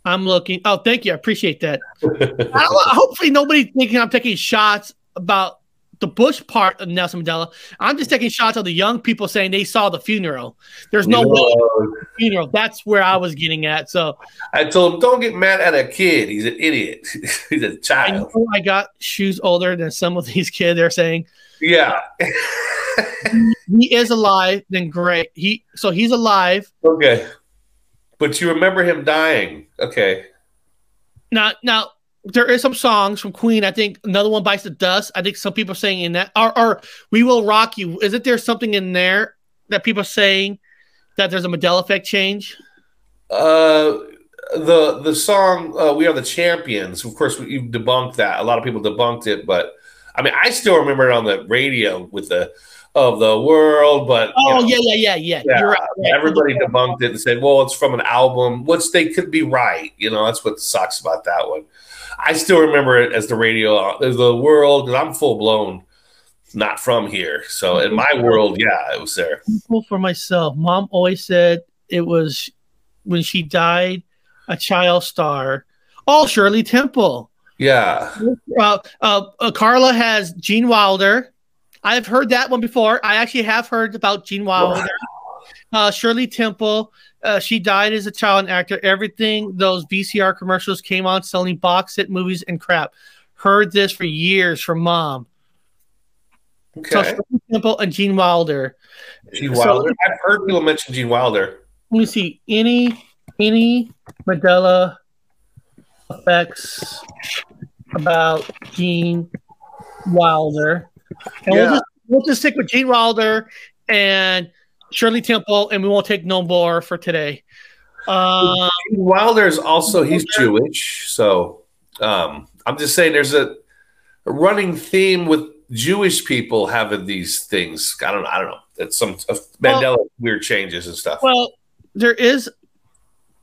I'm looking. Oh, thank you. I appreciate that. I, hopefully, nobody thinking I'm taking shots about the Bush part of Nelson Mandela. I'm just taking shots of the young people saying they saw the funeral. There's no funeral. That's where I was getting at. So I told him, don't get mad at a kid. He's an idiot. He's a child. know I got shoes older than some of these kids. They're saying Yeah. he is alive. Then great. He so he's alive. Okay. But you remember him dying. Okay. Now, now there is some songs from Queen. I think another one bites the dust. I think some people are saying in that, or, or "We Will Rock You." Isn't there something in there that people are saying that there's a Mandela effect change? Uh, the the song uh, "We Are the Champions." Of course, you debunked that. A lot of people debunked it, but I mean, I still remember it on the radio with the of the world. But you Oh know, yeah, yeah, yeah, yeah. yeah, You're right. right. everybody debunked it and said, "Well, it's from an album," which they could be right. You know, that's what sucks about that one. I still remember it as the radio, as the world, because I'm full blown not from here. So in my world, yeah, it was there. Well, for myself, mom always said it was when she died, a child star. Oh, Shirley Temple. Yeah. Uh, uh, uh, Carla has Gene Wilder. I've heard that one before. I actually have heard about Gene Wilder. Uh, Shirley Temple. Uh, she died as a child and actor. Everything those VCR commercials came on selling box set movies and crap. Heard this for years from mom. So Okay. Shirley Temple and Gene Wilder. Gene So- Wilder. I've heard people mention Gene Wilder. let me see any any Mandela effects about Gene Wilder. And we'll, Yeah. just, we'll just stick with Gene Wilder and Shirley Temple, and we won't take no more for today. Uh, Wilder's also he's Jewish, so um, I'm just saying there's a, a running theme with Jewish people having these things. I don't I don't know. It's some uh, Mandela weird changes and stuff. well, there is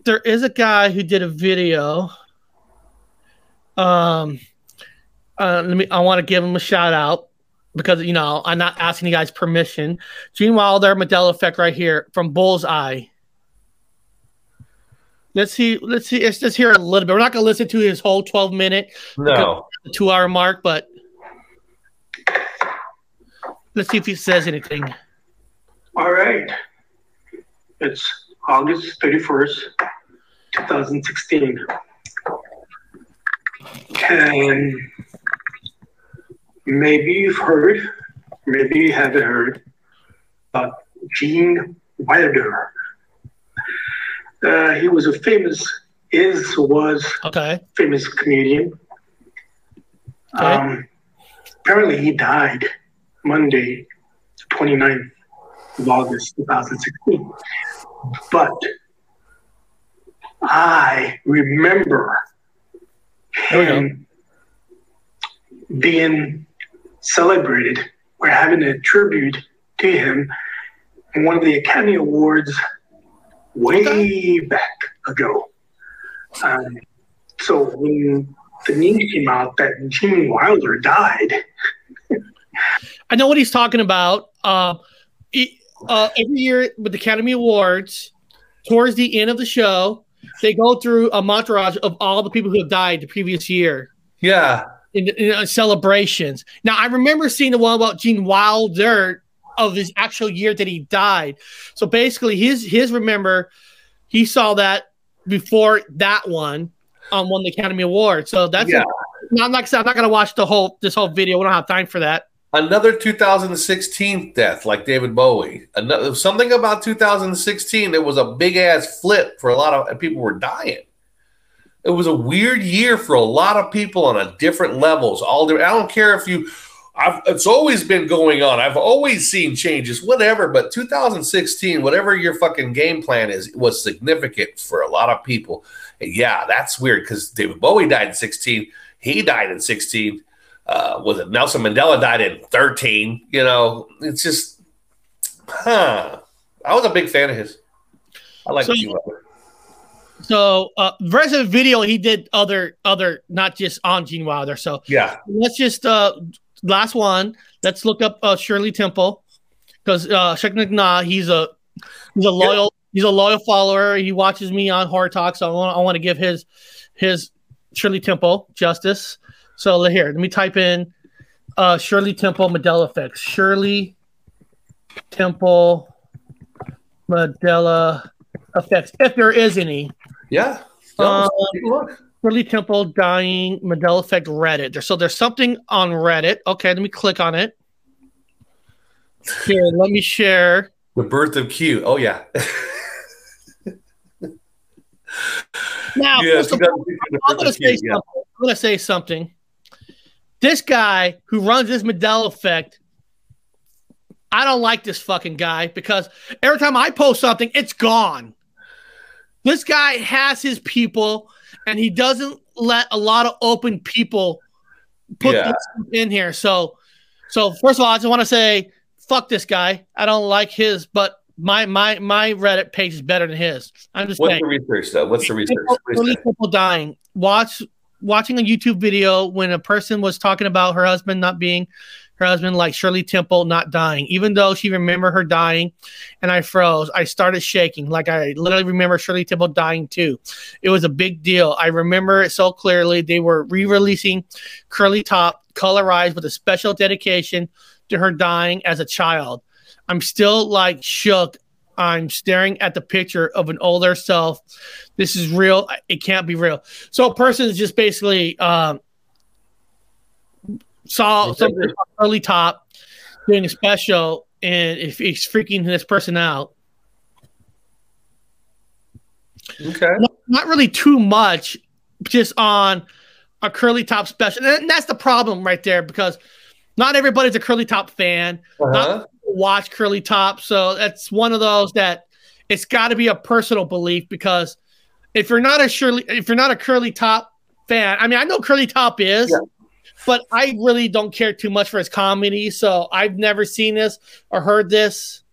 there is a guy who did a video. Um, uh, let me. I want to give him a shout out because you know I'm not asking you guys permission. Gene Wilder, Mandela effect, right here from Bullseye. Let's see. Let's see. Let's just hear a little bit. We're not going to listen to his whole 12 minute, No. two hour mark, but let's see if he says anything. All right. It's August 31st, 2016. And maybe you've heard, maybe you haven't heard about Gene Wilder. Uh, he was a famous, is, was okay. famous comedian. Um, apparently, he died Monday, 29th of August 2016. But I remember him being celebrated. We're having a tribute to him in one of the Academy Awards way back ago. Um, so when the news came out that Gene Wilder died, I know what he's talking about. Uh, he- uh, every year with the Academy Awards, towards the end of the show, they go through a montage of all the people who have died the previous year. Yeah. In, in uh, celebrations. Now, I remember seeing the one about Gene Wilder of his actual year that he died. So basically, his his remember, he saw that before that one on one of the Academy Award. So that's Yeah. now, I'm not. I'm not gonna watch the whole this whole video. We don't have time for that. Another 2016 death, like David Bowie. Another something about 2016. There was a big ass flip for a lot of people were dying. It was a weird year for a lot of people on a different levels. All different. I don't care if you. I've, it's always been going on. I've always seen changes, whatever. But 2016, whatever your fucking game plan is, was significant for a lot of people. And yeah, that's weird because David Bowie died in 16. He died in 16. Uh, was it Nelson Mandela died in 13? You know, it's just, huh. I was a big fan of his. I like So- Wilder. So, uh, the video, he did other, other, not just on Gene Wilder. So, Yeah. let's just, uh, last one. Let's look up uh, Shirley Temple because uh, Sheikh Nah, he's a, he's a loyal, he's a loyal follower. He watches me on Horror Talk, so I want, I want to give his, his Shirley Temple justice. So here, let me type in uh, Shirley Temple Mandela effects. Shirley Temple Mandela effects, if there is any. Yeah. Um, look. Shirley Temple dying Mandela effect Reddit. So there's something on Reddit. Okay, let me click on it. Here, let me share. The birth of Q. Oh, yeah. Now, Yeah, all, does- she does I'm going to the say yeah. something. I'm going to say something. This guy who runs this Mandela effect, I don't like this fucking guy because every time I post something, it's gone. This guy has his people, and he doesn't let a lot of open people put Yeah. in here. So, so first of all, I just want to say, fuck this guy. I don't like his, but my my my Reddit page is better than his. I'm just What's saying the research, though? What's the research? people, is people dying. Watch watching a YouTube video when a person was talking about her husband not being her husband, like Shirley Temple not dying, even though she remembered her dying, and I froze. I started shaking, like I literally remember Shirley Temple dying too. It was a big deal. I remember it so clearly. They were re-releasing Curly Top, colorized with a special dedication to her dying as a child. I'm still like shook. I'm staring at the picture of an older self. This is real. It can't be real. So a person is just basically um, saw something early top doing a special, and if he's freaking this person out. Okay. Not, not really too much, just on a curly top special. And that's the problem right there because not everybody's a curly top fan. Uh-huh. Not watch curly top. So that's one of those that it's got to be a personal belief because if you're not a Shirley, if you're not a curly top fan, I mean, I know curly top is, but I really don't care too much for his comedy. So I've never seen this or heard this.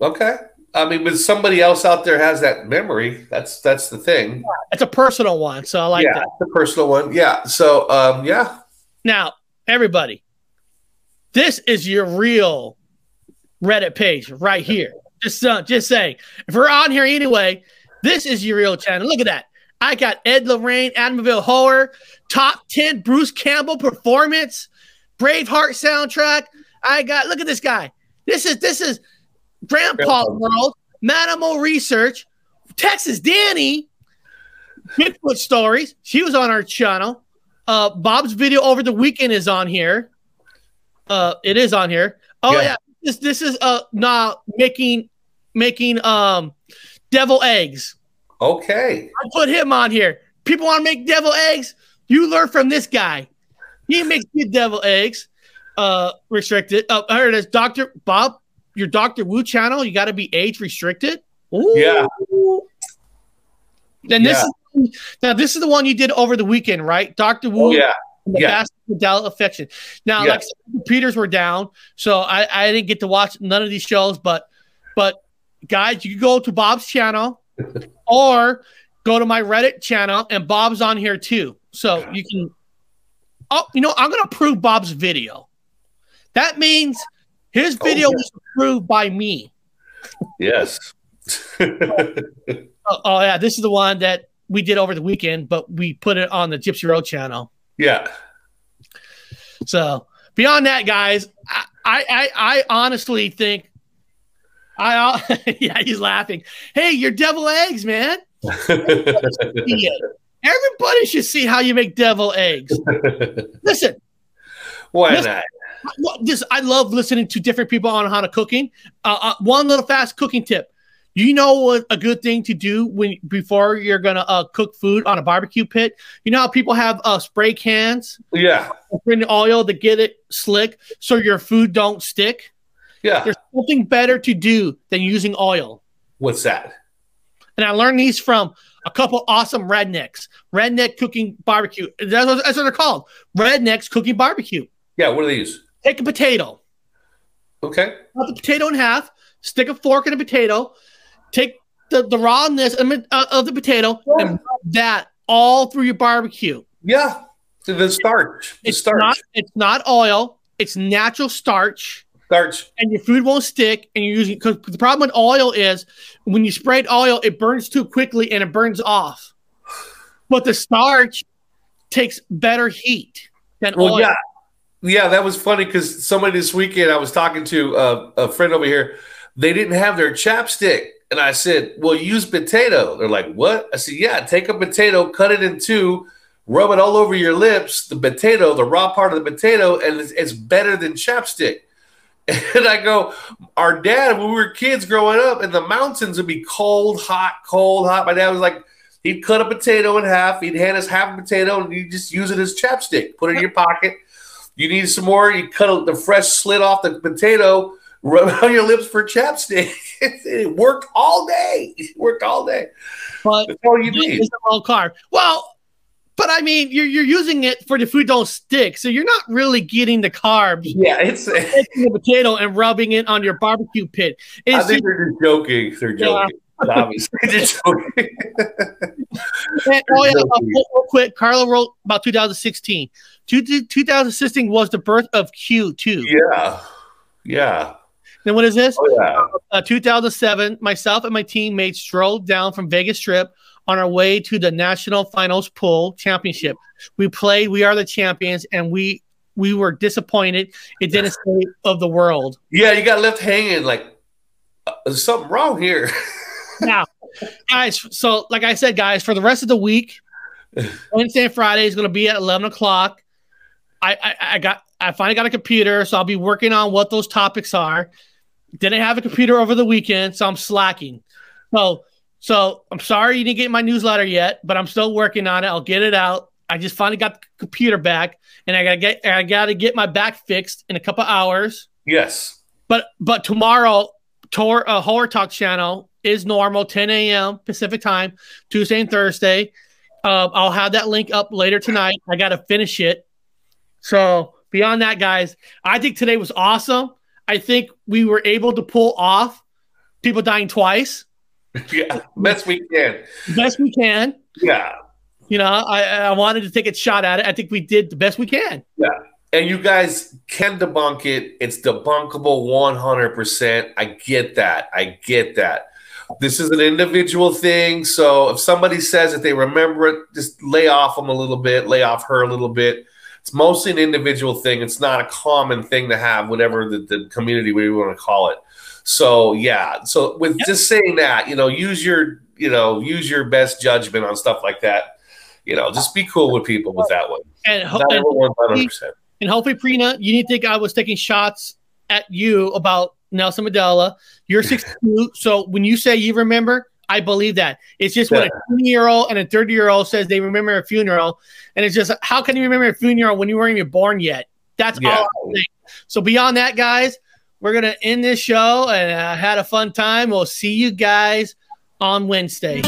Okay. I mean, but somebody else out there has that memory. That's that's the thing. It's a personal one. So I like yeah, that. the personal one. Yeah. So, um, yeah. Now, everybody, this is your real Reddit page right here. Just, uh, just saying, if we're on here anyway, this is your real channel. Look at that. I got Ed Lorraine, Amityville Horror, top 10 Bruce Campbell performance, Braveheart soundtrack. I got, look at this guy. This is, this is Grandpa World, Manimal Research, Texas Danny, Bigfoot Stories. She was on our channel. Uh, Bob's video over the weekend is on here. Uh, it is on here. Oh Yeah. yeah, this this is uh now making making um devil eggs. Okay. I put him on here. People want to make devil eggs. You learn from this guy. He makes good devil eggs. Uh, restricted. Uh, here it is, Doctor Bob. Your Doctor Wu channel. You got to be age restricted. Ooh. Yeah. Then this Yeah. is now this is the one you did over the weekend, right? Doctor Wu. Oh, yeah. The Yeah. Fast Mandela affection. Now, Yeah. like the computers were down, so I, I didn't get to watch none of these shows. But but guys, you can go to Bob's channel or go to my Reddit channel, and Bob's on here too. So you can. Oh, you know, I'm gonna approve Bob's video. That means his oh, video Oh, yeah. was approved by me. Yes. Oh, oh, yeah, this is the one that we did over the weekend, but we put it on the Gypsy Road channel. yeah. So beyond that, guys, I, I, I honestly think I yeah he's laughing. Hey, you're devil eggs, man. Everybody should see how you make devil eggs. Listen, Why Listen, not? Well, this I love listening to different people on how to cooking. Uh, uh, one little fast cooking tip: You know what a good thing to do when before you're gonna uh, cook food on a barbecue pit. You know how people have uh, spray cans, Yeah. in oil to get it slick so your food don't stick. Yeah. There's something better to do than using oil. What's that? And I learned these from a couple awesome rednecks. Redneck cooking barbecue. That's what, that's what they're called. Rednecks cooking barbecue. Yeah. What do they use? Take a potato, Okay. cut the potato in half, stick a fork in a potato, take the, the rawness of uh, of the potato, and rub that all through your barbecue. Yeah. The- The starch. The It's starch. not it's not oil, it's natural starch. Starch. And your food won't stick, and you're using because the problem with oil is when you spray oil, it burns too quickly and it burns off. But the starch takes better heat than Well, oil. yeah, yeah, that was funny because somebody this weekend I was talking to uh, a friend over here. They didn't have their chapstick, and I said, "Well, use potato." They're like, "What?" I said, "Yeah, take a potato, cut it in two, rub it all over your lips. The potato, the raw part of the potato, and it's, it's better than chapstick." And I go, our dad, when we were kids growing up in the mountains, would be cold, hot, cold, hot. My dad was like, he'd cut a potato in half, he'd hand us half a potato, and you just use it as chapstick. Put it in your pocket. You need some more, you cut the fresh slit off the potato, rub it on your lips for chapstick. it worked all day. It worked all day. But That's all you need. It's a low carb. Well, but I mean, you're you're using it for the food don't stick, so you're not really getting the carbs. Yeah, it's taking the potato and rubbing it on your barbecue pit. I think just- they're just joking. They're Yeah. joking. Obviously, they're joking. And, oh yeah, uh, real quick. Carlo wrote about 2016. 2016 was the birth of Q too. Yeah, yeah. Then what is this? Oh, yeah. Uh, 2007. Myself and my teammates strolled down from Vegas Strip on our way to the National Finals Pool Championship. We played. We are the champions, and we we were disappointed. It didn't say of the world. Yeah, you got left hanging. Like uh, there's something wrong here. now, guys, so like I said, guys, for the rest of the week, Wednesday and Friday is going to be at 11 o'clock. I, I, I got, I finally got a computer, so I'll be working on what those topics are. Didn't have a computer over the weekend, so I'm slacking. So, so I'm sorry you didn't get my newsletter yet, but I'm still working on it. I'll get it out. I just finally got the computer back, and I gotta get, I gotta get my back fixed in a couple hours. yes. But but tomorrow, Tor uh, Horror Talk channel is normal, 10 a.m. Pacific time, Tuesday and Thursday. Uh, I'll have that link up later tonight. I got to finish it. So beyond that, guys, I think today was awesome. I think we were able to pull off people dying twice, Yeah, best we can. best we can. Yeah, You know, I, I wanted to take a shot at it. I think we did the best we can. yeah. And you guys can debunk it. It's debunkable 100%. I get that. I get that. This is an individual thing. So if somebody says that they remember it, just lay off them a little bit, lay off her a little bit. It's mostly an individual thing. It's not a common thing to have, whatever the, the community we want to call it. So yeah. So with just saying that, you know, use your, you know, use your best judgment on stuff like that. You know, just be cool with people with that one. And, ho- and 100%. And hopefully, Prina, you didn't think I was taking shots at you about Nelson Mandela. You're 62, so when you say you remember, I believe that. It's just when a Yeah. 20 year old and a 30 year old says they remember a funeral, and it's just how can you remember a funeral when you weren't even born yet? That's Yeah. all I think. So beyond that, guys, we're gonna end this show and uh, had a fun time. We'll see you guys on Wednesday.